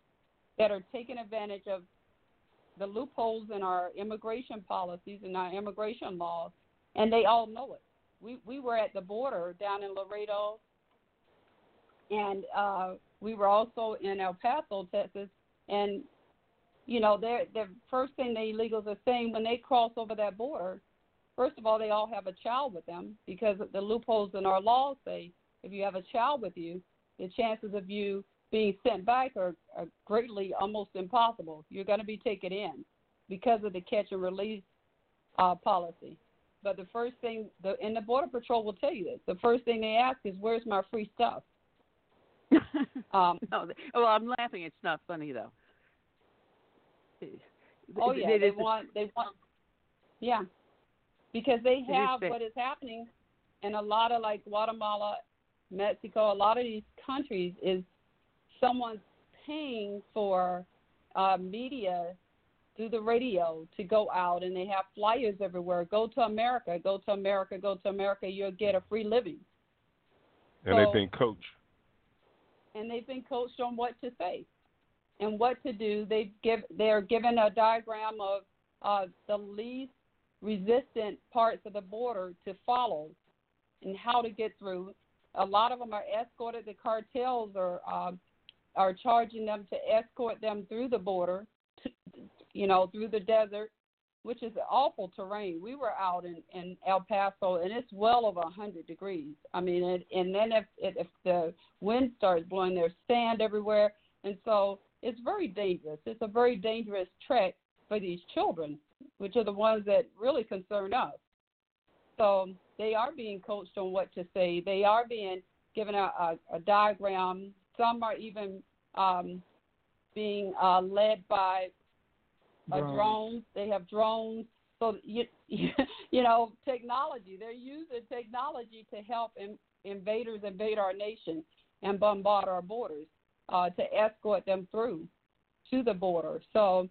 that are taking advantage of the loopholes in our immigration policies and our immigration laws, and they all know it. We we were at the border down in Laredo, and uh, we were also in El Paso, Texas, and you know, they're, the first thing the illegals are saying when they cross over that border, first of all, they all have a child with them because the loopholes in our laws say if you have a child with you, the chances of you being sent back are, are greatly almost impossible. You're going to be taken in because of the catch and release uh, policy. But the first thing, the, and the Border Patrol will tell you this, the first thing they ask is, where's my free stuff? Um, no, well, I'm laughing. It's not funny though. Oh yeah, they is- want they want yeah, because they have what is happening in a lot of like Guatemala, Mexico, a lot of these countries is someone's paying for uh, media through the radio to go out and they have flyers everywhere. Go to America, go to America, go to America. You'll get a free living. And So- they've been coached. and they've been coached on what to say and what to do. They give they're given a diagram of uh, the least resistant parts of the border to follow and how to get through. A lot of them are escorted. The cartels are um, are charging them to escort them through the border, to, you know, through the desert, which is awful terrain. We were out in in El Paso, and it's well over a 100 degrees. I mean, it, and then if if the wind starts blowing, there's sand everywhere, and so it's very dangerous. It's a very dangerous trek for these children, which are the ones that really concern us. So they are being coached on what to say. They are being given a, a, a diagram. Some are even um, being uh, led by uh, Drones. drones. They have drones. So you you know technology. They're using technology to help in, invaders invade our nation and bombard our borders uh, to escort them through to the border. So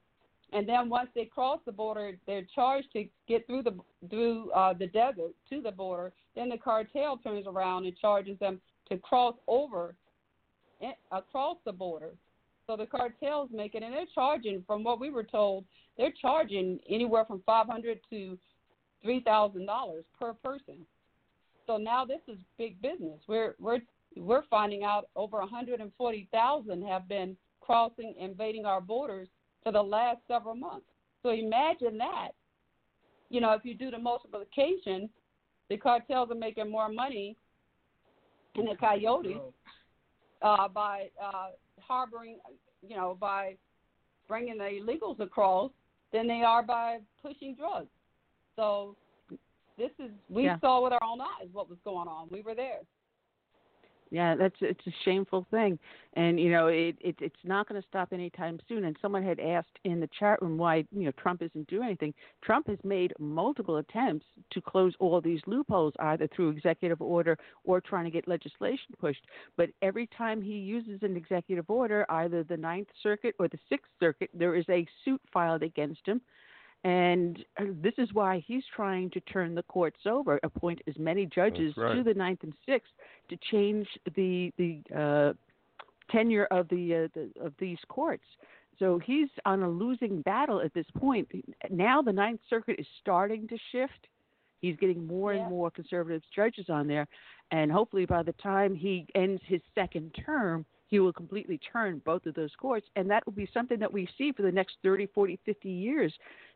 and then once they cross the border, they're charged to get through the through uh, the desert to the border. Then the cartel turns around and charges them to cross over in, across the border. So the cartels make it, and they're charging, from what we were told, they're charging anywhere from five hundred to three thousand dollars per person. So now this is big business. We're we're we're finding out over 140,000 have been crossing, invading our borders for the last several months. So imagine that. You know, if you do the multiplication, the cartels are making more money and the coyotes uh, by uh, harboring, you know, by bringing the illegals across than they are by pushing drugs. So this is we Yeah. saw with our own eyes what was going on. We were there. Yeah, that's it's a shameful thing, and you know it, it it's not going to stop anytime soon. And someone had asked in the chat room why you know Trump isn't doing anything. Trump has made multiple attempts to close all these loopholes, either through executive order or trying to get legislation pushed. But every time he uses an executive order, either the Ninth Circuit or the Sixth Circuit, there is a suit filed against him. And uh, this is why he's trying to turn the courts over, appoint as many judges right. to the Ninth and Sixth to change the the uh, tenure of the, uh, the of these courts. So he's on a losing battle at this point. Now the Ninth Circuit is starting to shift. He's getting more Yeah. and more conservative judges on there, and hopefully by the time he ends his second term, he will completely turn both of those courts, and that will be something that we see for the next 30, 40, 50 years.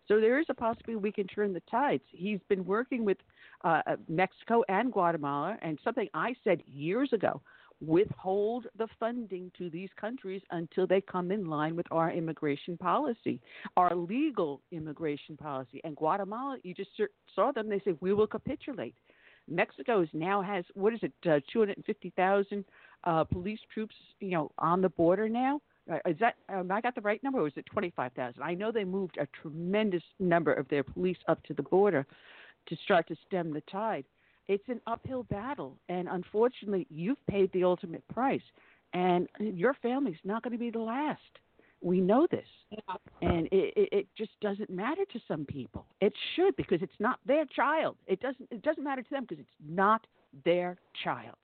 So there is a possibility we can turn the tides. He's been working with uh, uh, Mexico and Guatemala, and something I said years ago withhold the funding to these countries until they come in line with our immigration policy, our legal immigration policy. And Guatemala, you just saw them, they said, we will capitulate. Mexico now has, what is it, uh, 250,000 uh, police troops, you know, on the border now. Uh, Is that um, I got the right number, or was it twenty five thousand? I know they moved a tremendous number of their police up to the border to start to stem the tide. It's an uphill battle, and unfortunately, you've paid the ultimate price, and your family's not going to be the last. We know this, and it, it, it just doesn't matter to some people. It should because it's not their child. It doesn't. It doesn't matter to them because it's not their child.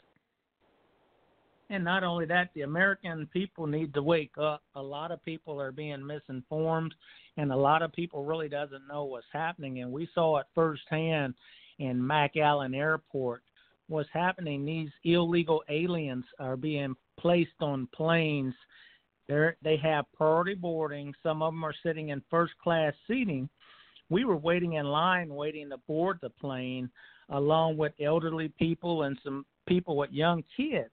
And not only that, the American people need to wake up. A lot of people are being misinformed, and a lot of people really doesn't know what's happening. And we saw it firsthand in McAllen Airport. What's happening? These illegal aliens are being placed on planes. They're, they have priority boarding. Some of them are sitting in first class seating. We were waiting in line, waiting to board the plane, along with elderly people and some people with young kids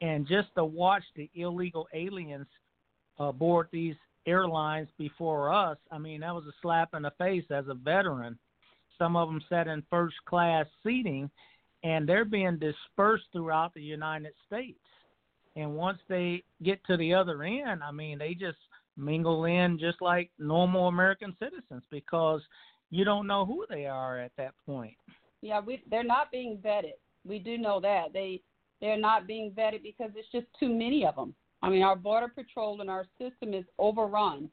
and just to watch the illegal aliens board these airlines before us, I mean, that was a slap in the face as a veteran. Some of them sat in first class seating, and they're being dispersed throughout the United States. And once they get to the other end, I mean, they just mingle in just like normal American citizens because you don't know who they are at that point. Yeah, we they're not being vetted. We do know that they they're not being vetted because it's just too many of them. I mean, our border patrol and our system is overrun,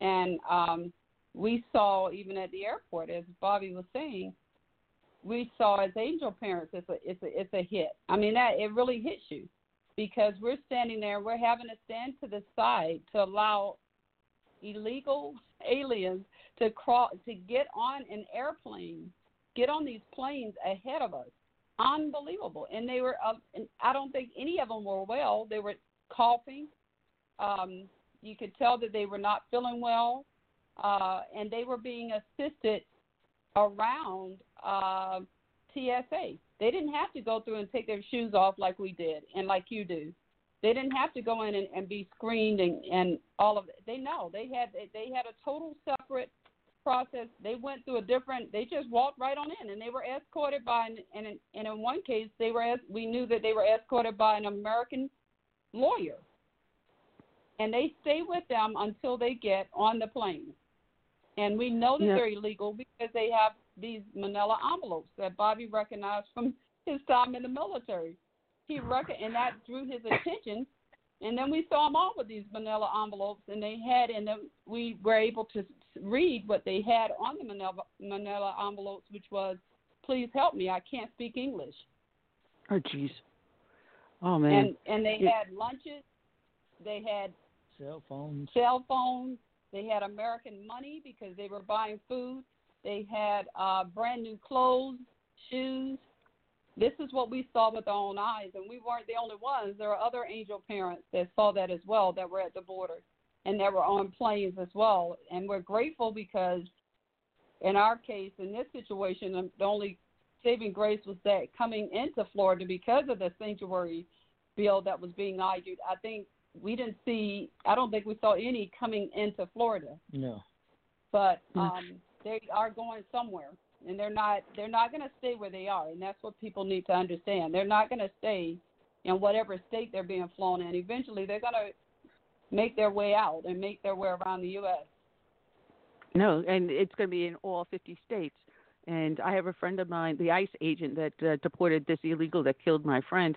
and um, we saw even at the airport, as Bobby was saying, we saw as angel parents, it's a it's a it's a hit. I mean, that it really hits you because we're standing there, we're having to stand to the side to allow illegal aliens to cross to get on an airplane, get on these planes ahead of us unbelievable. And they were, uh, and I don't think any of them were well. They were coughing. Um, you could tell that they were not feeling well, uh, and they were being assisted around uh, TSA. They didn't have to go through and take their shoes off like we did and like you do. They didn't have to go in and, and be screened and, and all of it. They know they had they had a total separate process. They went through a different. They just walked right on in, and they were escorted by an, and in, and in one case they were as we knew that they were escorted by an American lawyer, and they stay with them until they get on the plane. And we know that Yeah. they're illegal because they have these manila envelopes that Bobby recognized from his time in the military. He rec- and that drew his attention. And then we saw them all with these manila envelopes, and they had, and we were able to read what they had on the manila, manila envelopes, which was, "Please help me, I can't speak English." Oh, jeez. Oh man. And and they Yeah. had lunches, they had Cell phones. cell phones. They had American money because they were buying food. They had uh, brand new clothes, shoes. This is what we saw with our own eyes, and we weren't the only ones. There are other angel parents that saw that as well that were at the border and that were on planes as well. And we're grateful because, in our case, in this situation, the only saving grace was that coming into Florida because of the sanctuary bill that was being argued. I think we didn't see. I don't think we saw any coming into Florida, No. but Mm. um, they are going somewhere, and they're not. They're not going to stay where they are, and that's what people need to understand. They're not going to stay in whatever state they're being flown in. Eventually, they're going to make their way out and make their way around the U.S. No, and it's going to be in all 50 states. And I have a friend of mine, the ICE agent that uh, deported this illegal that killed my friend.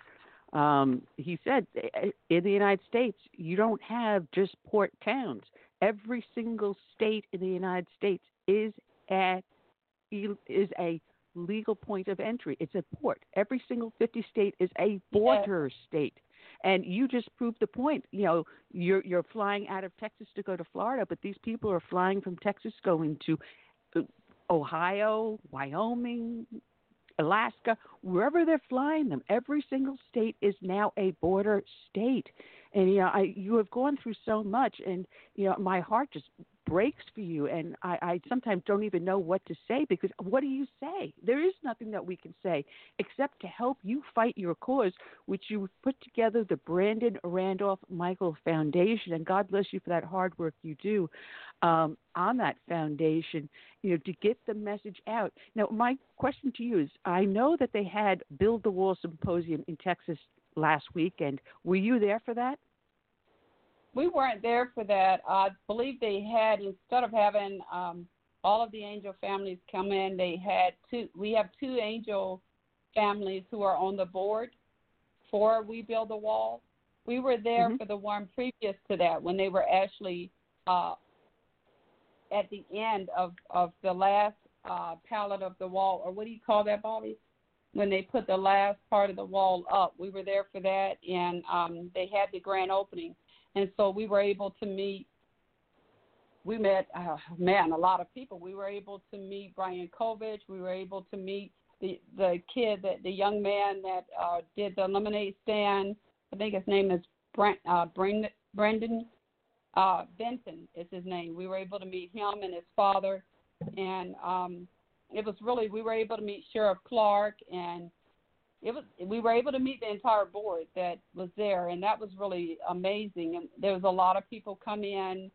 Um, he said in the United States, you don't have just port towns. Every single state in the United States is at is a legal point of entry. It's a port. Every single 50 state is a border state. And you just proved the point. You know, you're you're flying out of Texas to go to Florida, but these people are flying from Texas going to uh, Ohio, Wyoming, Alaska, wherever they're flying them. Every single state is now a border state. And you know, I you have gone through so much and you know, my heart just breaks for you and I, I sometimes don't even know what to say because what do you say? There is nothing that we can say except to help you fight your cause, which you put together the Brandon Randolph Michael Foundation and God bless you for that hard work you do um, on that foundation, you know, to get the message out. Now my question to you is I know that they had Build the Wall Symposium in Texas last weekend. Were you there for that? we weren't there for that. I believe they had instead of having um, all of the angel families come in, they had two. We have two angel families who are on the board for We Build the Wall. We were there Mhm. for the one previous to that when they were actually uh, at the end of of the last uh, pallet of the wall, or what do you call that, Bobby? When they put the last part of the wall up, we were there for that, and um, they had the grand opening. And so we were able to meet we met uh, man a lot of people. We were able to meet Brian Kolfage. We were able to meet the the kid that the young man that uh did the lemonade stand. I think his name is brent uh brendan brendan uh benton is his name. We were able to meet him and his father. And um it was really we were able to meet sheriff Clarke and it was we were able to meet the entire board that was there and that was really amazing. And there was a lot of people come in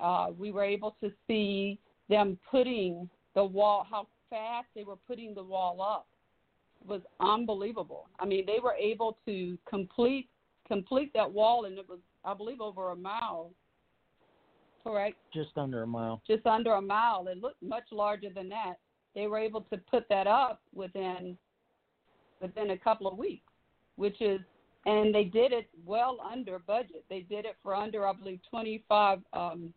uh we were able to see them putting the wall how fast they were putting the wall up it was unbelievable. I mean they were able to complete complete that wall and it was i believe over a mile correct? Just under a mile. just under a mile. It looked much larger than that they were able to put that up within within a couple of weeks, which is, and they did it well under budget. They did it for under, I believe, 25 um,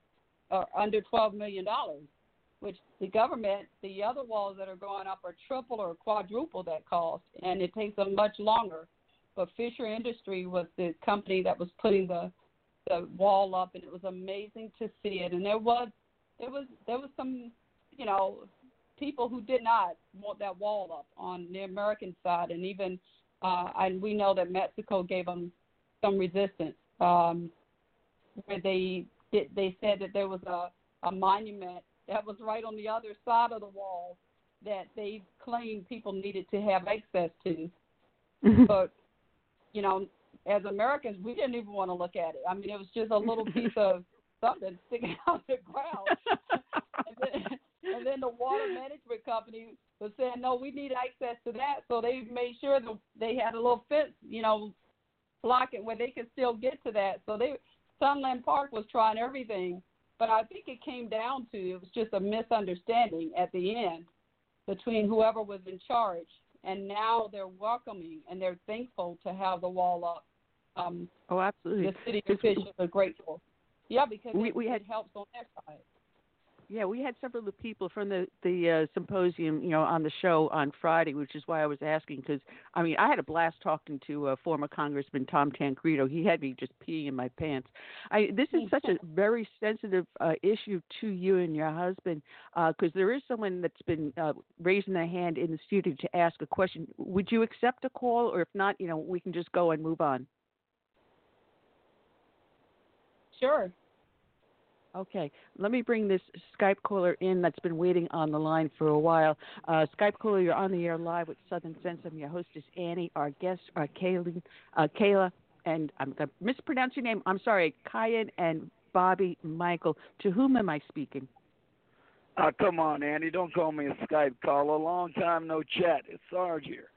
or under 12 million dollars, which the government, the other walls that are going up are triple or quadruple that cost, and it takes them much longer. But Fisher Industry was the company that was putting the the wall up, and it was amazing to see it. And there was there was there was some, you know, people who did not want that wall up on the American side, and even uh, and we know that Mexico gave them some resistance, um, where they did, they said that there was a, a monument that was right on the other side of the wall that they claimed people needed to have access to. but you know, as Americans, we didn't even want to look at it. I mean, it was just a little piece of something sticking out the ground. and, then, and then the water management company was saying, no, we need access to that. So they made sure that they had a little fence, you know, blocking where they could still get to that. So they, Sunland Park was trying everything. But I think it came down to it was just a misunderstanding at the end between whoever was in charge. And now they're welcoming and they're thankful to have the wall up. Um, oh, absolutely. The city officials are grateful. Yeah, because we, it, we had it helps on their side. Yeah, we had several of the people from the the uh, symposium, you know, on the show on Friday, which is why I was asking because I mean I had a blast talking to uh, former Congressman Tom Tancredo. He had me just peeing in my pants. I this is such a very sensitive uh, issue to you and your husband because uh, there is someone that's been uh, raising their hand in the studio to ask a question. Would you accept a call, or if not, you know, we can just go and move on. Sure. Okay, let me bring this Skype caller in that's been waiting on the line for a while. Uh, Skype caller, you're on the air live with Southern Sense. I'm your hostess, Annie. Our guests are Kayla, uh, Kayla and I'm going to mispronounce your name. I'm sorry, Kiyan and Bobby Michael. To whom am I speaking? Uh, come on, Annie. Don't call me a Skype caller. Long time no chat. It's Sarge here.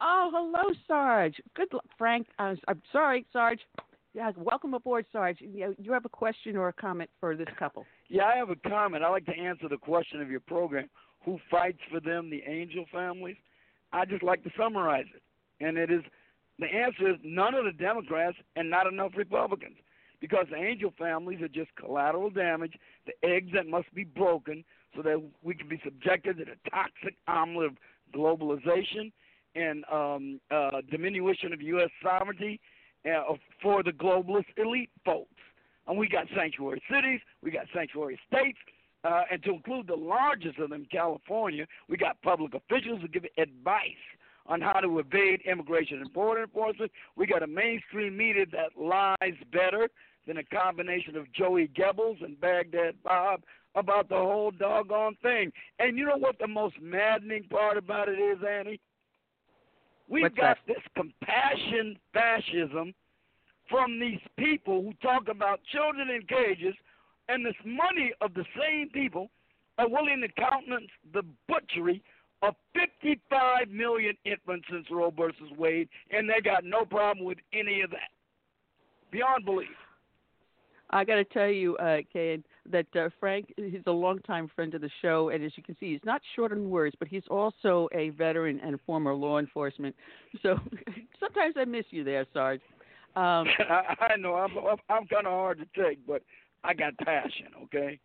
Oh, hello, Sarge. Good luck, Frank. Uh, I'm sorry, Sarge. Yeah, welcome aboard, Sarge. You, have a question or a comment for this couple? Yeah, I have a comment. I like to answer the question of your program: Who fights for them? The angel families. I just like to summarize it, and it is the answer is none of the Democrats and not enough Republicans, because the angel families are just collateral damage, the eggs that must be broken so that we can be subjected to the toxic omelet of globalization and um, uh, diminution of U.S. sovereignty uh, for the globalist elite folks. And we got sanctuary cities, we got sanctuary states, uh, and to include the largest of them, California, we got public officials who give advice on how to evade immigration and border enforcement. We got a mainstream media that lies better than a combination of Joey Goebbels and Baghdad Bob about the whole doggone thing. And you know what the most maddening part about it is, Annie? We've What's got that? this compassion fascism from these people who talk about children in cages, and this money of the same people are willing to countenance the butchery of 55 million infants since Roe versus Wade, and they got no problem with any of that. Beyond belief. I got to tell you, uh, Kay, that uh, Frank he's a longtime friend of the show, and as you can see, he's not short on words, but he's also a veteran and former law enforcement. So sometimes I miss you there, Sarge. Um, I, I know I'm I'm, I'm kind of hard to take, but I got passion, okay?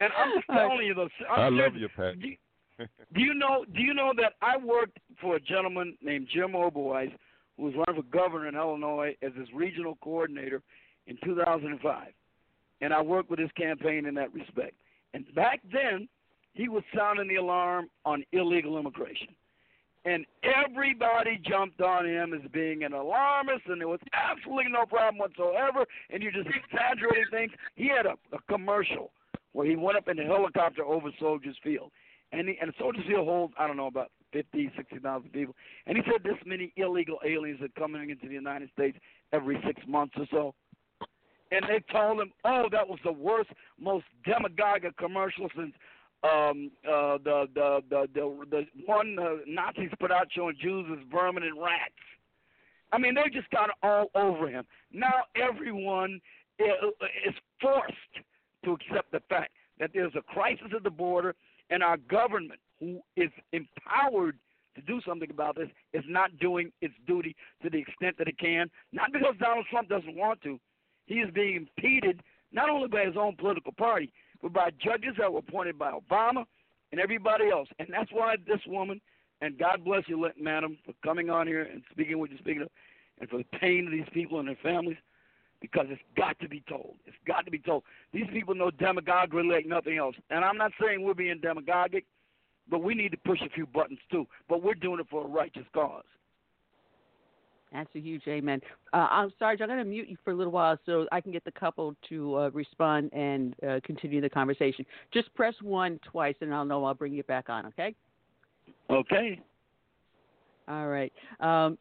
And I'm just telling you, though. I'm I love your passion. Do, do you know? Do you know that I worked for a gentleman named Jim Oberweis, who was running for governor in Illinois as his regional coordinator in 2005, and I worked with his campaign in that respect. And back then, he was sounding the alarm on illegal immigration. And everybody jumped on him as being an alarmist, and there was absolutely no problem whatsoever, and you're just exaggerating things. He had a, a commercial where he went up in a helicopter over Soldiers Field. And, he, and Soldiers Field holds, I don't know, about 50, 60,000 people. And he said this many illegal aliens are coming into the United States every six months or so. And they told him, oh, that was the worst, most demagogic commercial since um, uh, the, the the the the one uh, Nazis put out showing Jews as vermin and rats. I mean, they just got all over him. Now everyone is forced to accept the fact that there's a crisis at the border, and our government, who is empowered to do something about this, is not doing its duty to the extent that it can. Not because Donald Trump doesn't want to. He is being impeded not only by his own political party, but by judges that were appointed by Obama and everybody else. And that's why this woman, and God bless you, madam, for coming on here and speaking what you're speaking of, and for the pain of these people and their families, because it's got to be told. It's got to be told. These people know demagoguery like nothing else. And I'm not saying we're being demagogic, but we need to push a few buttons too. But we're doing it for a righteous cause. That's a huge amen. Uh, I'm Sarge. I'm going to mute you for a little while so I can get the couple to uh, respond and uh, continue the conversation. Just press one twice, and I'll know I'll bring you back on. Okay. Okay. All right. Um,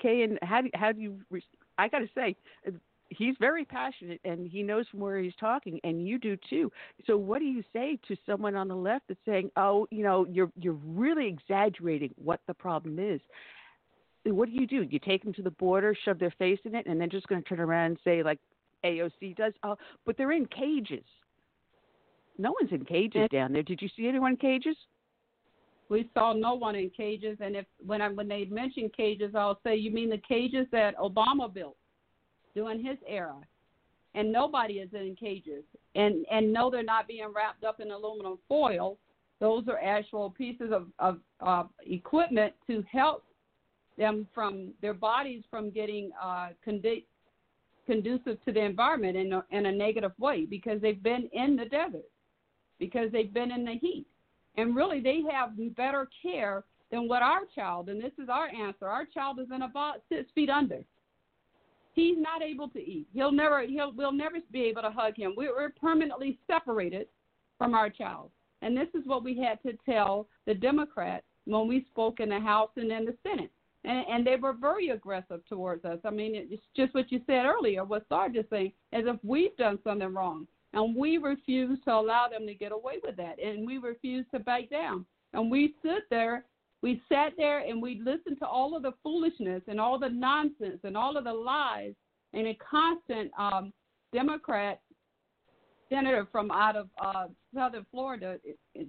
Kay, and how do how do you? Re- I got to say, he's very passionate and he knows from where he's talking, and you do too. So, what do you say to someone on the left that's saying, "Oh, you know, you're you're really exaggerating what the problem is"? What do you do? You take them to the border, shove their face in it, and then just going to turn around and say, like AOC does, "Oh, but they're in cages." No one's in cages down there. Did you see anyone in cages? We saw no one in cages, and if when I when they mention cages, I'll say, "You mean the cages that Obama built during his era?" And nobody is in cages, and and no, they're not being wrapped up in aluminum foil. Those are actual pieces of of uh, equipment to help them from their bodies from getting uh, condi- conducive to the environment in a, in a negative way because they've been in the desert, because they've been in the heat. And really they have better care than what our child and this is our answer our child is in about six feet under. He's not able to eat. He'll never he'll we'll never be able to hug him. We're, we're permanently separated from our child. And this is what we had to tell the democrats when we spoke in the house and in the senate and, and they were very aggressive towards us. I mean, it's just what you said earlier, what Sarge is saying, as if we've done something wrong. And we refuse to allow them to get away with that. And we refuse to back down. And we stood there, we sat there and we listened to all of the foolishness and all the nonsense and all of the lies and a constant um, Democrat senator from out of uh, southern Florida,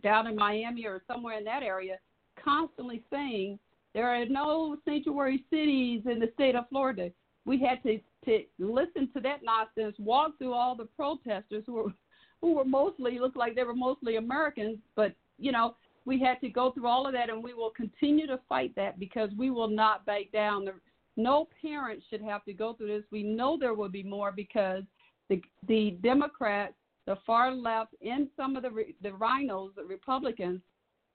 down in Miami or somewhere in that area, constantly saying there are no sanctuary cities in the state of Florida. We had to to listen to that nonsense, walk through all the protesters who were who were mostly looked like they were mostly Americans, but you know we had to go through all of that, and we will continue to fight that because we will not back down. The, no parent should have to go through this. We know there will be more because the the Democrats, the far left, and some of the the RINOs, the Republicans,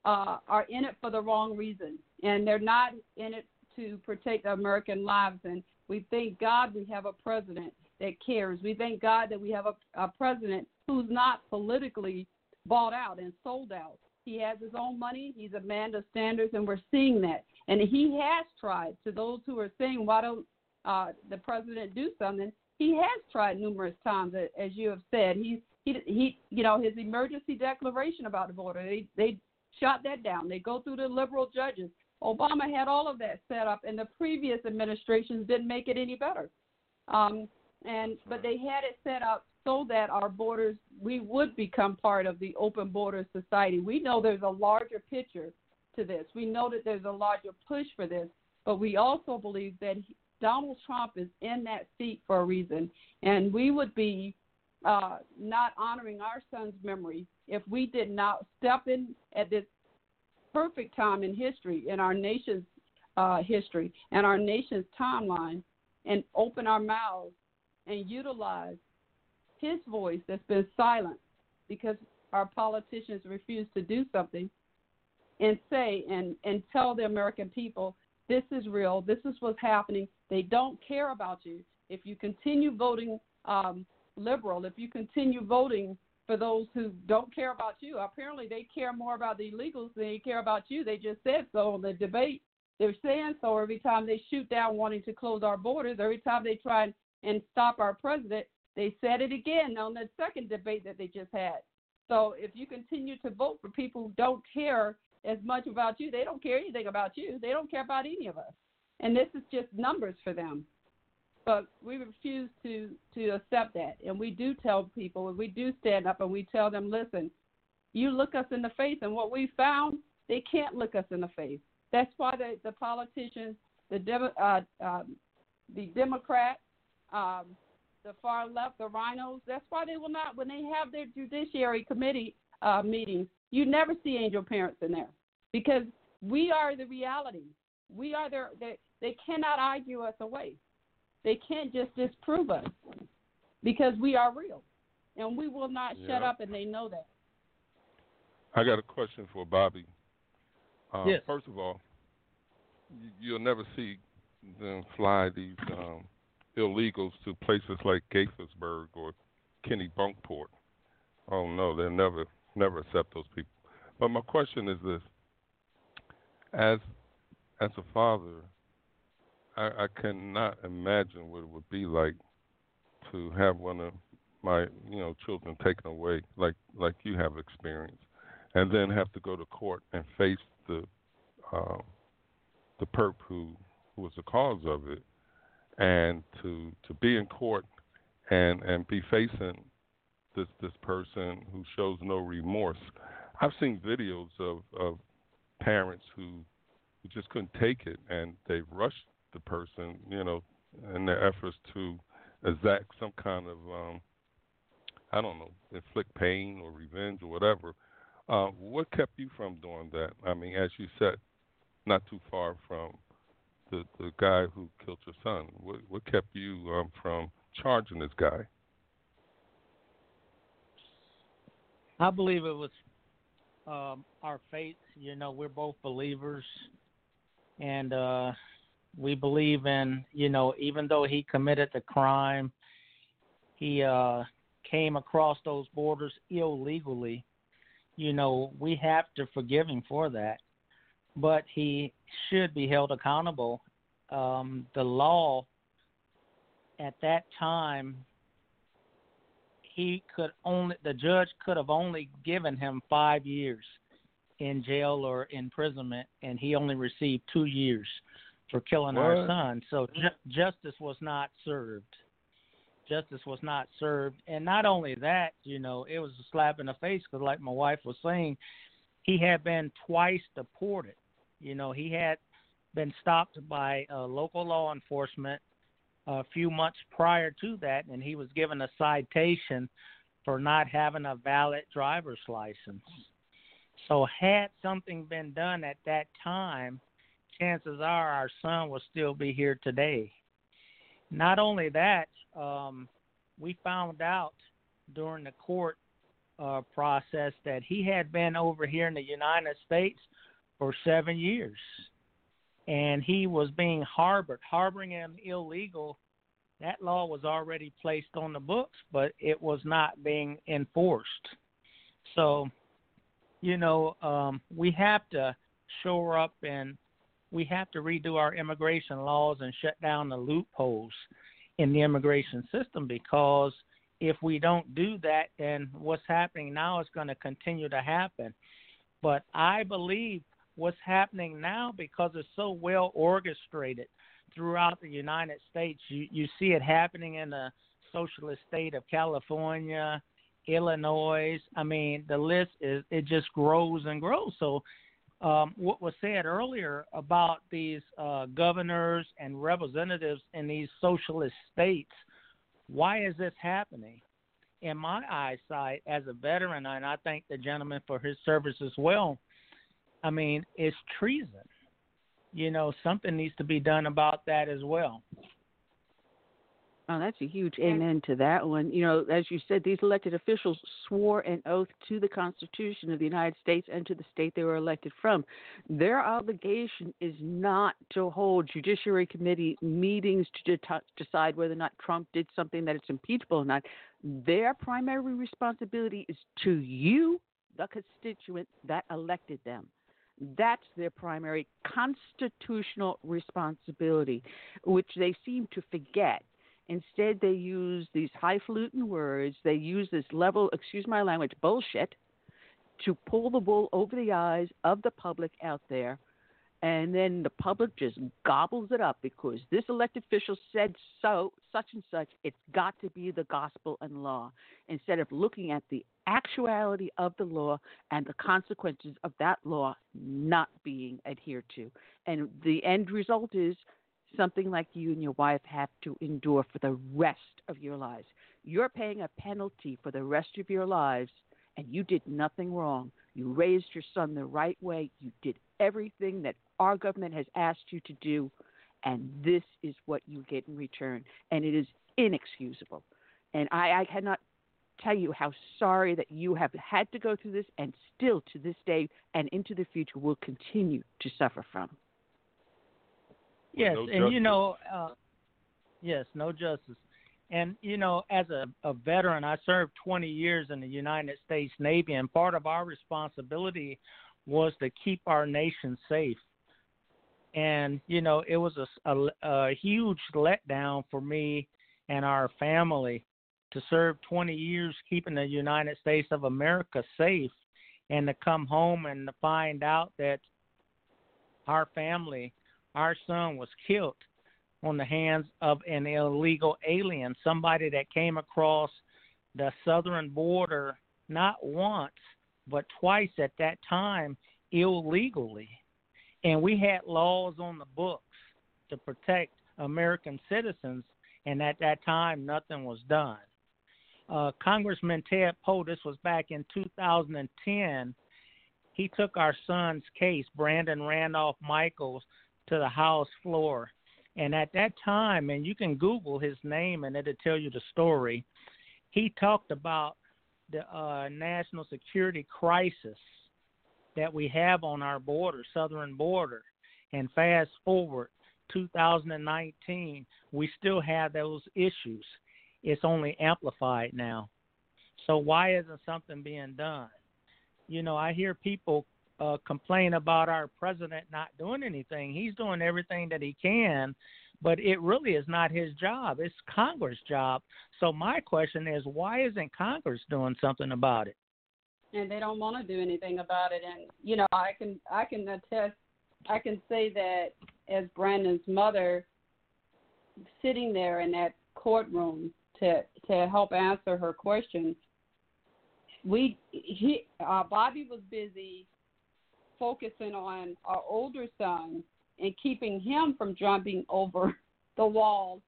uh, are in it for the wrong reason, and they're not in it to protect American lives. And we thank God we have a president that cares. We thank God that we have a, a president who's not politically bought out and sold out. He has his own money. He's a man of standards, and we're seeing that. And he has tried. To those who are saying, "Why don't uh, the president do something?" He has tried numerous times, as you have said. He's he he you know his emergency declaration about the border. They they shot that down. They go through the liberal judges. Obama had all of that set up, and the previous administrations didn't make it any better. Um, and but they had it set up so that our borders we would become part of the open border society. We know there's a larger picture to this. We know that there's a larger push for this, but we also believe that Donald Trump is in that seat for a reason, and we would be uh, not honoring our son's memory if we did not step in at this perfect time in history, in our nation's uh, history and our nation's timeline, and open our mouths and utilize his voice that's been silent because our politicians refuse to do something and say and, and tell the American people this is real, this is what's happening. They don't care about you. If you continue voting um, liberal, if you continue voting for those who don't care about you. Apparently, they care more about the illegals than they care about you. They just said so in the debate. They're saying so every time they shoot down wanting to close our borders. Every time they try and stop our president, they said it again on the second debate that they just had. So if you continue to vote for people who don't care as much about you, they don't care anything about you. They don't care about any of us. And this is just numbers for them but we refuse to to accept that. And we do tell people and we do stand up and we tell them listen you look us in the face and what we found they can't look us in the face. That's why the the politicians the Demo, uh, um, the democrats um, the far left the rhinos. that's why they will not when they have their judiciary committee uh, meetings you never see angel parents in there. Because we are the reality. We are their they, they cannot argue us away they can't just disprove us because we are real, and we will not shut up, and they know that. I got a question for Bobby. Um, Yes. First of all, you- you'll never see them fly these um, illegals to places like Gaithersburg or Kenny Bunkport. Oh no, they'll never never accept those people. But my question is this: as as a father, I, I cannot imagine what it would be like to have one of my you know children taken away, like like you have experienced, and then have to go to court and face the um, the perp who who was the cause of it, and to to be in court and and be facing this this person who shows no remorse. I've seen videos of of parents who just couldn't take it and they rushed the person, you know, in their efforts to exact some kind of um I don't know, inflict pain or revenge or whatever. Uh, what kept you from doing that? I mean, as you said, not too far from the the guy who killed your son. What what kept you um, from charging this guy? I believe it was um, our faith. You know, we're both believers, and uh, we believe in. You know, even though he committed the crime, he uh, came across those borders illegally. You know, we have to forgive him for that, but he should be held accountable. Um, the law at that time he could only the judge could have only given him five years in jail or imprisonment, and he only received two years for killing our son. So ju- justice was not served. Justice was not served, and not only that, you know, it was a slap in the face because, like my wife was saying, he had been twice deported. You know, he had been stopped by uh, local law enforcement a few months prior to that, and he was given a citation for not having a valid driver's license. So, had something been done at that time, chances are our son will still be here today. Not only that, um, we found out during the court uh, process that he had been over here in the United States for seven years and he was being harbored, harboring him illegal. That law was already placed on the books, but it was not being enforced. So, you know, um, we have to shore up and we have to redo our immigration laws and shut down the loopholes in the immigration system because if we don't do that, then what's happening now is going to continue to happen. But I believe what's happening now because it's so well orchestrated throughout the United States. You you see it happening in the socialist state of California, Illinois. I mean, the list is it just grows and grows. So um, what was said earlier about these uh, governors and representatives in these socialist states, why is this happening? In my eyesight, as a veteran, and I thank the gentleman for his service as well, I mean, it's treason. You know, something needs to be done about that as well. Oh, that's a huge amen to that one. You know, as you said, these elected officials swore an oath to the Constitution of the United States and to the state they were elected from. Their obligation is not to hold Judiciary Committee meetings to de- decide whether or not Trump did something that is impeachable or not. Their primary responsibility is to you, the constituent that elected them. That's their primary constitutional responsibility, which they seem to forget. Instead, they use these highfalutin words. They use this level, excuse my language, bullshit to pull the wool over the eyes of the public out there. And then the public just gobbles it up because this elected official said so, such and such. It's got to be the gospel and law instead of looking at the actuality of the law and the consequences of that law not being adhered to. And the end result is something like you and your wife have to endure for the rest of your lives. You're paying a penalty for the rest of your lives, and you did nothing wrong. You raised your son the right way. You did everything that our government has asked you to do, and this is what you get in return. And it is inexcusable. And I, I cannot tell you how sorry that you have had to go through this and still to this day and into the future will continue to suffer from. Yes, no and justice. you know, uh, yes, no justice. And you know, as a, a veteran, I served 20 years in the United States Navy, and part of our responsibility was to keep our nation safe. And you know, it was a, a, a huge letdown for me and our family to serve 20 years keeping the United States of America safe, and to come home and to find out that our family, our son, was killed on the hands of an illegal alien, somebody that came across the southern border not once, but twice at that time illegally. And we had laws on the books to protect American citizens, and at that time, nothing was done. Uh, Congressman Ted Poe, this was back in 2010, he took our son's case, Brandon Randolph Michaels, to the House floor. And at that time, and you can Google his name and it'll tell you the story, he talked about the uh, national security crisis that we have on our border, southern border. And fast forward 2019, we still have those issues. It's only amplified now. So why isn't something being done? You know, I hear people uh, complain about our president not doing anything. He's doing everything that he can, but it really is not his job. It's Congress' job. So my question is, why isn't Congress doing something about it? and they don't want to do anything about it. And you know, I can I can attest, I can say that as Brandon's mother, sitting there in that courtroom to to help answer her questions, we he uh, Bobby was busy focusing on our older son and keeping him from jumping over the wall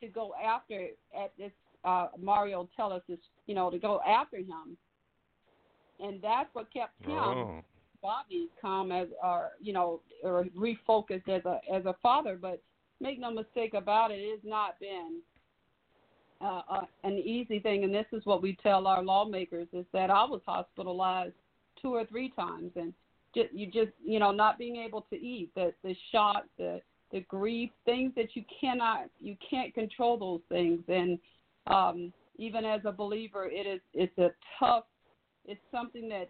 to go after at this uh Mario Tellez this you know to go after him and that's what kept him Oh. Bobby calm as or you know or refocused as a as a father. But make no mistake about it, it has not been uh, uh, an easy thing. And this is what we tell our lawmakers: is that I was hospitalized two or three times, and just, you just you know not being able to eat, the the shock, the the grief, things that you cannot you can't control those things. And um, even as a believer, it is it's a tough. It's something that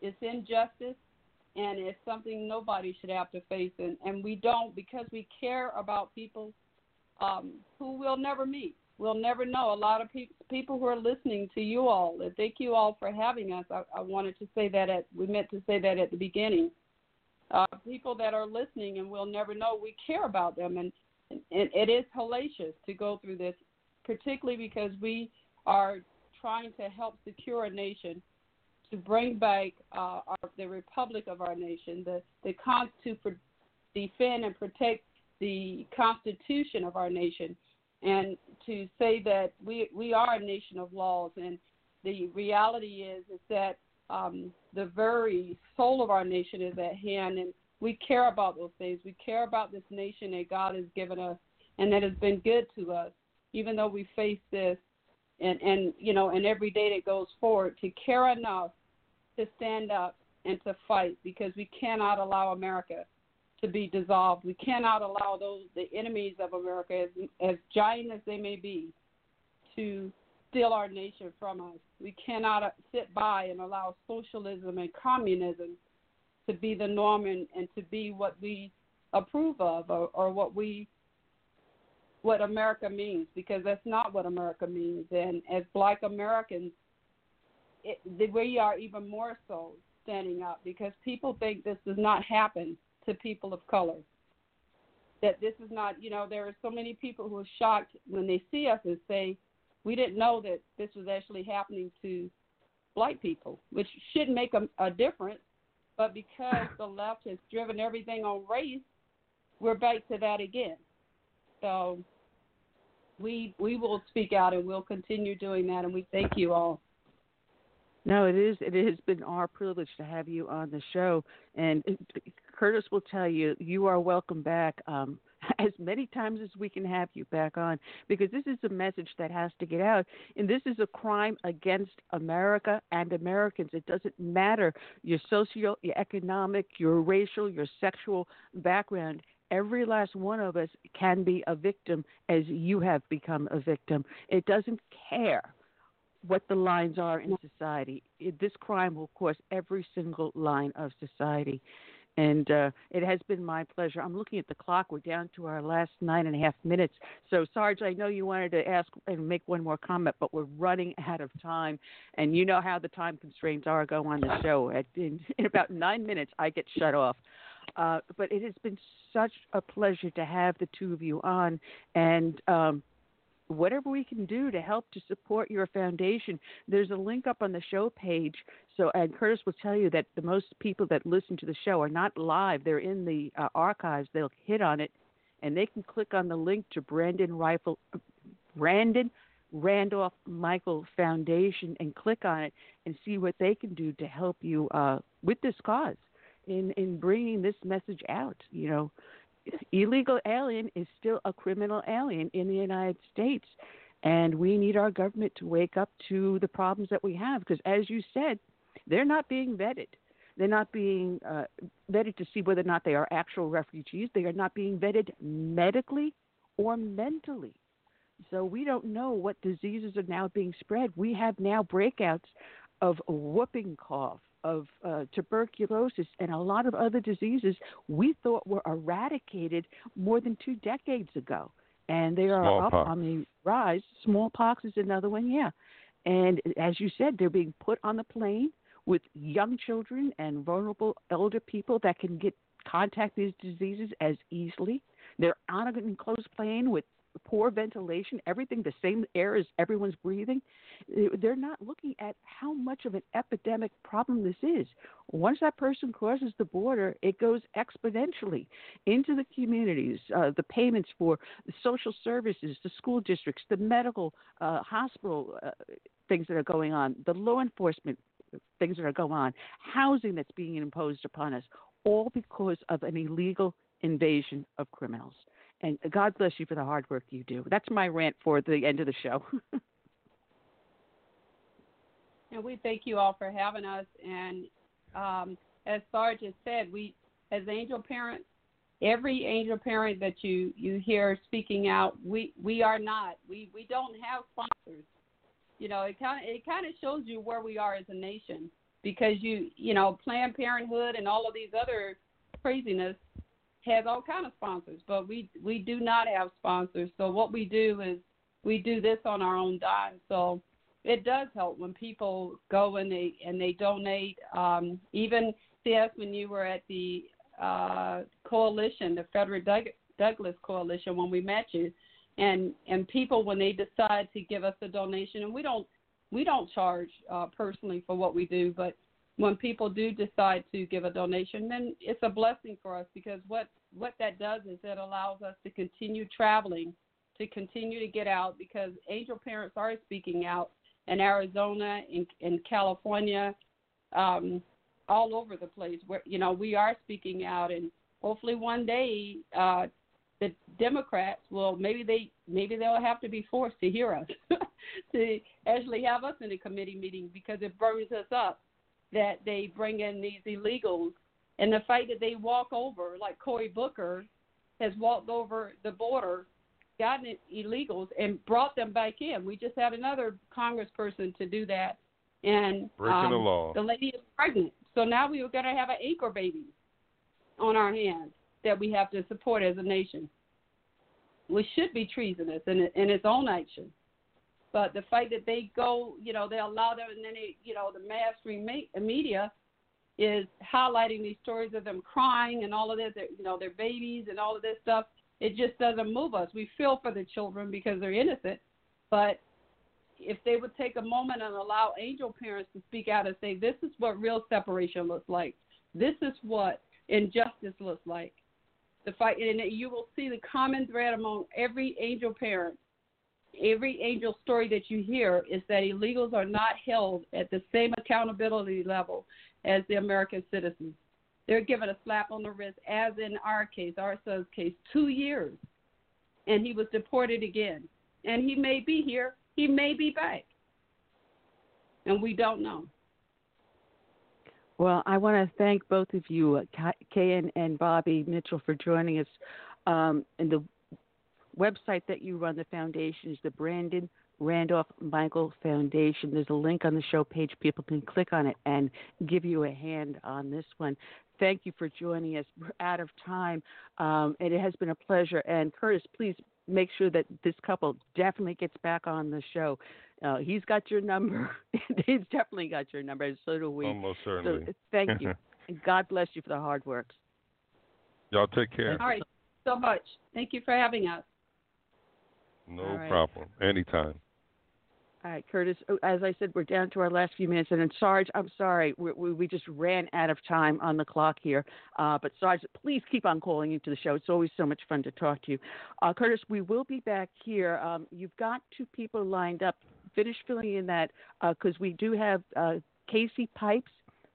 it's injustice and it's something nobody should have to face and, and we don't because we care about people um, who we'll never meet we'll never know. A lot of people people who are listening to you all and thank you all for having us. I, I wanted to say that at we meant to say that at the beginning. Uh, people that are listening and we'll never know we care about them and, and it is hellacious to go through this particularly because we are trying to help secure a nation to bring back uh, our, the republic of our nation, the the con- to pro- defend and protect the constitution of our nation, and to say that we we are a nation of laws. And the reality is is that um, the very soul of our nation is at hand, and we care about those things. We care about this nation that God has given us, and that has been good to us, even though we face this. And, and you know, and every day that goes forward, to care enough to stand up and to fight because we cannot allow America to be dissolved. We cannot allow those the enemies of America, as, as giant as they may be, to steal our nation from us. We cannot sit by and allow socialism and communism to be the norm and, and to be what we approve of or, or what we what America means because that's not what America means. And as Black Americans, it, we are even more so standing up because people think this does not happen to people of color. That this is not, you know, there are so many people who are shocked when they see us and say, we didn't know that this was actually happening to black people, which shouldn't make a, a difference. But because the left has driven everything on race, we're back to that again. So we we will speak out and we'll continue doing that, and we thank you all. No, it is. It has been our privilege to have you on the show, and Curtis will tell you you are welcome back. Um, as many times as we can have you back on because this is a message that has to get out. And this is a crime against America and Americans. It doesn't matter your social, your economic, your racial, your sexual background. Every last one of us can be a victim as you have become a victim. It doesn't care what the lines are in society. This crime will cross every single line of society. And uh, it has been my pleasure. I'm looking at the clock. We're down to our last nine and a half minutes. So, Sarge, I know you wanted to ask and make one more comment, but we're running out of time. And you know how the time constraints are go on the show. In, in about nine minutes, I get shut off. Uh, but it has been such a pleasure to have the two of you on. And um, whatever we can do to help to support your foundation. There's a link up on the show page. So, and Curtis will tell you that the most people that listen to the show are not live; they're in the uh, archives. They'll hit on it, and they can click on the link to Brandon Rifle, Brandon Randolph Michael Foundation, and click on it and see what they can do to help you uh, with this cause in in bringing this message out. You know, illegal alien is still a criminal alien in the United States. And we need our government to wake up to the problems that we have because, as you said, they're not being vetted. They're not being uh, vetted to see whether or not they are actual refugees. They are not being vetted medically or mentally. So we don't know what diseases are now being spread. We have now breakouts of whooping cough, of uh, tuberculosis and a lot of other diseases we thought were eradicated more than two decades ago. And they are Smallpox. up on the rise. Smallpox is another one, yeah. And as you said, they're being put on the plane with young children and vulnerable elder people that can get contact these diseases as easily. They're on an enclosed plane with poor ventilation, everything the same air as everyone's breathing. They're not looking at how much of an epidemic problem this is. Once that person crosses the border, it goes exponentially into the communities, uh, the payments for the social services, the school districts, the medical, uh, hospital uh, things that are going on, the law enforcement things that are going on, housing that's being imposed upon us, all because of an illegal invasion of criminals. And God bless you for the hard work you do. That's my rant for the end of the show. and we thank you all for having us. And um, as Sarge has said, we, as angel parents, every angel parent that you you hear speaking out, we we are not. We we don't have sponsors. You know, it kind of it kind of shows you where we are as a nation because you you know Planned Parenthood and all of these other craziness has all kind of sponsors, but we we do not have sponsors. So what we do is we do this on our own dime. So it does help when people go and they and they donate. Um, even CS when you were at the uh, coalition, the Frederick Doug- Douglass coalition, when we met you, and and people when they decide to give us a donation, and we don't we don't charge uh, personally for what we do, but when people do decide to give a donation, then it's a blessing for us because what what that does is it allows us to continue traveling, to continue to get out because angel parents are speaking out in Arizona, in in California, um, all over the place. Where you know we are speaking out, and hopefully one day uh, the Democrats will maybe they maybe they'll have to be forced to hear us to actually have us in a committee meeting because it burns us up that they bring in these illegals and the fact that they walk over, like Cory Booker has walked over the border, gotten illegals, and brought them back in. We just had another congressperson to do that. And Breaking um, the law. the lady is pregnant. So now we are going to have an anchor baby on our hands that we have to support as a nation. We should be treasonous in, in its own action. But the fact that they go, you know, they allow them, and then they, you know, the mainstream media is highlighting these stories of them crying and all of this, you know, their babies and all of this stuff. It just doesn't move us. We feel for the children because they're innocent, but if they would take a moment and allow angel parents to speak out and say, "This is what real separation looks like. This is what injustice looks like." The fight, and you will see the common thread among every angel parent every angel story that you hear is that illegals are not held at the same accountability level as the American citizens. They're given a slap on the wrist, as in our case, our son's case, two years. And he was deported again. And he may be here, he may be back. And we don't know. Well, I want to thank both of you, Kay and, and Bobby Mitchell, for joining us. Um, and the website that you run, the foundation, is the Brandon Randolph Michael Foundation. There's a link on the show page. People can click on it and give you a hand on this one. Thank you for joining us. We're out of time, um, and it has been a pleasure. And Curtis, please make sure that this couple definitely gets back on the show. Uh, he's got your number. he's definitely got your number. and So do we. Almost certainly. So thank you. and God bless you for the hard work. Y'all take care. All right, so much. Thank you for having us. No right. problem. Anytime. All right, Curtis. oh, As I said, we're down to our last few minutes, and then Sarge, I'm sorry, we, we, we just ran out of time on the clock here. Uh, but Sarge, please keep on calling into the show. It's always so much fun to talk to you. Uh, Curtis, we will be back here. Um, you've got two people lined up. Finish filling in that because we do have uh, Kasey Pipes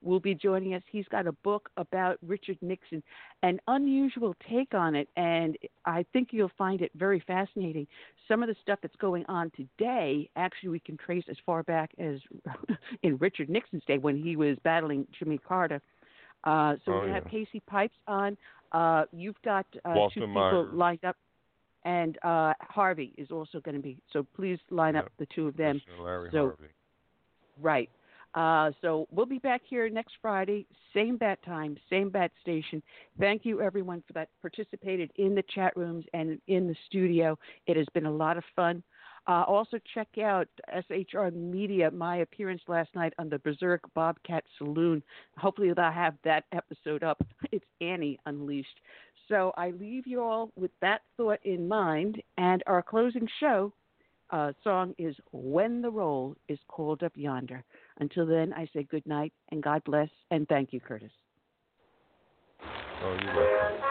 will be joining us. He's got a book about Richard Nixon, an unusual take on it, and I think you'll find it very fascinating. Some of the stuff that's going on today, actually, we can trace as far back as in Richard Nixon's day when he was battling Jimmy Carter. Uh, so Oh, we have. Kasey Pipes on. Uh, you've got uh, two people Meyer. lined up, and uh, Harvey is also going to be. So please line up the two of them. So Harvey. Right. Uh, so we'll be back here next Friday, same bat time, same bat station. Thank you everyone for that participated in the chat rooms and in the studio. It has been a lot of fun. Uh, also check out SHR Media, my appearance last night on the Berserk Bobcat Saloon. Hopefully they'll have that episode up. It's Annie Unleashed. So I leave you all with that thought in mind. And our closing show uh, song is When the Roll is Called Up Yonder. Until then, I say good night and God bless and thank you, Curtis. Oh, you're welcome.